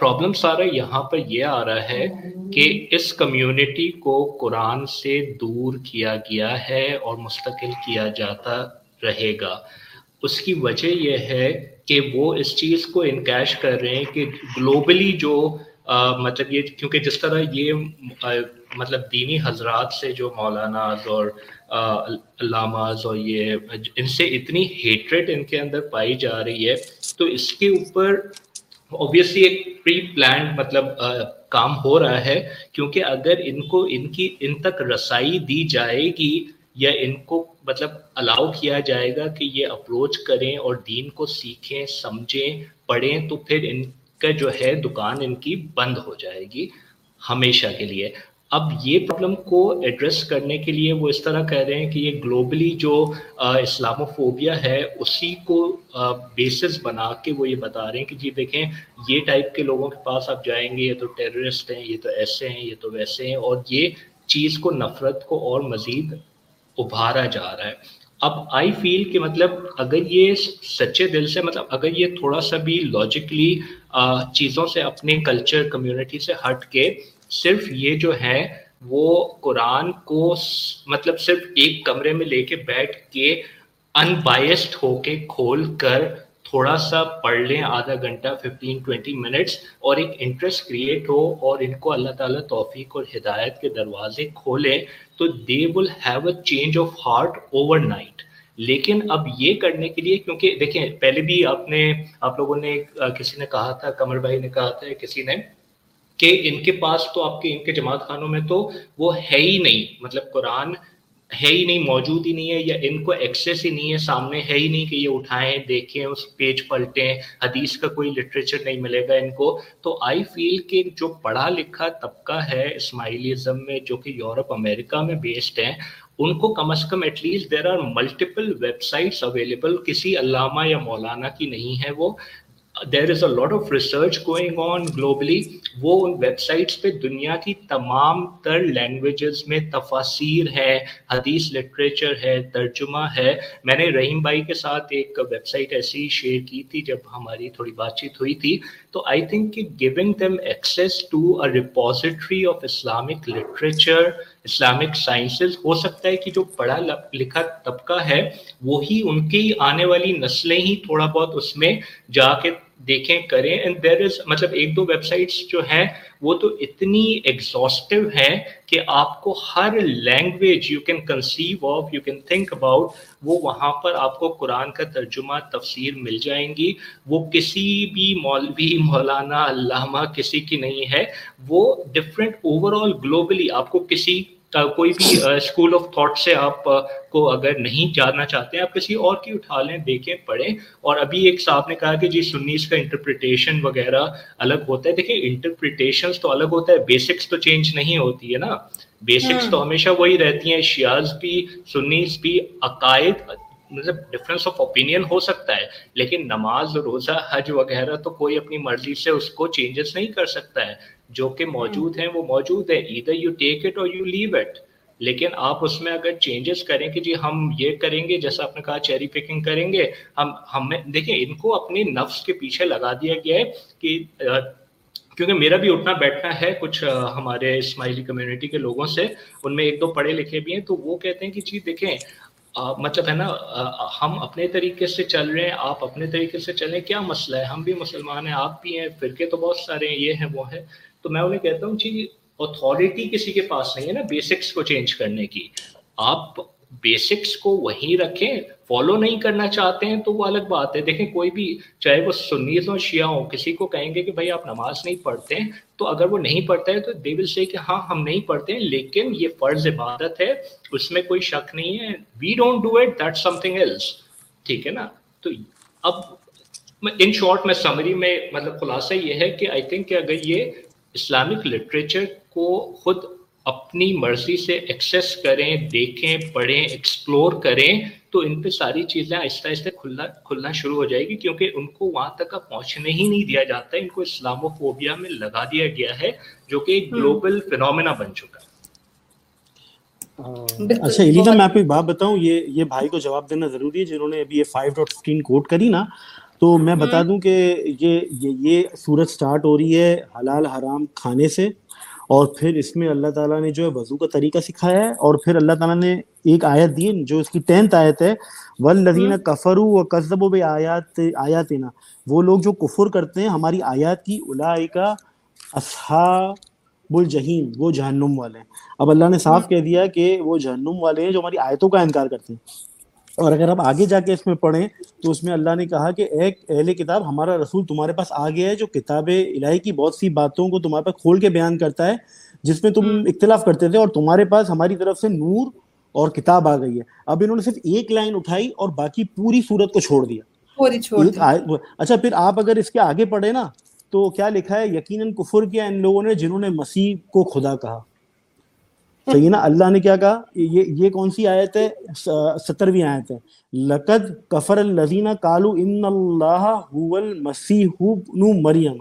S8: problem سارا یہاں پر یہ آ رہا ہے کہ اس کمیونٹی کو قرآن سے دور کیا گیا ہے اور مستقل کیا جاتا رہے گا. اس کی وجہ یہ ہے کہ وہ اس چیز کو انکیش کر رہے ہیں کہ گلوبلی جو مطلب یہ کیونکہ جس طرح یہ مطلب دینی حضرات سے جو مولانا اور علاماز اور یہ، ان سے اتنی ہیٹریٹ ان کے اندر پائی جا رہی ہے، تو اس کے اوپر اوبیسلی ایک پری پلانڈ مطلب کام ہو رہا ہے، کیونکہ اگر ان کو ان کی، ان تک رسائی دی جائے گی یا ان کو مطلب الاؤ کیا جائے گا کہ یہ اپروچ کریں اور دین کو سیکھیں، سمجھیں، پڑھیں، تو پھر ان کا جو ہے دکان ان کی بند ہو جائے گی ہمیشہ کے لیے۔ اب یہ پرابلم کو ایڈریس کرنے کے لیے وہ اس طرح کہہ رہے ہیں کہ یہ گلوبلی جو اسلاموفوبیا ہے، اسی کو بیسس بنا کے وہ یہ بتا رہے ہیں کہ جی دیکھیں، یہ ٹائپ کے لوگوں کے پاس آپ جائیں گے، یہ تو ٹیررسٹ ہیں، یہ تو ایسے ہیں، یہ تو ویسے ہیں اور یہ چیز کو، نفرت کو اور مزید ابھارا جا رہا ہے۔ اب آئی فیل کہ مطلب اگر یہ سچے دل سے مطلب اگر یہ تھوڑا سا بھی لاجکلی چیزوں سے اپنے کلچر کمیونٹی سے ہٹ کے صرف یہ جو ہے وہ قرآن کو مطلب صرف ایک کمرے میں لے کے بیٹھ کے ان بائسڈ ہو کے کھول کر تھوڑا سا پڑھ لیں آدھا گھنٹہ ففٹین ٹوینٹی منٹس اور ایک انٹرسٹ کریٹ ہو اور ان کو اللہ تعالیٰ توفیق اور ہدایت کے دروازے کھولیں۔ تو they will have a change of heart overnight لیکن اب یہ کرنے کے لیے کیونکہ دیکھیں، پہلے بھی آپ نے، آپ لوگوں نے کسی نے کہا تھا کمر بھائی نے کہا تھا، کسی نے، کہ ان کے پاس تو آپ کے، ان کے جماعت خانوں میں تو وہ ہے ہی نہیں۔ مطلب قرآن ہے ہی نہیں، موجود ہی نہیں ہے یا ان کو ایکسیس ہی نہیں ہے سامنے، ہے ہی نہیں کہ یہ اٹھائیں، دیکھیں، اس پیج پلٹیں، حدیث کا کوئی لٹریچر نہیں ملے گا ان کو۔ تو آئی فیل کہ جو پڑھا لکھا طبقہ ہے اسماعیلیزم میں، جو کہ یورپ، امریکہ میں بیسڈ ہیں، ان کو کم از کم at least there are multiple websites available کسی علامہ یا مولانا کی نہیں ہے وہ۔ There is a lot of research going on globally وہ ان ویب سائٹس پہ دنیا کی تمام تر لینگویجز میں تفاصیر ہے، حدیث لٹریچر ہے، ترجمہ ہے۔ میں نے رحیم بھائی کے ساتھ ایک ویب سائٹ ایسی شیئر کی تھی جب ہماری تھوڑی بات چیت ہوئی تھی۔ تو آئی تھنک کہ giving them access to a repository of Islamic literature Islamic sciences ہو سکتا ہے کہ جو پڑھا لکھا طبقہ ہے، وہی ان کی آنے والی نسلیں ہی تھوڑا بہت اس میں جا کے دیکھیں، کریں۔ اینڈ دیر از مطلب ایک دو ویب سائٹس جو ہیں، وہ تو اتنی ایگزاسٹو ہیں کہ آپ کو ہر language you can conceive of you can think about وہ وہاں پر آپ کو قرآن کا ترجمہ، تفسیر مل جائیں گی۔ وہ کسی بھی مولوی، مولانا، علامہ، کسی کی نہیں ہے۔ وہ ڈفرینٹ اوور آل گلوبلی آپ کو کسی کوئی بھی اسکول آف تھاٹ سے آپ کو اگر نہیں جاننا چاہتے ہیں آپ کسی اور کی اٹھا لیں دیکھیں پڑھیں۔ اور ابھی ایک صاحب نے کہا کہ جی سنیس کا انٹرپریٹیشن وغیرہ الگ ہوتا ہے۔ دیکھیں انٹرپریٹیشن تو الگ ہوتا ہے بیسکس تو چینج نہیں ہوتی ہے نا۔ بیسکس تو ہمیشہ وہی رہتی ہیں۔ شیاز بھی سنیس بھی عقائد مطلب ڈفرینس آف اوپینین ہو سکتا ہے۔ لیکن نماز روزہ حج وغیرہ تو کوئی اپنی مرضی سے اس کو چینجز نہیں کر سکتا ہے۔ جو کہ موجود ہیں وہ موجود ہے ادھر یو ٹیک اٹ اور یو لیو اٹ لیکن آپ اس میں اگر چینجز کریں کہ جی ہم یہ کریں گے جیسا آپ نے کہا چیری پکنگ کریں گے ہم ہمیں دیکھیں ان کو اپنے نفس کے پیچھے لگا دیا گیا ہے کہ کیونکہ میرا بھی اٹھنا بیٹھنا ہے کچھ ہمارے اسماعیلی کمیونٹی کے لوگوں سے ان میں ایک دو پڑھے لکھے بھی ہیں تو وہ کہتے ہیں کہ جی دیکھیں مطلب ہے نا ہم اپنے طریقے سے چل رہے ہیں آپ اپنے طریقے سے چلیں کیا مسئلہ ہے؟ ہم بھی مسلمان ہیں آپ بھی ہیں فرقے تو بہت سارے ہیں یہ ہیں وہ ہیں۔ تو میں انہیں کہتا ہوں جی اتھارٹی کسی کے پاس نہیں ہے نا بیسکس کو چینج کرنے کی۔ آپ بیسکس کو وہیں رکھیں فالو نہیں کرنا چاہتے ہیں تو وہ الگ بات ہے۔ دیکھیں، کوئی بھی، چاہے وہ سنیز ہو شیعہ ہو کسی کو کہیں گے کہ بھائی آپ نماز نہیں پڑھتے ہیں، تو اگر وہ نہیں پڑھتا ہے تو دے ول سے کہ ہاں ہم نہیں پڑھتے ہیں، لیکن یہ فرض عبادت ہے، اس میں کوئی شک نہیں ہے۔ We don't do it that something else ٹھیک ہے نا؟ تو اب ان شارٹ میں سمری میں مطلب خلاصہ یہ ہے کہ آئی تھنک کہ اگر یہ اسلامک لٹریچر کو خود اپنی مرضی سے ایکسیس کریں دیکھیں پڑھیں ایکسپلور کریں تو ان پہ ساری چیزیں آہستہ آہستہ کھلنا کھلنا شروع ہو جائے گی کیونکہ ان کو وہاں تک پہنچنے ہی نہیں دیا جاتا ہے ان کو اسلام و فوبیا میں لگا دیا گیا ہے جو کہ ایک گلوبل فینومینا بن چکا ہے۔
S6: اچھا الینا میں آپ کو ایک بات بتاؤں یہ یہ بھائی کو جواب دینا ضروری ہے جنہوں نے ابھی یہ فائیو ڈاٹ ففٹین کوٹ کری نا تو میں بتا دوں کہ یہ یہ سورج سٹارٹ ہو رہی ہے حلال حرام کھانے سے اور پھر اس میں اللہ تعالیٰ نے جو ہے وضو کا طریقہ سکھایا ہے اور پھر اللہ تعالیٰ نے ایک آیت دی جو اس کی ٹینتھ آیت ہے ولدین کفرو و قصب و آیات آیات نا وہ لوگ جو کفر کرتے ہیں ہماری آیات کی الائی کا اصحاب الجہیم وہ جہنم والے ہیں۔ اب اللہ نے صاف کہہ دیا کہ وہ جہنم والے ہیں جو ہماری آیتوں کا انکار کرتے ہیں۔ اور اگر آپ آگے جا کے اس میں پڑھیں تو اس میں اللہ نے کہا کہ ایک اہل کتاب ہمارا رسول تمہارے پاس آ گیا ہے جو کتاب الہی کی بہت سی باتوں کو تمہارے پاس کھول کے بیان کرتا ہے جس میں تم اختلاف کرتے تھے اور تمہارے پاس ہماری طرف سے نور اور کتاب آ گئی ہے۔ اب انہوں نے صرف ایک لائن اٹھائی اور باقی پوری صورت کو چھوڑ دیا۔ اچھا پھر آپ اگر اس کے آگے پڑھے نا تو کیا لکھا ہے؟ یقیناً کفر کیا ان لوگوں نے جنہوں نے مسیح کو خدا کہا۔ صحیح نا؟ اللہ نے کیا کہا؟ یہ یہ کون سی آیت ہے؟ سترویں آیت ہے۔ لقد کفر الذین قالو ان اللہ هو المسیح ابن مریم۔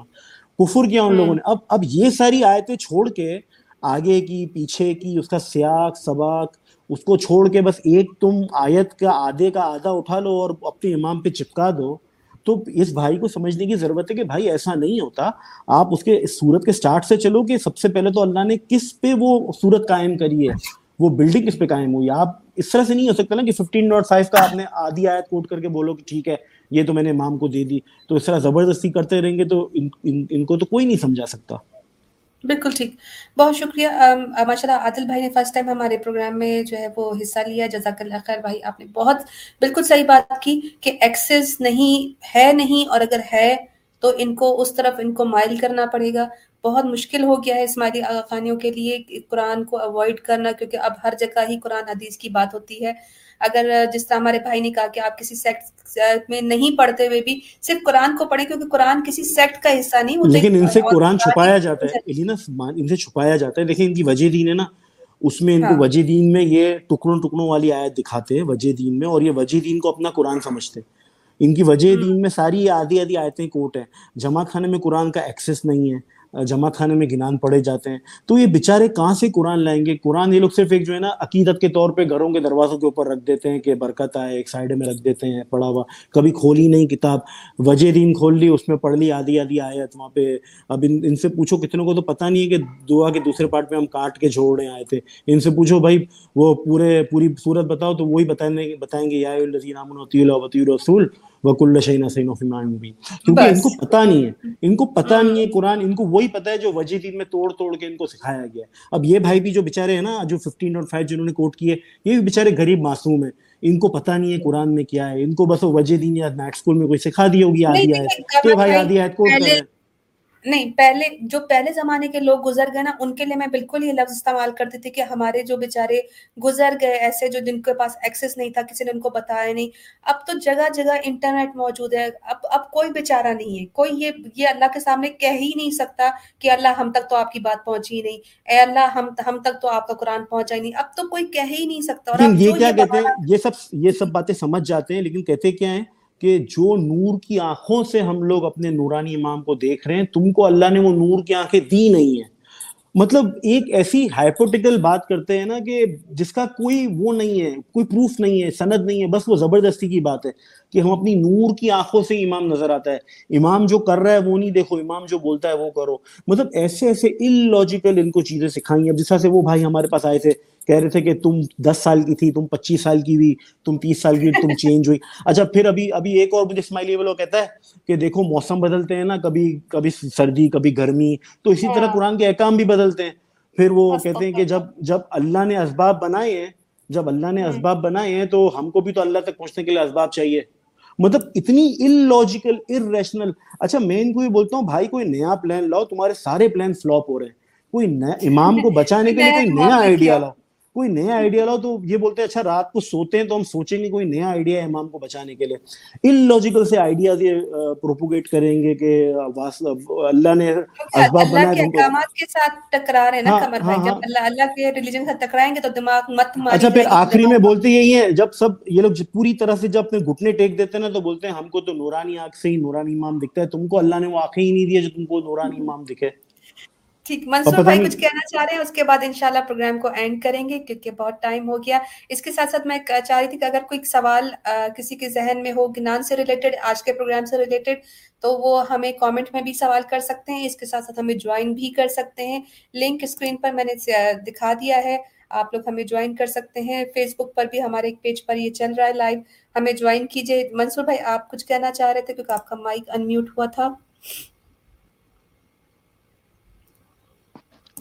S6: کفر کیا ان لوگوں نے؟ اب اب یہ ساری آیتیں چھوڑ کے آگے کی، پیچھے کی، اس کا سیاق، سباق، اس کو چھوڑ کے بس ایک تم آیت کا آدھے کا آدھا اٹھا لو اور اپنے امام پہ چپکا دو۔ تو اس بھائی کو سمجھنے کی ضرورت ہے کہ بھائی ایسا نہیں ہوتا۔ آپ اس کے سورت کے سٹارٹ سے چلو کہ سب سے پہلے تو اللہ نے کس پہ وہ صورت قائم کری ہے۔ وہ بلڈنگ کس پہ قائم ہوئی۔ آپ اس طرح سے نہیں ہو سکتا نا کہ ففٹین ڈاٹ فائیو کا آپ نے آدھی آیت کوٹ کر کے بولو کہ ٹھیک ہے، یہ تو میں نے امام کو دے دی۔ تو اس طرح زبردستی کرتے رہیں گے تو ان ان کو تو کوئی نہیں سمجھا سکتا۔
S2: بالکل ٹھیک۔ بہت شکریہ۔ ماشاء اللہ عادل بھائی نے فرسٹ ٹائم ہمارے پروگرام میں جو ہے وہ حصہ لیا۔ جزاک اللہ خیر بھائی، آپ نے بہت بالکل صحیح بات کی کہ ایکسیس نہیں، ہے نہیں اور اگر ہے تو ان کو اس طرف ان کو مائل کرنا پڑے گا۔ بہت مشکل ہو گیا ہے اسماعیلی خانیوں کے لیے قرآن کو اوائڈ کرنا کیونکہ اب ہر جگہ ہی قرآن حدیث کی بات ہوتی ہے۔ اگر جس طرح ہمارے بھائی نے کہا کہ آپ کسی سیکٹ میں نہیں پڑھتے ہوئے بھی صرف قرآن کو پڑھیں کیونکہ قرآن کسی سیکٹ کا حصہ نہیں
S6: ہوتا لیکن ان سے قرآن چھپایا جاتا ہے الینا ان سے چھپایا جاتا ہے لیکن ان کی وجہ دین ہے نا۔ اس میں ان کو ہاں۔ وجہ دین میں یہ ٹکڑوں ٹکڑوں والی آیت دکھاتے ہیں وجہ دین میں اور یہ وجہ دین کو اپنا قرآن سمجھتے ہیں۔ ان کی وجہ دین میں ساری آدھی آدھی آیتیں کوٹ ہیں۔ جمع خانے میں قرآن کا ایکسس نہیں ہے۔ جماعت خانے میں گنان پڑے جاتے ہیں۔ تو یہ بےچارے کہاں سے قرآن لائیں گے؟ قرآن یہ لوگ صرف ایک جو ہے نا عقیدت کے طور پہ گھروں کے دروازوں کے اوپر رکھ دیتے ہیں کہ برکت آئے، ایک سائڈ میں رکھ دیتے ہیں، پڑھا ہوا۔ کبھی کھولی نہیں کتاب، وجہ دین کھول لی، اس میں پڑھ لی، آدھی آدھی آیت، وہاں پہ۔ اب ان ان سے پوچھو کتنے کو تو پتہ نہیں ہے کہ دعا کے دوسرے پارٹ پہ ہم کاٹ کے جھوڑ رہے آئے تھے۔ ان سے پوچھو بھائی، وہ پورے، پوری صورت بتاؤ تو وہی بتائیں بتائیں گے، یا رسول وکل شعین سین و فیمان مبین کیونکہ ان کو پتہ نہیں ہے۔ ان کو پتہ نہیں ہے قرآن ان کو وہی پتہ ہے جو وجہ دین میں توڑ توڑ کے ان کو سکھایا گیا ہے۔ اب یہ بھائی بھی جو بیچارے ہیں نا جو ففٹین اور فائیو جنہوں نے کوٹ کیے یہ بھی بیچارے غریب معصوم ہیں۔ ان کو پتہ نہیں ہے قرآن میں کیا ہے۔ ان کو بس وجہ دین یا نیٹ اسکول میں کوئی سکھا دی ہوگی آدھی آیت۔ تو بھائی آدھی آیت کوٹ کر رہے ہیں
S2: نہیں پہلے جو پہلے زمانے کے لوگ گزر گئے نا ان کے لیے میں بالکل یہ لفظ استعمال کرتی تھی کہ ہمارے جو بیچارے گزر گئے ایسے جو جن کے پاس ایکسیس نہیں تھا کسی نے ان کو بتایا نہیں۔ اب تو جگہ جگہ انٹرنیٹ موجود ہے۔ اب اب کوئی بیچارہ نہیں ہے۔ کوئی یہ یہ اللہ کے سامنے کہہ ہی نہیں سکتا کہ اللہ ہم تک تو آپ کی بات پہنچی نہیں۔ اے اللہ ہم ہم تک تو آپ کا قرآن پہنچا ہی نہیں۔ اب تو کوئی کہہ ہی نہیں سکتا۔
S6: اور یہ کیا کہتے ہیں؟ یہ سب یہ سب باتیں سمجھ جاتے ہیں لیکن کہتے کیا ہیں؟ کہ جو نور کی آنکھوں سے ہم لوگ اپنے نورانی امام کو دیکھ رہے ہیں، تم کو اللہ نے وہ نور کی آنکھیں دی نہیں ہیں۔ مطلب ایک ایسی ہائپوٹیکل بات کرتے ہیں نا کہ جس کا کوئی وہ نہیں ہے، کوئی پروف نہیں ہے، سند نہیں ہے، بس وہ زبردستی کی بات ہے کہ ہم اپنی نور کی آنکھوں سے امام نظر آتا ہے۔ امام جو کر رہا ہے وہ نہیں دیکھو، امام جو بولتا ہے وہ کرو۔ مطلب ایسے ایسے ان لوجیکل ان کو چیزیں سکھائیں۔ اب جس طرح سے وہ بھائی ہمارے پاس آئے تھے کہہ رہے تھے کہ تم دس سال کی تھی تم پچیس سال کی ہوئی تم تیس سال کی تم چینج ہوئی۔ اچھا پھر ابھی ابھی ایک اور مجھے اسماعیلی وہ کہتا ہے کہ دیکھو موسم بدلتے ہیں نا کبھی کبھی سردی کبھی گرمی تو اسی طرح قرآن کے احکام بھی بدلتے ہیں۔ پھر وہ کہتے ہیں کہ جب جب اللہ نے اسباب بنائے ہیں جب اللہ نے اسباب بنائے ہیں تو ہم کو بھی تو اللہ تک پہنچنے کے لیے اسباب چاہیے۔ مطلب اتنی ان لوجیکل ان ریشنل اچھا میں ان کو بھی بولتا ہوں بھائی کوئی نیا پلان لاؤ تمہارے سارے پلان فلوپ ہو رہے ہیں۔ کوئی نیا امام کو بچانے کے لیے کوئی نیا آئیڈیا لاؤ۔ کوئی نیا آئیڈیا لاؤ تو یہ بولتے ہیں اچھا رات کو سوتے ہیں تو ہم سوچیں گے کوئی نیا آئیڈیا ہے امام کو بچانے کے لیے۔ ان لوجیکل سے آئیڈیاز یہ پروپوگیٹ کریں گے کہ اللہ نے اسباب بنایا
S2: کے احکامات کے ساتھ ٹکرا رہے ہیں نا کمر بھائی۔ جب اللہ اللہ کے ریلیجن سے ٹکرائیں گے تو دماغ مت
S6: ماری اچھا پھر آخری میں بولتے یہی ہیں جب سب یہ لوگ پوری طرح سے جب اپنے گھٹنے ٹیک دیتے ہیں نا تو بولتے ہیں ہم کو تو نورانی آنکھ سے ہی نورانی امام دکھتا ہے تم کو اللہ نے وہ آنکھیں ہی نہیں دیا جو تم کو نورانی امام دکھے۔
S2: ٹھیک منصور بھائی کچھ کہنا چاہ رہے ہیں اس کے بعد انشاءاللہ پروگرام کو اینڈ کریں گے کیونکہ بہت ٹائم ہو گیا۔ اس کے ساتھ ساتھ میں چاہ رہی تھی کہ اگر کوئی سوال کسی کے ذہن میں ہو گنان سے ریلیٹڈ آج کے پروگرام سے ریلیٹڈ تو وہ ہمیں کامنٹ میں بھی سوال کر سکتے ہیں۔ اس کے ساتھ ساتھ ہمیں جوائن بھی کر سکتے ہیں۔ لنک اسکرین پر میں نے دکھا دیا ہے۔ آپ لوگ ہمیں جوائن کر سکتے ہیں۔ فیس بک پر بھی ہمارے ایک پیج پر یہ چل رہا ہے لائیو ہمیں جوائن کیجیے منصور بھائی آپ کچھ کہنا چاہ رہے تھے کیونکہ آپ کا مائک انمیوٹ ہوا تھا۔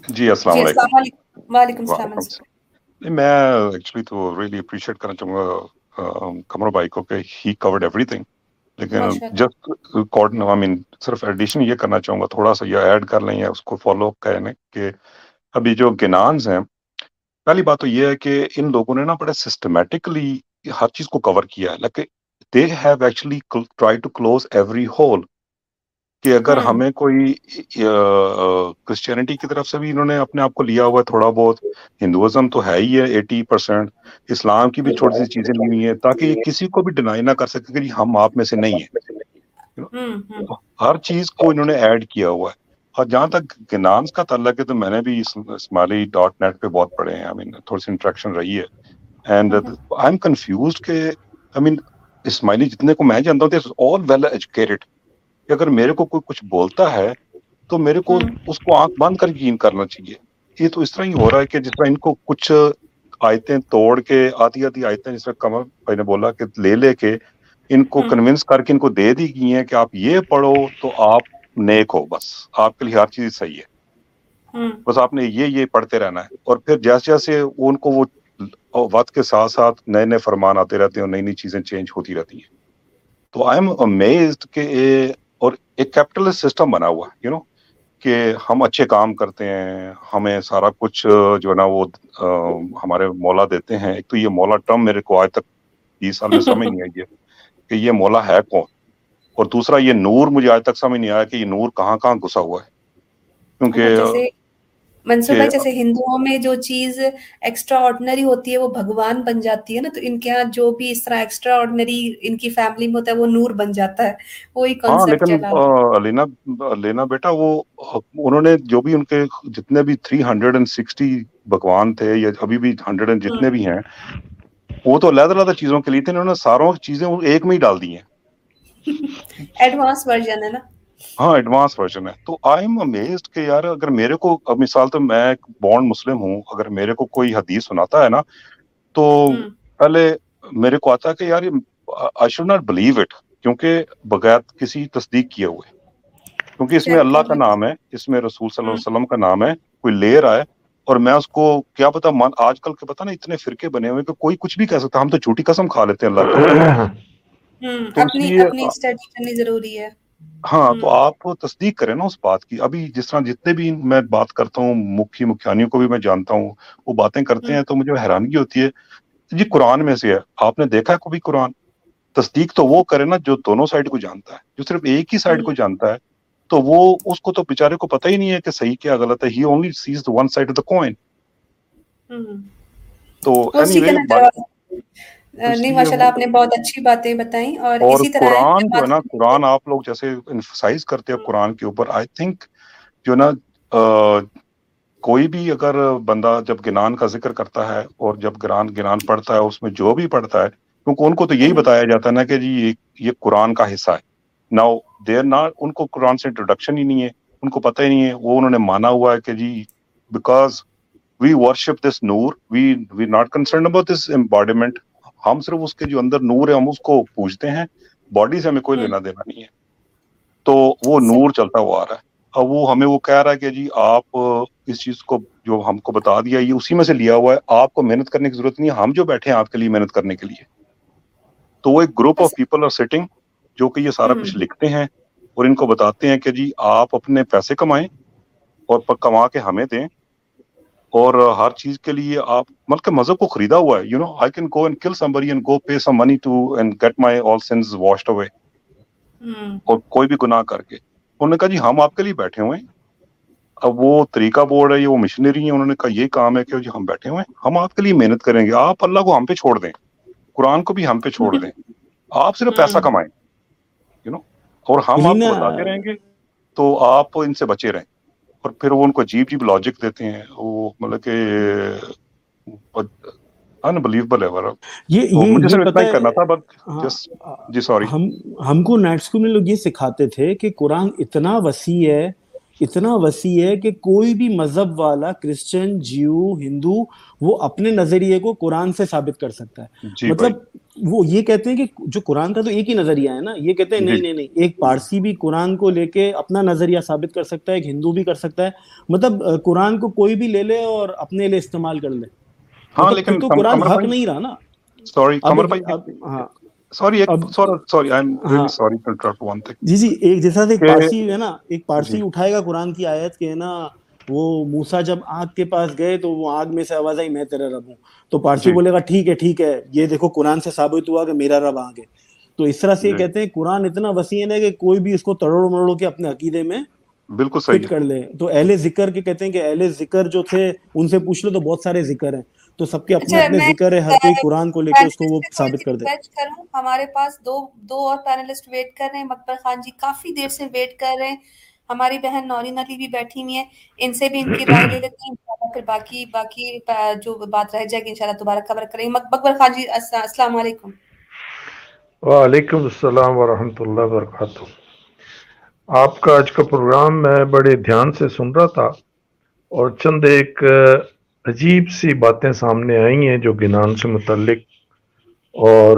S9: جی السلام جی، علیکم۔ وعلیکم السلام میں ایکچولی تو ریئلی اپریشیٹ کرنا چاہوں گا کمر بھائی کو کہ ہی کورڈ ایوری تھنگ لیکن جسٹ کوڈ آئی مین صرف ایڈیشن یہ کرنا چاہوں گا تھوڑا سا یہ ایڈ کر لیں یا اس کو فالو کریں کہ ابھی جو گنانز ہیں پہلی بات تو یہ ہے کہ ان لوگوں نے نا بڑے سسٹمیٹکلی ہر چیز کو کور کیا ہے۔ لیکن they have actually try to close every hole کہ اگر ہمیں کوئی کرسچینٹی کی طرف سے بھی انہوں نے اپنے آپ کو لیا ہوا ہے تھوڑا بہت ہندوازم تو ہے ہی ہے ایٹی پرسینٹ اسلام کی بھی چھوٹی سی چیزیں لی ہوئی ہیں تاکہ یہ کسی کو بھی ڈینائی نہ کر سکے کہ ہم آپ میں سے نہیں ہیں۔ ہر چیز کو انہوں نے ایڈ کیا ہوا ہے۔ اور جہاں تک گنانس کا تعلق ہے تو میں نے بھی اسمالی ڈاٹ نیٹ پہ بہت پڑھے ہیں۔ آئی مین تھوڑی سی انٹریکشن رہی ہے۔ اینڈ آئی ایم کنفیوز کہ آئی مین اسماعیلی جتنے کو میں جانتا ہوں آل ویل ایجوکیٹڈ کہ اگر میرے کو کوئی کچھ بولتا ہے تو میرے کو اس کو آنکھ بند کر یقین کرنا چاہیے۔ یہ تو اس طرح ہی ہو رہا ہے کہ جس طرح ان کو کچھ آیتیں توڑ کے آدھی آدھی آیتیں جس طرح کمر بھائی نے بولا کہ لے لے کے ان کو کنونس کر کے ان کو دے دی گئی ہیں کہ آپ یہ پڑھو تو آپ نیک ہو بس۔ آپ کے لیے ہر چیز صحیح ہے۔ بس آپ نے یہ یہ پڑھتے رہنا ہے۔ اور پھر جیسے جیسے ان کو وہ وقت کے ساتھ ساتھ نئے نئے فرمان آتے رہتے ہیں اور نئی نئی چیزیں چینج ہوتی رہتی ہیں۔ تو آئی ایم امیزڈ کہ ایک کیپٹلسٹ سسٹم بنا ہوا یو نو کہ ہم اچھے کام کرتے ہیں، ہمیں سارا کچھ جو ہے نا، وہ ہمارے مولا دیتے ہیں۔ ایک تو یہ مولا ٹرم میرے کو آج تک بیس سال میں سمجھ نہیں آئی ہے کہ یہ مولا ہے کون۔ اور دوسرا، یہ نور مجھے آج تک سمجھ نہیں آیا کہ یہ نور کہاں کہاں گھسا ہوا ہے۔ کیونکہ اچھا،
S2: منصور بھائی جیسے ہندوؤں میں جو چیز ایکسٹرا آرڈنری ہوتی ہے وہ بھگوان بن جاتی ہے نا تو ان کے یہاں جو بھی اس طرح ایکسٹرا آرڈنری ان کی فیملی میں ہوتا ہے وہ نور بن جاتا ہے۔ وہی
S9: کانسیپٹ چلا لینا لینا بیٹا وہ انہوں نے جو بھی ان کے جتنے بھی 360 بھگوان تھے یا ابھی بھی 100 جتنے بھی ہیں وہ تو علیحدہ علیحدہ چیزوں کے لیے تھے انہوں نے ساروں چیزیں ایک میں ہی ڈال دی ہیں۔
S2: ایڈوانس ورژن ہے نا۔
S9: ہاں ایڈوانس ورژن ہے۔ تو آئی ایم امیزڈ کہ یار اگر میرے کو اب مثال تو میں بونڈ مسلم ہوں اگر میرے کو کوئی حدیث سناتا ہے نا تو پہلے میرے کو آتا ہے کہ یار I should not believe it کیونکہ بغیر کسی تصدیق کیے ہوئے۔ کیونکہ اس میں اللہ کا نام ہے اس میں رسول صلی اللہ علیہ وسلم کا نام ہے کوئی لے رہا ہے اور میں اس کو کیا پتا من آج کل کے پتا نا اتنے فرقے بنے ہوئے کہ کوئی کچھ بھی کہہ سکتا ہم تو چھوٹی قسم کھا لیتے ہیں اللہ
S2: ضروری ہے۔
S9: ہاں تو آپ تصدیق کریں نا اس بات کی۔ ابھی جس طرح جتنے بھی میں بات کرتا ہوں مکھی مکھیانیوں کو بھی میں جانتا ہوں وہ باتیں کرتے ہیں تو مجھے حیرانگی ہوتی ہے۔ جی قرآن میں سے ہے۔ آپ نے دیکھا ہے کبھی قرآن؟ تصدیق تو وہ کرے نا جو دونوں سائڈ کو جانتا ہے جو صرف ایک ہی سائڈ کو جانتا ہے تو وہ اس کو تو بےچارے کو پتہ ہی نہیں ہے کہ صحیح کیا غلط ہے۔ He only sees one side of the coin تو
S2: نہیں ماشاء اللہ آپ نے بہت اچھی باتیں بتائیں اور
S9: اسی طرح قرآن جو ہے نا قرآن آپ لوگ جیسے انفسائز کرتے ہیں قرآن کے اوپر آئی تھنک جو نا کوئی بھی اگر بندہ جب گنان کا ذکر کرتا ہے اور جب گران گنان پڑھتا ہے اس میں جو بھی پڑھتا ہے کیونکہ ان کو تو یہی بتایا جاتا ہے نا کہ جی یہ قرآن کا حصہ ہے۔ ناؤ دیر ناٹ ان کو قرآن سے انٹروڈکشن ہی نہیں ہے ان کو پتہ ہی نہیں ہے۔ وہ انہوں نے مانا ہوا ہے کہ جی because we worship this nor we we not concern about this bombardment ہم صرف اس کے جو اندر نور ہے ہم اس کو پوچھتے ہیں باڈی سے ہمیں کوئی لینا دینا نہیں ہے۔ تو وہ نور چلتا ہوا آ رہا ہے۔ اب وہ ہمیں وہ کہہ رہا ہے کہ جی آپ اس چیز کو جو ہم کو بتا دیا یہ اسی میں سے لیا ہوا ہے۔ آپ کو محنت کرنے کی ضرورت نہیں ہے۔ ہم جو بیٹھے ہیں آپ کے لیے محنت کرنے کے لیے۔ تو وہ ایک group of people are sitting جو کہ یہ سارا کچھ لکھتے ہیں اور ان کو بتاتے ہیں کہ جی آپ اپنے پیسے کمائیں اور کما کے ہمیں دیں۔ اور ہر چیز کے لیے آپ مطلب کہ مذہب کو خریدا ہوا ہے. You know I can go and kill somebody and go pay some money to and get my all sins washed away اور کوئی بھی گناہ کر کے. انہوں نے کہا جی ہم آپ کے لیے بیٹھے ہوئے ہیں. اب وہ طریقہ بورڈ ہے یہ وہ مشنری ہیں انہوں نے کہا یہ کام ہے کہ جی ہم بیٹھے ہوئے ہیں. ہم آپ کے لیے محنت کریں گے. آپ اللہ کو ہم پہ چھوڑ دیں. قرآن کو بھی ہم پہ چھوڑ دیں. آپ صرف پیسہ کمائیں. یو نو اور ہم آپ کو بتاتے رہیں گے تو آپ ان سے بچے رہیں. اور پھر وہ ان کو عجیب عجیب لاجک دیتے ہیں وہ مطلب کہ انبلیویبل ہے
S6: یہ ہاں،
S9: جی سوری
S6: ہم ہم کو نیٹ اسکول میں لوگ یہ سکھاتے تھے کہ قرآن اتنا وسیع ہے اتنا وسیع ہے کہ کوئی بھی مذہب والا کرسچن جیو ہندو وہ اپنے نظریے کو قرآن سے ثابت کر سکتا ہے۔ جی مطلب وہ یہ کہتے ہیں کہ جو قرآن کا تو ایک ہی نظریہ ہے نا یہ کہتے ہیں نہیں جی۔ نہیں نہیں ایک پارسی بھی قرآن کو لے کے اپنا نظریہ ثابت کر سکتا ہے ایک ہندو بھی کر سکتا ہے۔ مطلب قرآن کو کوئی بھی لے لے اور اپنے لیے استعمال کر لے۔
S9: ہاں مطلب لیکن
S6: تو قرآن حق نہیں رہا نا۔
S9: سوری ہاں۔
S6: جی جی ایک جیسا ایک پارسی ہے نا ایک پارسی جی۔ اٹھائے گا قرآن کی آیت کے نا وہ موسا جب آگ کے پاس گئے تو وہ آگ میں سے آواز آئی میں تیرا رب ہوں۔ تو پارسی جی۔ بولے گا ٹھیک ہے ٹھیک ہے یہ دیکھو قرآن سے ثابت ہوا کہ میرا رب آگے تو اس طرح سے یہ جی۔ کہتے ہیں قرآن اتنا وسیع ہے کہ کوئی بھی اس کو تڑوڑ مروڑ کے اپنے عقیدے میں
S9: بالکل صحیح
S6: کر لے۔ تو اہل ذکر کے کہتے ہیں کہ اہل ذکر جو تھے ان سے پوچھ لو تو بہت سارے ذکر ہیں۔ تو سب کے اپنے اچھا، اپنے ذکر ہے ہر کوئی قرآن کو لے کے اس کو وہ ثابت کر دے۔
S2: ہمارے پاس دو دو اور پینلسٹ ویٹ کر رہے ہیں۔ مکبر خان جی کافی دیر سے ویٹ کر رہے ہیں۔ ہماری بہن نورین علی بھی بیٹھی ہوئی ہیں، ان سے بھی ان کی رائے لے لیتے ہیں پھر باقی باقی جو بات رہ جائے گی، انشاءاللہ دوبارہ کور کریں گے۔ بکبر خان جی السلام علیکم۔
S10: وعلیکم السلام ورحمۃ اللہ وبرکاتہ۔ آپ کا آج کا پروگرام میں بڑے دھیان سے سن رہا تھا اور چند ایک عجیب سی باتیں سامنے آئی ہیں جو گنان سے متعلق اور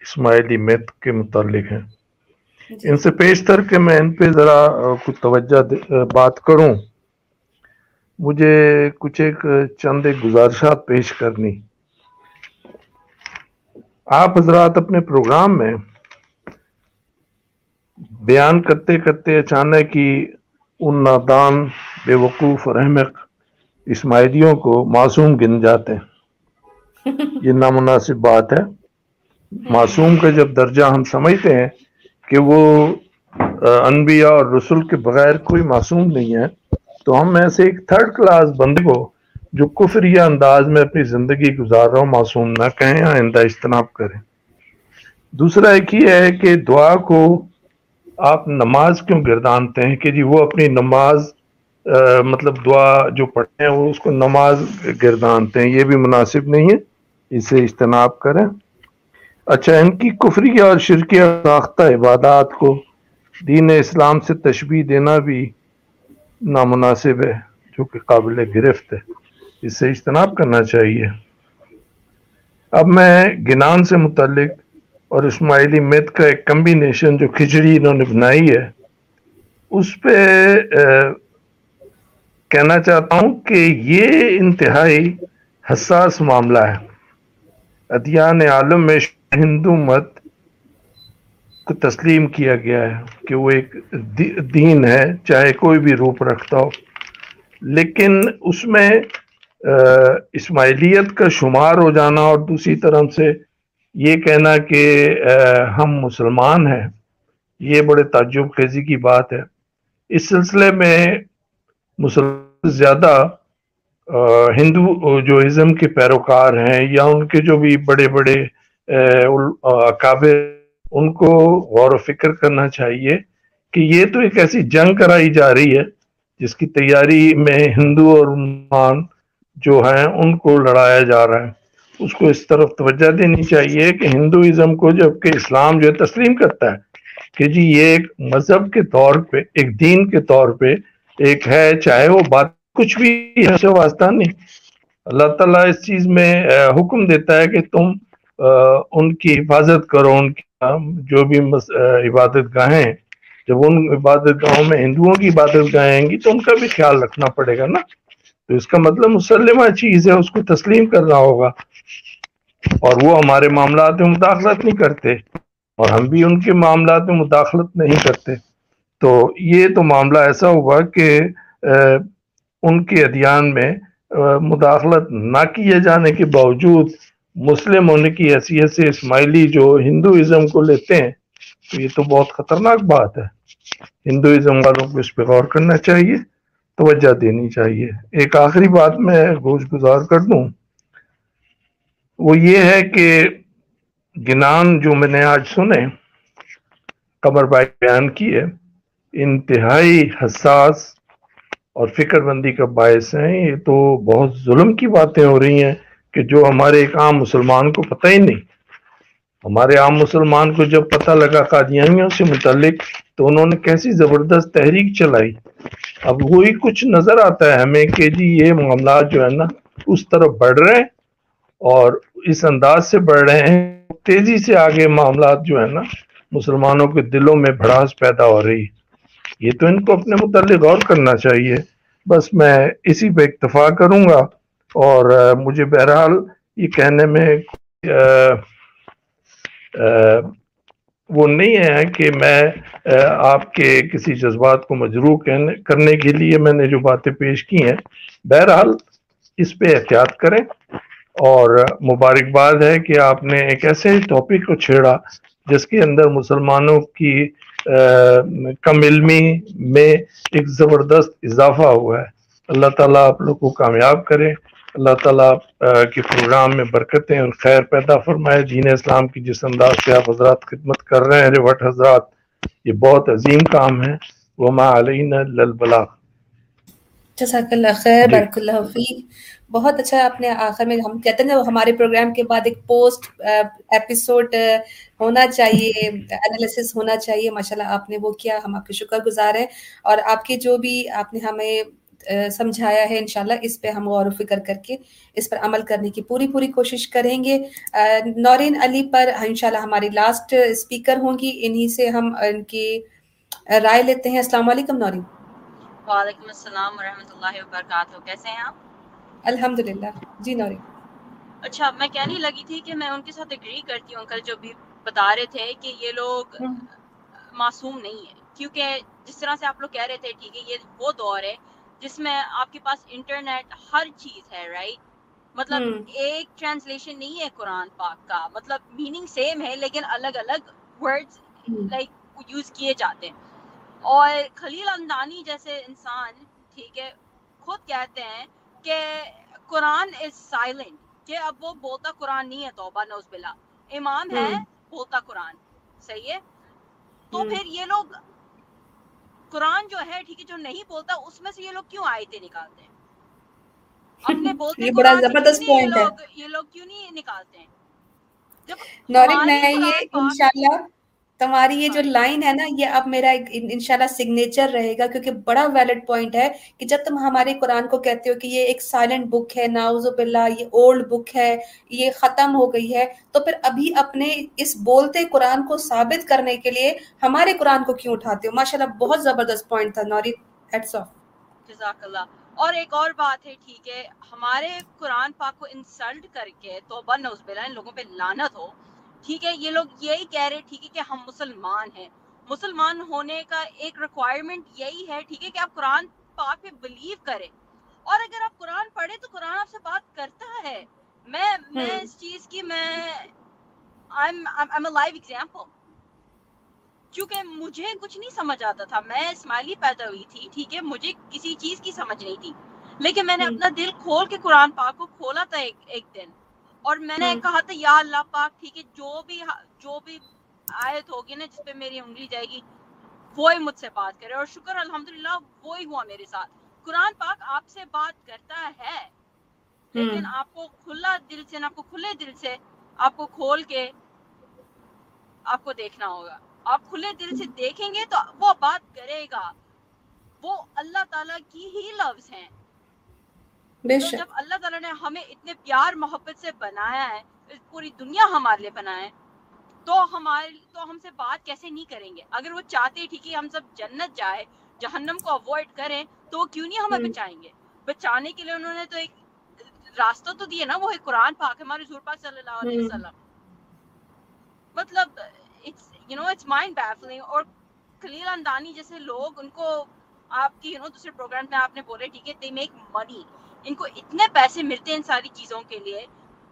S10: اسماعیلی میت کے متعلق ہیں۔ جی۔ ان سے پیشتر کے میں ان پہ ذرا کچھ توجہ بات کروں۔ مجھے کچھ ایک چند ایک گزارشات پیش کرنی۔ آپ حضرات اپنے پروگرام میں بیان کرتے کرتے اچانک ہی ان نادان، بے وقوف اور احمق اسماعیلیوں کو معصوم گن جاتے ہیں۔ یہ نامناسب بات ہے۔ معصوم کا جب درجہ ہم سمجھتے ہیں کہ وہ انبیاء اور رسول کے بغیر کوئی معصوم نہیں ہے، تو ہم ایسے ایک تھرڈ کلاس بندے کو جو کفری انداز میں اپنی زندگی گزار رہا ہوں معصوم نہ کہیں، آئندہ اجتناب کریں۔ دوسرا ایک ہی ہے کہ دعا کو آپ نماز کیوں گردانتے ہیں؟ کہ جی وہ اپنی نماز مطلب دعا جو پڑھتے ہیں، وہ اس کو نماز گردانتے ہیں، یہ بھی مناسب نہیں ہے اسے اجتناب کریں۔ اچھا ان کی کفری اور شرکی ساختہ عبادات کو دین اسلام سے تشبیح دینا بھی نامناسب ہے، جو کہ قابل گرفت ہے۔ اس سے اجتناب کرنا چاہیے۔ اب میں گنان سے متعلق اور اسماعیلی میت کا ایک کمبینیشن جو کھچڑی انہوں نے بنائی ہے، اس پہ کہنا چاہتا ہوں کہ یہ انتہائی حساس معاملہ ہے۔ ادیان عالم میں ہندو مت کو تسلیم کیا گیا ہے کہ وہ ایک دین ہے، چاہے کوئی بھی روپ رکھتا ہو۔ لیکن اس میں اسماعیلیت کا شمار ہو جانا اور دوسری طرف سے یہ کہنا کہ ہم مسلمان ہیں۔ یہ بڑے تعجب خیزی کی بات ہے۔ اس سلسلے میں مسلمان زیادہ ہندو جو ازم کے پیروکار ہیں یا ان کے جو بھی بڑے بڑے اکابر ان کو غور و فکر کرنا چاہیے کہ یہ تو ایک ایسی جنگ کرائی جا رہی ہے جس کی تیاری میں ہندو اور مسلمان جو ہیں، ان کو لڑایا جا رہا ہے۔ اس کو اس طرف توجہ دینی چاہیے کہ ہندوازم کو جبکہ اسلام جو ہے تسلیم کرتا ہے کہ جی یہ ایک مذہب کے طور پہ، ایک دین کے طور پہ ایک ہے، چاہے وہ بات کچھ بھی واسطہ نہیں۔ اللہ تعالیٰ اس چیز میں حکم دیتا ہے کہ تم ان کی حفاظت کرو، ان کی جو بھی عبادت گاہیں، جب ان عبادت گاہوں میں ہندوؤں کی عبادت گاہیں آئیں گی تو ان کا بھی خیال رکھنا پڑے گا نا؟ تو اس کا مطلب مسلمہ چیز ہے، اس کو تسلیم کرنا ہوگا۔ اور وہ ہمارے معاملات میں مداخلت نہیں کرتے، اور ہم بھی ان کے معاملات میں مداخلت نہیں کرتے۔ تو یہ تو معاملہ ایسا ہوا کہ ان کے ادیان میں مداخلت نہ کیے جانے کے باوجود مسلم ہونے کی حیثیت سے اسماعیلی جو ہندوازم کو لیتے ہیں، تو یہ تو بہت خطرناک بات ہے۔ ہندوازم والوں کو اس پہ غور کرنا چاہیے، توجہ دینی چاہیے۔ ایک آخری بات میں گوش گزار کر دوں۔ وہ یہ ہے کہ گنان جو میں نے آج سنے، قمر بھائی بیان کی ہے انتہائی حساس اور فکر بندی کا باعث ہیں۔ یہ تو بہت ظلم کی باتیں ہو رہی ہیں۔ کہ جو ہمارے ایک عام مسلمان کو پتہ ہی نہیں۔ ہمارے عام مسلمان کو جب پتہ لگا قادیانیوں سے متعلق تو انہوں نے کیسی زبردست تحریک چلائی۔ اب وہی کچھ نظر آتا ہے ہمیں کہ جی یہ معاملات جو ہے نا، اس طرف بڑھ رہے ہیں اور اس انداز سے بڑھ رہے ہیں۔ تیزی سے آگے معاملات جو ہے نا، مسلمانوں کے دلوں میں بھڑاس پیدا ہو رہی ہے۔ یہ تو ان کو اپنے متعلق غور کرنا چاہیے۔ بس میں اسی پہ اکتفا کروں گا۔ اور مجھے بہرحال یہ کہنے میں وہ نہیں ہے کہ میں آپ کے کسی جذبات کو مجروح کرنے کے لیے میں نے جو باتیں پیش کی ہیں، بہرحال اس پہ احتیاط کریں۔ اور مبارکباد ہے کہ آپ نے ایک ایسے ٹاپک کو چھیڑا جس کے اندر مسلمانوں کی کم علمی میں ایک زبردست اضافہ ہوا ہے۔ اللہ تعالیٰ آپ لوگ کو کامیاب کرے۔ اللہ تعالیٰ کے پروگرام میں برکتیں اور خیر پیدا فرمائے۔ دین اسلام کی جس انداز سے آپ حضرات خدمت کر رہے ہیں ریوٹ حضرات یہ بہت عظیم کام ہے۔ وما علینا للبلاغ۔
S2: جزاک اللہ خیر جی۔ بارک اللہ فیک۔ بہت اچھا آپ نے آخر میں ہم کہتے ہیں ہمارے پروگرام کے بعد ایک پوسٹ ایپیسوڈ ہونا چاہیے انالیسس ہونا چاہیے۔ ماشاءاللہ آپ نے وہ کیا ہم آپ کے شکر گزار ہیں۔ اور آپ کی جو بھی آپ نے ہمیں سمجھایا ہے انشاءاللہ اس پہ ہم غور و فکر کر کے اس پر عمل کرنے کی پوری پوری کوشش کریں گے۔ نورین علی پر انشاءاللہ ہماری لاسٹ اسپیکر ہوں گی انہی سے ہم ان کی رائے لیتے ہیں۔ السلام علیکم نورین۔
S11: وعلیکم السلام ورحمۃ اللہ وبرکاتہ۔ کیسے ہیں آپ؟
S2: الحمد جی نوری
S11: اچھا میں کہنے لگی تھی کہ میں ان کے ساتھ اگری کرتی ہوں۔ کل جو بھی بتا رہے تھے کہ یہ لوگ معصوم نہیں ہے کیونکہ جس طرح سے آپ لوگ کہہ رہے تھے ٹھیک ہے یہ وہ دور ہے۔ جس میں آپ کے پاس انٹرنیٹ ہر چیز ہے رائٹ مطلب ایک ٹرانسلیشن نہیں ہے قرآن پاک کا۔ مطلب میننگ سیم ہے لیکن الگ الگ ورڈز لائک یوز کیے جاتے ہیں۔ اور خلیل اندانی جیسے انسان ٹھیک ہے خود کہتے ہیں کہ قرآن از سائلنٹ کہ اب وہ بولتا قرآن نہیں ہے توبہ نوز بلا امام ہے بولتا قرآن۔ صحیح ہے؟ تو پھر یہ لوگ قرآن جو ہے ٹھیک ہے جو نہیں بولتا اس میں سے یہ لوگ کیوں آئے تھے نکالتے ہیں؟ اپنے بولتے یہ بڑا زبردست پوائنٹ ہے۔ یہ لوگ کیوں نہیں نکالتے ہیں؟
S2: جب میں یہ انشاءاللہ تمہاری یہ جو لائن ہے نا یہ اب میرا انشاءاللہ سگنیچر رہے گا کیونکہ بڑا ویلڈ پوائنٹ ہے کہ جب تم ہمارے قرآن کو کہتے ہو کہ یہ ایک سائلنٹ بک ہے ناؤز باللہ یہ اولڈ بک ہے یہ ختم ہو گئی ہے تو پھر ابھی اپنے اس بولتے قرآن کو ثابت کرنے کے لیے ہمارے قرآن کو کیوں اٹھاتے ہو؟ ماشاءاللہ بہت زبردست پوائنٹ تھا نوری ہیڈس آف
S11: جزاک اللہ اور ایک اور بات ہے ٹھیک ہے ہمارے قرآن پاک کو انسلٹ کر کے توبہ نوز باللہ ان لوگوں پہ لانت ہو ٹھیک ہے یہ لوگ یہی کہہ رہے ٹھیک ہے کہ ہم مسلمان ہیں۔ مسلمان ہونے کا ایک ریکوائرمنٹ یہی ہے ٹھیک ہے کہ آپ قرآن پاک پہ بلیو کریں۔ اور اگر آپ قرآن پڑھے تو قرآن آپ سے بات کرتا ہے۔ میں میں اس چیز کی میں کیونکہ مجھے کچھ نہیں سمجھ آتا تھا۔ میں اسماعیلی پیدا ہوئی تھی ٹھیک ہے مجھے کسی چیز کی سمجھ نہیں تھی۔ لیکن میں نے اپنا دل کھول کے قرآن پاک کو کھولا تھا ایک ایک دن۔ اور میں نے کہا تھا یا اللہ پاک ٹھیک ہے جو بھی جو بھی آیت ہوگی نا جس پہ میری انگلی جائے گی وہی مجھ سے بات کرے۔ اور شکر الحمدللہ وہی ہوا میرے ساتھ۔ قرآن پاک آپ سے بات کرتا ہے لیکن آپ کو کھلا دل سے آپ کو کھلے دل سے آپ کو کھول کے آپ کو دیکھنا ہوگا۔ آپ کھلے دل سے دیکھیں گے تو وہ بات کرے گا۔ وہ اللہ تعالیٰ کی ہی لفظ ہیں۔ جب اللہ تعالیٰ نے ہمیں اتنے پیار محبت سے بنایا ہے پوری دنیا ہمارے لیے بنایا ہے تو ہمارے تو ہم سے بات کیسے نہیں کریں گے؟ اگر وہ چاہتے ٹھیک ہے ہم سب جنت جائے جہنم کو اوائڈ کریں تو وہ کیوں نہیں ہمیں بچائیں گے؟ بچانے کے لیے انہوں نے تو ایک راستہ تو دیا نا وہ ایک قرآن پاک ہمارے حضور پاک صلی اللہ علیہ وسلم۔ مطلب you know it's mind baffling اور خلیل اندانی جیسے لوگ ان کو آپ کی یو نو دوسرے پروگرام میں آپ نے بولے ٹھیک ہے دے میک منی ان کو اتنے پیسے ملتے ہیں ان ساری چیزوں کے لیے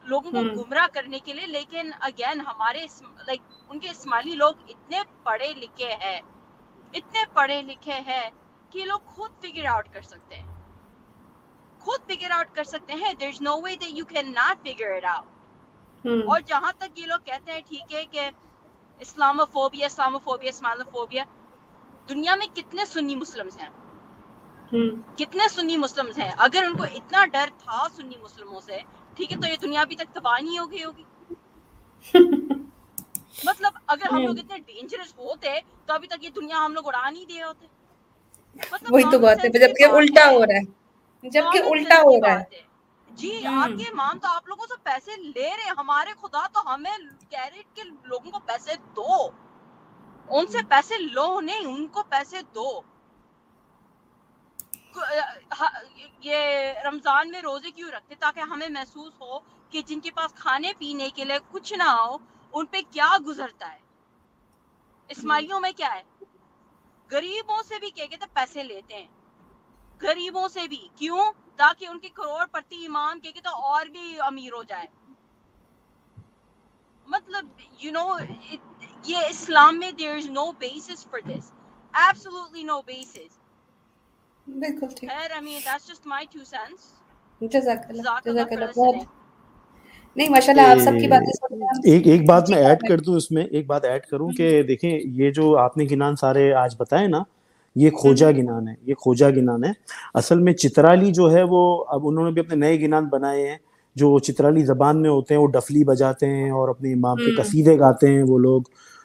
S11: لوگوں کو گمراہ کرنے کے لیے لیکن اگین ہمارے لائک ان کے اسماعیلی لوگ اتنے پڑھے لکھے ہیں اتنے پڑھے لکھے ہیں کہ لوگ خود فگر آؤٹ کر سکتے ہیں۔ خود فگر آؤٹ کر سکتے ہیں there is no way that you can not figure it out اور جہاں تک یہ لوگ کہتے ہیں ٹھیک ہے کہ Islamophobia Islamophobia Islamophobia دنیا میں کتنے سنی مسلم ہیں؟ کتنے سنی مسلم ہیں؟ اگر ان کو اتنا ڈر تھا سنی مسلموں سے ٹھیک ہے تو یہ دنیا ابھی تک تباہ نہیں ہو گئی ہوگی۔ مطلب اگر ہم لوگ اتنے ڈینجرس ہوتے تو ابھی تک یہ دنیا ہم لوگ اڑا نہیں دے ہوتے۔
S2: مطلب وہی تو بات ہے جبکہ الٹا ہو رہا ہے۔ جبکہ الٹا ہو رہا ہے۔
S11: جی آپ کے امام تو آپ لوگوں سے پیسے لے رہے ہمارے خدا تو ہمیں کہہ رہے کہ لوگوں کو پیسے دو۔ ان سے پیسے لو نہیں ان کو پیسے دو۔ یہ رمضان میں روزے کیوں رکھتے تاکہ ہمیں محسوس ہو کہ جن کے پاس کھانے پینے کے لیے کچھ نہ ہو، ان پہ کیا گزرتا ہے؟ اسماعیلیوں میں کیا ہے؟ غریبوں سے بھی کہتے پیسے لیتے ہیں۔ غریبوں سے بھی۔ کیوں؟ تاکہ ان کے کروڑ پرتی امام کہ تو اور بھی امیر ہو جائے۔ مطلب یو نو یہ اسلام میں there is no basis for this absolutely no basis
S6: ایک بات میں ایڈ کر دوں اس میں ایک بات ایڈ کروں کہ دیکھیں یہ جو آپ نے گنان سارے آج بتائے نا یہ کھوجا گنان ہے یہ کھوجا گنان ہے۔ اصل میں چترالی جو ہے وہ اب انہوں نے بھی اپنے نئے گنان بنائے ہیں۔ جو چترالی زبان میں ہوتے ہیں وہ ڈفلی بجاتے ہیں اور اپنے امام کے قصیدے گاتے ہیں وہ لوگ۔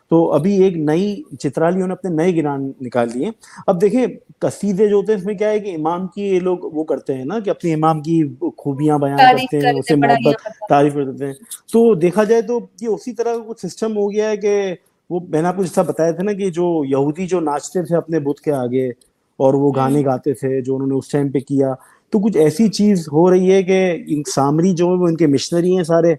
S6: تو ابھی ایک نئی چترالیوں نے اپنے نئے گنان نکال لیے اب دیکھیں قصیدے جو ہوتے ہیں اس میں کیا ہے کہ امام کی یہ لوگ وہ کرتے ہیں نا کہ اپنی امام کی خوبیاں بیان کرتے ہیں اسے محبت تعریف کر دیتے ہیں۔ تو دیکھا جائے تو یہ اسی طرح کا کچھ سسٹم ہو گیا ہے کہ وہ میں نے آپ کو طرح بتایا تھا نا کہ جو یہودی جو ناچتے تھے اپنے بت کے آگے اور وہ گانے گاتے تھے جو انہوں نے اس ٹائم پہ کیا۔ تو کچھ ایسی چیز ہو رہی ہے کہ سامری جو وہ ان کے مشنری ہیں سارے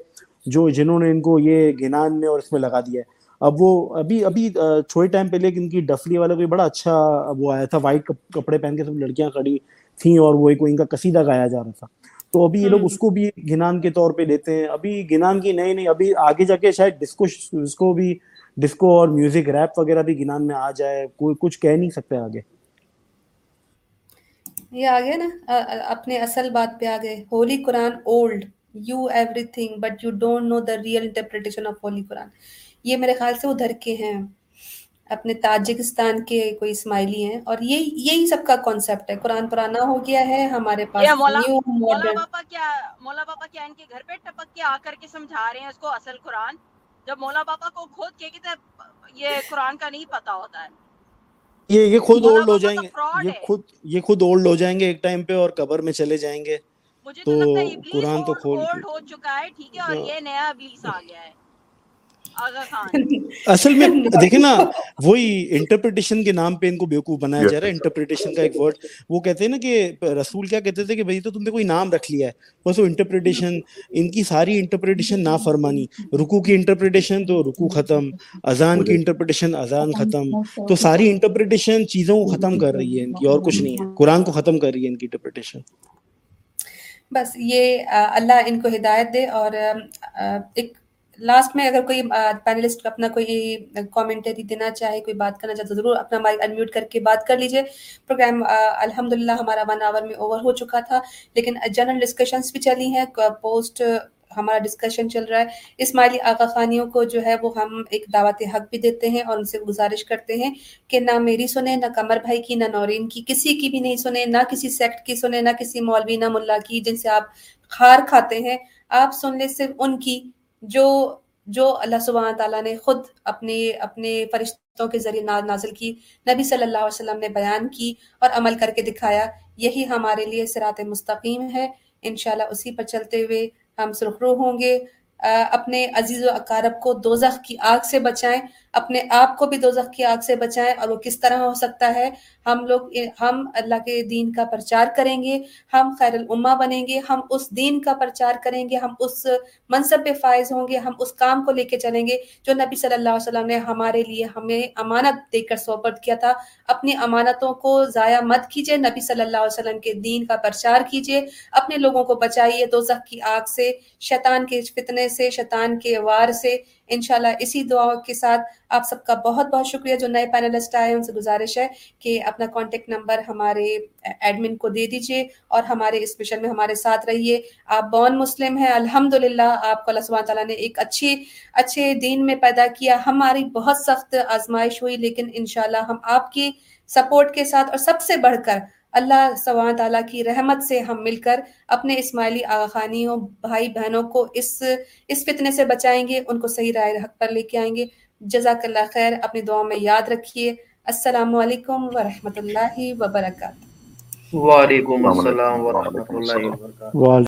S6: جو جنہوں نے ان کو یہ گنان میں اور اس میں لگا دیا ہے۔ اب وہ ابھی ابھی تھوڑے ٹائم پہلے ان کی ڈفلی والا کوئی بڑا اچھا وہ آیا تھا وائٹ کپڑے پہن کے سب لڑکیاں کھڑی تھیں اور وہ ان کا قصیدہ گایا جا رہا تھا۔ تو ابھی یہ لوگ اس کو بھی گنان کے طور پہ لیتے ہیں۔ ابھی گنان کی نئی نہیں ابھی آگے جا کے شاید ڈسکو ڈسکو بھی ڈسکو اور میوزک ریپ وغیرہ بھی گنان میں آ جائے۔ کوئی کچھ کہہ نہیں سکتے آگے۔
S2: یہ آگے نا اپنے اصل بات پہ آگے۔ Holy Quran told you everything but you don't know the real interpretation of holy Quran. یہ میرے خیال سے ادھر کے ہیں۔ اپنے تاجکستان کے کوئی اسماعیلی ہیں۔ اور یہ یہی سب کا کانسیپٹ ہے۔ قرآن پرانا ہو گیا ہے ہمارے پاس
S11: مولا باپا کیا مولا باپا کیا ان کے گھر پہ ٹپک کے آ کر کے سمجھا رہے ہیں اس کو اصل قرآن؟ جب مولا باپا کو خود کے یہ قرآن کا نہیں پتا ہوتا ہے۔
S6: یہ یہ خود اولڈ ہو جائیں گے۔ یہ خود یہ خود اولڈ ہو جائیں گے ایک ٹائم پہ اور قبر میں چلے جائیں گے۔ تو قرآن تو کھول
S11: ہو چکا ہے ٹھیک ہے اور یہ نیا ابلیس آ گیا ہے۔
S6: اصل میں دیکھیں نا وہی انٹرپریٹیشن کے نام پہ ان کو بیوقوف بنایا جا رہا ہے۔ انٹرپریٹیشن کا ایک ورڈ وہ کہتے ہیں نا کہ رسول کیا کہتے تھے کہ بھائی تو تم نے کوئی نام رکھ لیا ہے۔ بس وہ انٹرپریٹیشن ان کی ساری انٹرپریٹیشن نا فرمانی رکو کی انٹرپریٹیشن تو رکو ختم اذان کی انٹرپریٹیشن اذان ختم۔ تو ساری انٹرپریٹیشن چیزوں کو ختم کر رہی ہے ان کی اور کچھ نہیں ہے۔ قرآن کو ختم کر رہی ہے ان کی انٹرپریٹیشن
S2: بس یہ اللہ ان کو ہدایت دے اور ایک لاسٹ میں اگر کوئی پینلسٹ اپنا کوئی کامنٹری دینا چاہے، کوئی بات کرنا چاہے تو ضرور اپنا مائک انمیوٹ کر کے بات کر لیجیے پروگرام الحمد للہ ہمارا ون آور میں اوور ہو چکا تھا، لیکن جنرل ڈسکشنس بھی چلی ہیں پوسٹ ہمارا ڈسکشن چل رہا ہے۔ اسماعیلی آقا خانیوں کو جو ہے وہ ہم ایک دعوت حق بھی دیتے ہیں اور ان سے گزارش کرتے ہیں کہ نہ میری سنیں، نہ کمر بھائی کی، نہ نورین کی، کسی کی بھی نہیں سنیں، نہ کسی سیکٹ کی سنیں، نہ کسی مولوی، نہ ملا کی، جن سے آپ خار کھاتے ہیں۔ آپ سن لیں صرف ان کی۔ جو جو اللہ سبحانہ تعالیٰ نے خود اپنے اپنے فرشتوں کے ذریعے نازل کی، نبی صلی اللہ علیہ وسلم نے بیان کی اور عمل کر کے دکھایا، یہی ہمارے لیے سرات مستقیم ہے۔ انشاءاللہ اسی پر چلتے ہوئے ہم سرخرو ہوں گے۔ اپنے عزیز و اقارب کو دوزخ کی آگ سے بچائیں۔ اپنے آپ کو بھی دوزخ کی آگ سے بچائیں اور وہ کس طرح ہو سکتا ہے، ہم لوگ، ہم اللہ کے دین کا پرچار کریں گے، ہم خیر الامہ بنیں گے، ہم اس دین کا پرچار کریں گے، ہم اس منصب پہ فائز ہوں گے، ہم اس کام کو لے کے چلیں گے جو نبی صلی اللہ علیہ وسلم نے ہمارے لیے ہمیں امانت دے کر سوپرد کیا تھا۔ اپنی امانتوں کو ضائع مت کیجیے نبی صلی اللہ علیہ وسلم کے دین کا پرچار کیجیے اپنے لوگوں کو بچائیے دوزخ کی آگ سے، شیطان کے فتنے سے، شیطان کے وار سے۔ انشاءاللہ اسی دعا کے ساتھ آپ سب کا بہت بہت شکریہ جو نئے پینلسٹ آئے ان سے گزارش ہے کہ اپنا کانٹیکٹ نمبر ہمارے ایڈمن کو دے دیجیے اور ہمارے اس مشن میں ہمارے ساتھ رہیے۔ آپ بون مسلم ہیں الحمد للہ آپ کو اللہ سبحانہ تعالیٰ نے ایک اچھی اچھے دین میں پیدا کیا۔ ہماری بہت سخت آزمائش ہوئی، لیکن انشاءاللہ ہم آپ کی سپورٹ کے ساتھ اور سب سے بڑھ کر اللہ سبحانہ تعالیٰ کی رحمت سے ہم مل کر اپنے اسماعیلی آغا خانیوں بھائی بہنوں کو اس اس فتنے سے بچائیں گے ان کو صحیح رائے حق پر لے کے آئیں گے۔ جزاک اللہ خیر اپنی دعا میں یاد رکھیے۔ السلام علیکم ورحمۃ اللہ وبرکاتہ۔
S5: وعلیکم السلام ورحمۃ اللہ وبرکاتہ۔